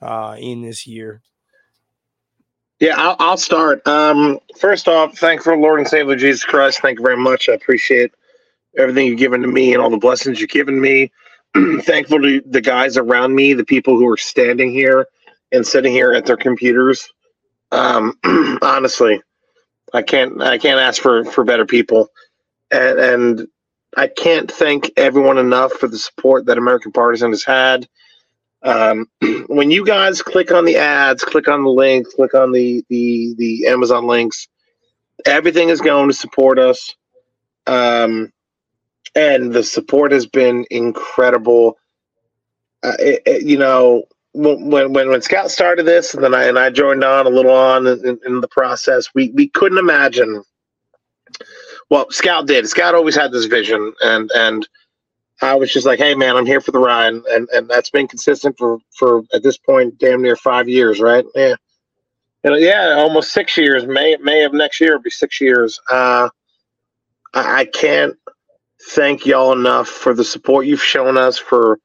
uh, in this year. Yeah, I'll, I'll start. Um, first off, thank for Lord and Savior Jesus Christ. Thank you very much. I appreciate everything you've given to me and all the blessings you've given me. <clears throat> Thankful to the guys around me, the people who are standing here and sitting here at their computers. Um, <clears throat> honestly, I can't I can't ask for for better people, and and I can't thank everyone enough for the support that American Partisan has had. Um, <clears throat> when you guys click on the ads, click on the links, click on the the the Amazon links, everything is going to support us. Um, and the support has been incredible. Uh, it, it- you know, when when when Scout started this, and then I and I joined on a little on in, in the process, we we couldn't imagine. Well, Scout did. Scout always had this vision, and and I was just like, "Hey, man, I'm here for the ride," and and that's been consistent for for at this point, damn near five years, right? Yeah, and yeah, almost six years. May May of next year will be six years. Uh, I, I can't thank y'all enough for the support you've shown us for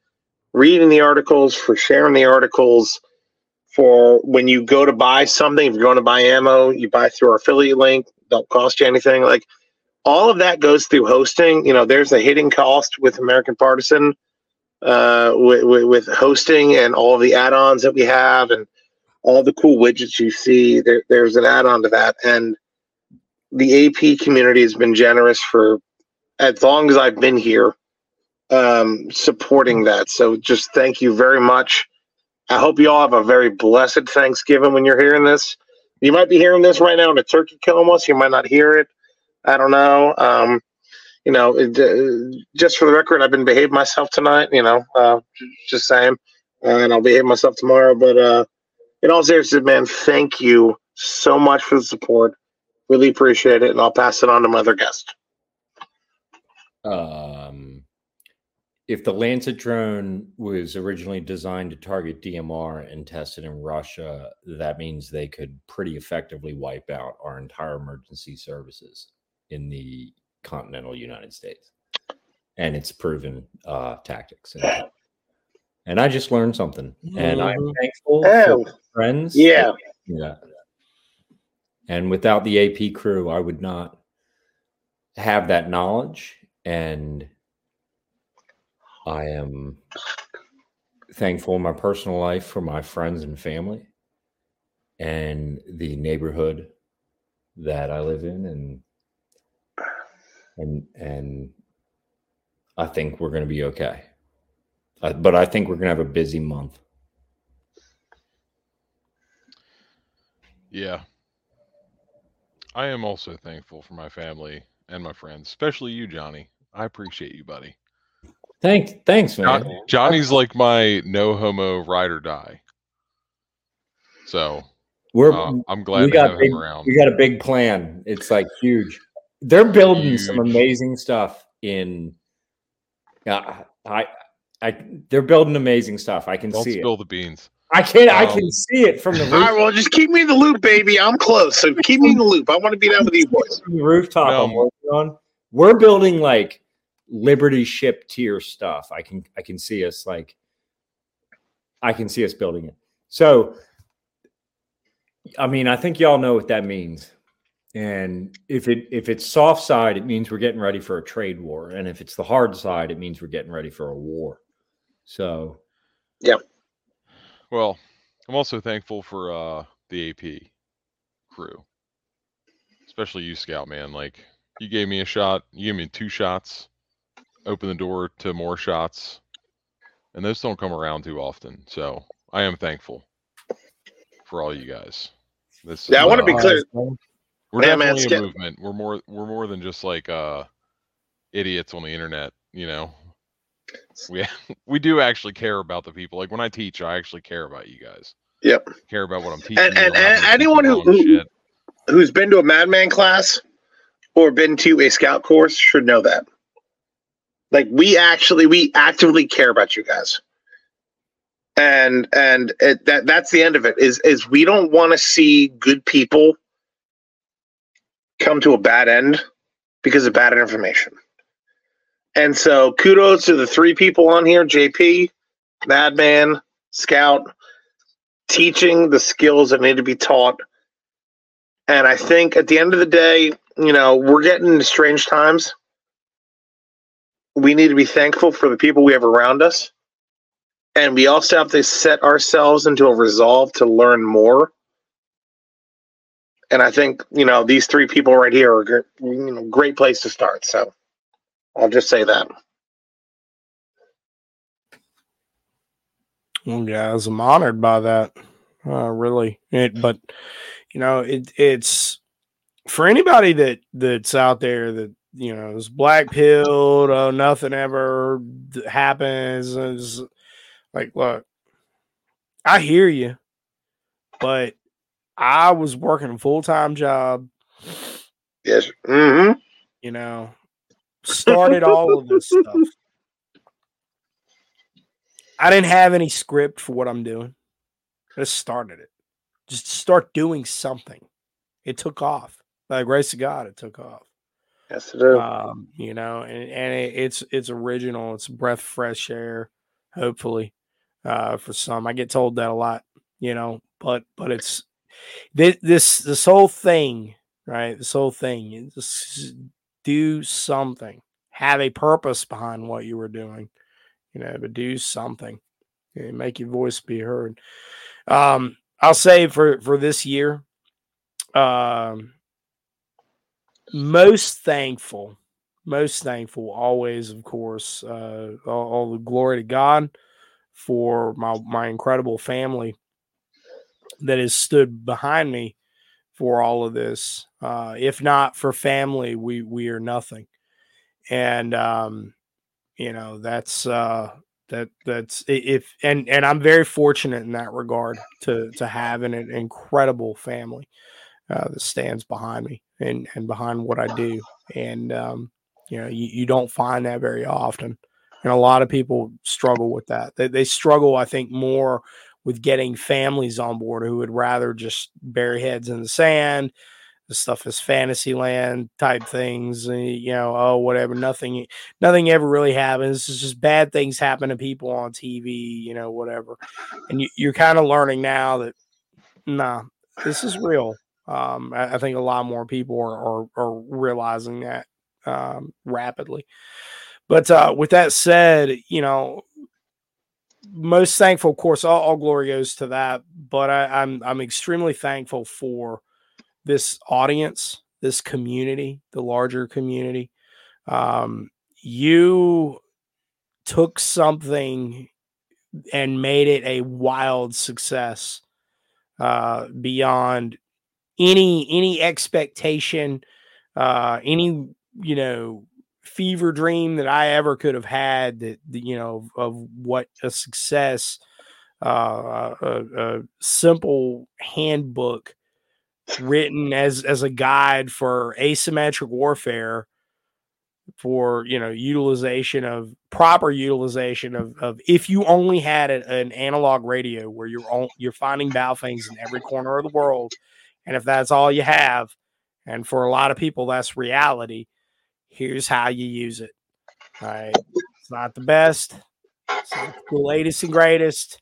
reading the articles, for sharing the articles, for when you go to buy something, if you're going to buy ammo, you buy through our affiliate link, don't cost you anything. Like all of that goes through hosting. You know, there's a hidden cost with American Partisan, uh, with, with, hosting and all the add-ons that we have and all the cool widgets you see. There, there's an add-on to that, and the AP community has been generous for as long as I've been here, um, supporting that. So just thank you very much. I hope you all have a very blessed Thanksgiving when you're hearing this. You might be hearing this right now in a turkey coma, so you might not hear it. I don't know. Um, you know, it, uh, just for the record, I've been behaving myself tonight. You know, uh, just saying, and I'll behave myself tomorrow. But uh, in all seriousness, man, thank you so much for the support. Really appreciate it, and I'll pass it on to my other guest. Um, if the Lancet drone was originally designed to target DMR and tested in Russia, that means they could pretty effectively wipe out our entire emergency services in the continental United States. And it's proven uh, tactics. And, and I just learned something. And I'm Mhm. thankful Oh, for friends. yeah. Yeah. And without the AP crew, I would not have that knowledge. And I am thankful in my personal life for my friends and family and the neighborhood that I live in and and and I think we're going to be okay. Uh, but I think we're going to have a busy month. Yeah. I am also thankful for my family and my friends, especially you, Johnny. I appreciate you, buddy. Thanks, thanks, man. John, Johnny's like my no homo ride or die. So We're uh, I'm glad we to got have big, him around. we got a big plan. It's like huge. They're building some amazing stuff in. Uh, I, I, they're building amazing stuff. I can Don't see it. spill the beans. I can, I Um, can see it from the, <laughs> All right, roof, well, just keep me in the loop, baby. I'm close, so keep me in the loop. I want to be down with you boys. from the rooftop. I'm Um, working on. We're building like Liberty ship tier stuff. I can, I can see us like. I can see us building it. So, I mean, I think y'all know what that means. And if it if it's soft side, it means we're getting ready for a trade war. And if it's the hard side, it means we're getting ready for a war. So yeah. Well, I'm also thankful for uh the AP crew. Especially you, Scout man. Like you gave me a shot, you gave me two shots, opened the door to more shots. and those don't come around too often. So I am thankful for all you guys. This Yeah, I want to uh, be clear. We're Yeah, man, definitely skip- a movement. We're more we're more than just like uh idiots on the internet, you know. We <laughs> we do actually care about the people. Like when I teach, I actually care about you guys. Yep. Care about what I'm teaching. And- and- and anyone who- who who's been to a Madman class or been to a scout course should know that. Like we actually, we actively care about you guys. And and it, that that's the end of it. Is is we don't want to see good people come to a bad end because of bad information. And so kudos to the three people on here, JP, Madman, Scout, teaching the skills that need to be taught. And I think at the end of the day, you know, we're getting into strange times. We need to be thankful for the people we have around us. And we also have to set ourselves into a resolve to learn more. And I think, you know, these three people right here are you know, great place to start. So I'll just say that. Well, guys, I'm honored by that. Uh, really, it, but you know, it it's for anybody that that's out there that you know is black pilled. Oh, nothing ever happens. Is like, look, I hear you, but I was working a full time job. Yes. hmm You know, started all of this stuff. <laughs> I didn't have any script for what I'm doing. I just started it. Just start doing something. It took off. By the grace of God, it took off. Yes, it is. Um, you know, and, and it, it's it's original. It's breath fresh air, hopefully. Uh, for some. I get told that a lot, you know, but but it's this this this whole thing, right? This whole thing, just do something. Have a purpose behind what you were doing, you know, but do something. and make your voice be heard. Um, I'll say for for this year, um, most thankful, most thankful, always, of course, uh, all, all the glory to God for my my incredible family that has stood behind me for all of this. Uh, if not for family, we we are nothing. And um, you know that's uh, that that's if and and I'm very fortunate in that regard to to have an, an incredible family uh, that stands behind me and and behind what I do. And um, you know you, you don't find that very often. And a lot of people struggle with that. They, they struggle, I think, more with getting families on board who would rather just bury heads in the sand. The stuff is fantasy land type things, uh, you know. Oh, whatever. Nothing, nothing ever really happens. It's just bad things happen to people on TV, you know, whatever. And you, you're kind of learning now that, nah, this is real. Um, I, I think a lot more people are are, are realizing that um, rapidly. But uh, with that said, you know, most thankful, of course, all, all glory goes to that. But I, I'm I'm extremely thankful for this audience, this community, the larger community. Um, you took something and made it a wild success uh, beyond any any expectation, uh, any you know fever dream that I ever could have had that you know of what a success uh, a, a simple handbook written as as a guide for asymmetric warfare for you know utilization of proper utilization of, of if you only had a- an analog radio where you're on, you're finding Baofengs in every corner of the world and if that's all you have and for a lot of people that's reality here's how you use it all right? It's not the best it's not the latest and greatest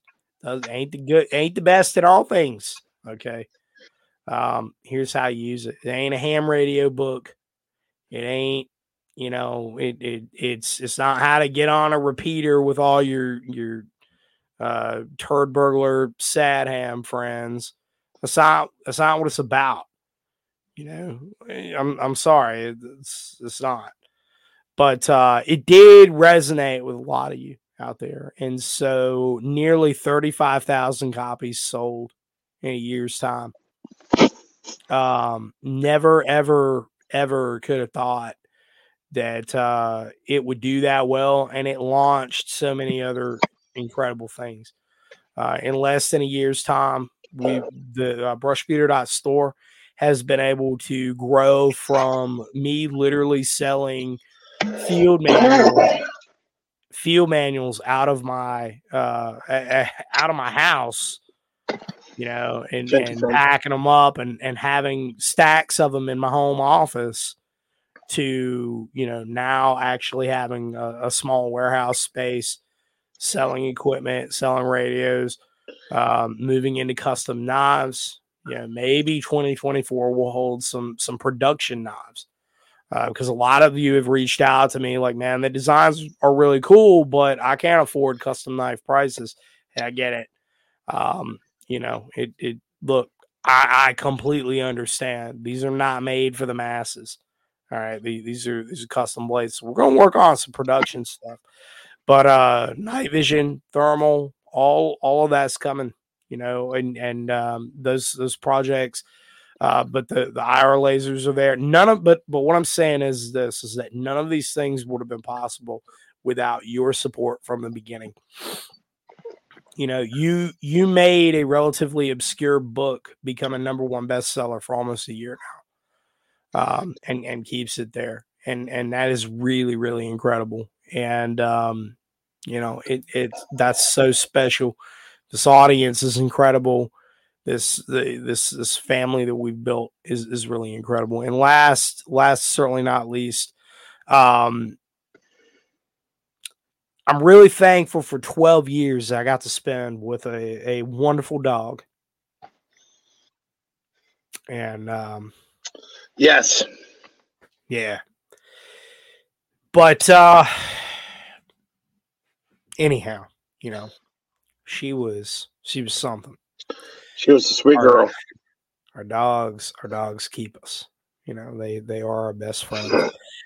ain't the good ain't the best at all things okay? Um here's how you use it. It ain't a ham radio book. It ain't you know it, it it's it's not how to get on a repeater with all your your uh turd burglar sad ham friends. That's not that's not what it's about you know Eh, i'm i'm sorry it's it's not but uh it did resonate with a lot of you out there. And so nearly 35,000 copies sold in a year's time. Um, never, ever, ever could have thought that uh, it would do that well. And it launched so many other incredible things. Uh, in less than a year's time, we the uh, brushbeater.store has been able to grow from me literally selling field manuals field manuals out of my uh out of my house you know and, and packing them up and and having stacks of them in my home office to you know now actually having a, a small warehouse space selling equipment selling radios um, moving into custom knives yeah, maybe 2024 will hold some some production knives because uh, a lot of you have reached out to me like, man, the designs are really cool, but I can't afford custom knife prices. I get it. Um, you know, it it look, I, I completely understand. These are not made for the masses. All right, these are these are custom blades. So we're gonna work on some production stuff, but uh, night vision, thermal, all all of that's coming you know, and and um, those those projects. Uh, but the the IR lasers are there. None of but but what I'm saying is this is that none of these things would have been possible without your support from the beginning. You know, you you made a relatively obscure book become a number one bestseller for almost a year now, um, and and keeps it there, and and that is really really incredible. And um, you know, it it that's so special this audience is incredible. This the, this this family that we've built is is really incredible. And last last certainly not least, um, I'm really thankful for 12 years I got to spend with a, a wonderful dog. And um, yes, yeah. But uh, <sighs> anyhow, you know, she was she was something. She was a sweet our, girl. Our dogs, our dogs keep us. You know, they they are our best friends.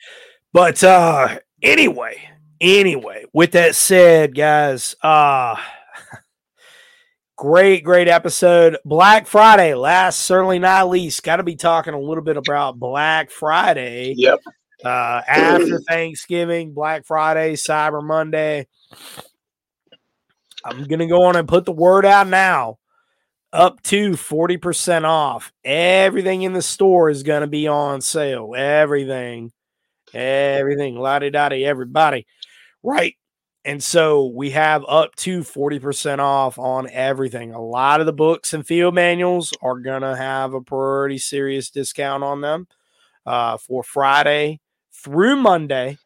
<laughs> but uh anyway, anyway, with that said, guys, uh <laughs> great, great episode. Black Friday, last certainly not least. Got to be talking a little bit about Black Friday. Yep. Uh, after Thanksgiving, Black Friday, Cyber Monday. I'm going to go on and put the word out now. Up to 40% off. Everything in the store is going to be on sale. Everything. Everything. Lottie dottie, everybody. Right. And so we have up to 40% off on everything. A lot of the books and field manuals are going to have a pretty serious discount on them uh, for Friday through Monday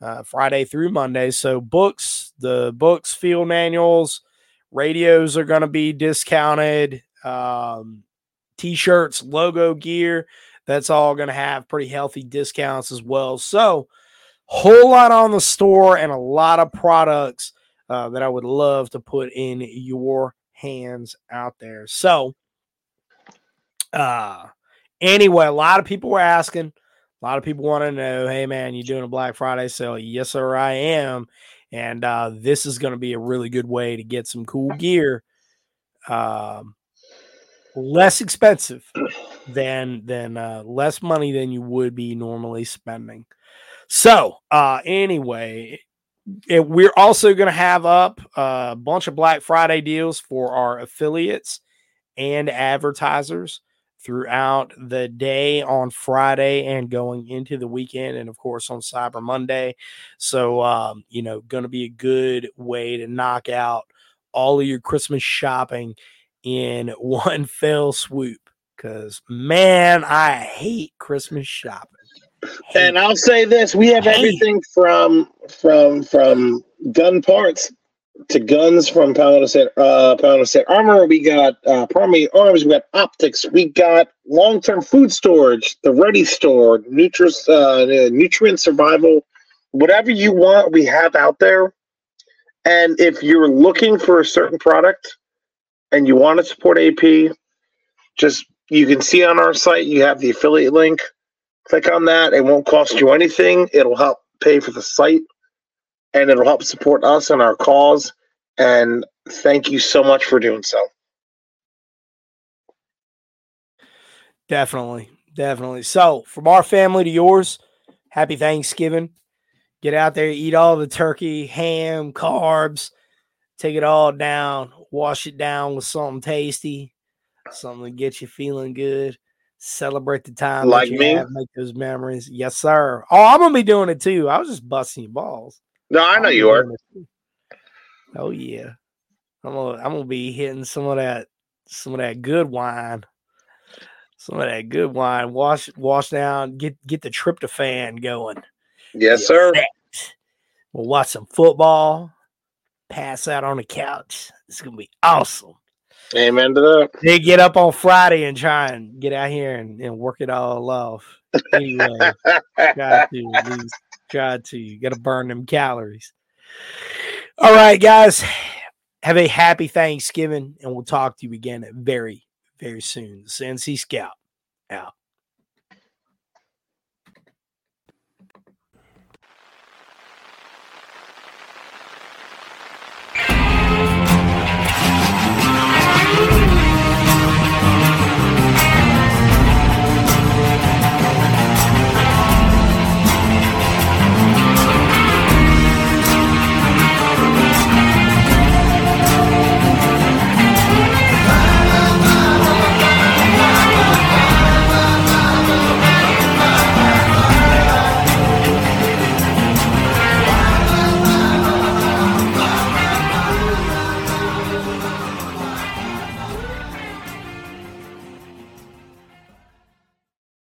uh, Friday through Monday. So books, the books, field manuals, radios are going to be discounted. Um, t-shirts, logo gear, that's all going to have pretty healthy discounts as well. So whole lot on the store and a lot of products uh, that I would love to put in your hands out there. So uh anyway, a lot of people were asking a lot of people want to know, hey man, you doing a Black Friday sale? Yes, sir, I am. And uh, this is going to be a really good way to get some cool gear, um, less expensive than than uh, less money than you would be normally spending. So, uh, anyway, it, we're also going to have up a bunch of Black Friday deals for our affiliates and advertisers throughout the day on Friday and going into the weekend, and of course on Cyber Monday. So, um, you know, going to be a good way to knock out all of your Christmas shopping in <laughs> one fell swoop. Because, man, I hate Christmas shopping. Hate and I'll say this: we have everything from from from gun parts to guns from Palisade, uh, Palisade Armor. We got uh, Primary Arms. We got optics. We got long term food storage, the Ready Store, nutrients, uh, nutrient survival. Whatever you want, we have out there. And if you're looking for a certain product and you want to support AP, just you can see on our site, you have the affiliate link. Click on that. It won't cost you anything. It'll help pay for the site and it'll help support us and our cause. And thank you so much for doing so. Definitely. Definitely. So, from our family to yours, happy Thanksgiving. Get out there, eat all the turkey, ham, carbs, take it all down, wash it down with something tasty, something to get you feeling good. Celebrate the time, Like me? have, make those memories. Yes, sir. Oh, I'm gonna be doing it too. I was just busting your balls. No, I know you are. Oh yeah, I'm gonna I'm gonna be hitting some of that some of that good wine, some of that good wine. Wash wash down, get get the tryptophan going. Yes, sir. We'll watch some football, pass out on the couch. It's gonna be awesome. Amen to that. They get up on Friday and try and get out here and, and work it all off. Anyway, <laughs> to at least try to. You gotta burn them calories. All right, guys. Have a happy Thanksgiving, and we'll talk to you again very, very soon. The NC Scout out.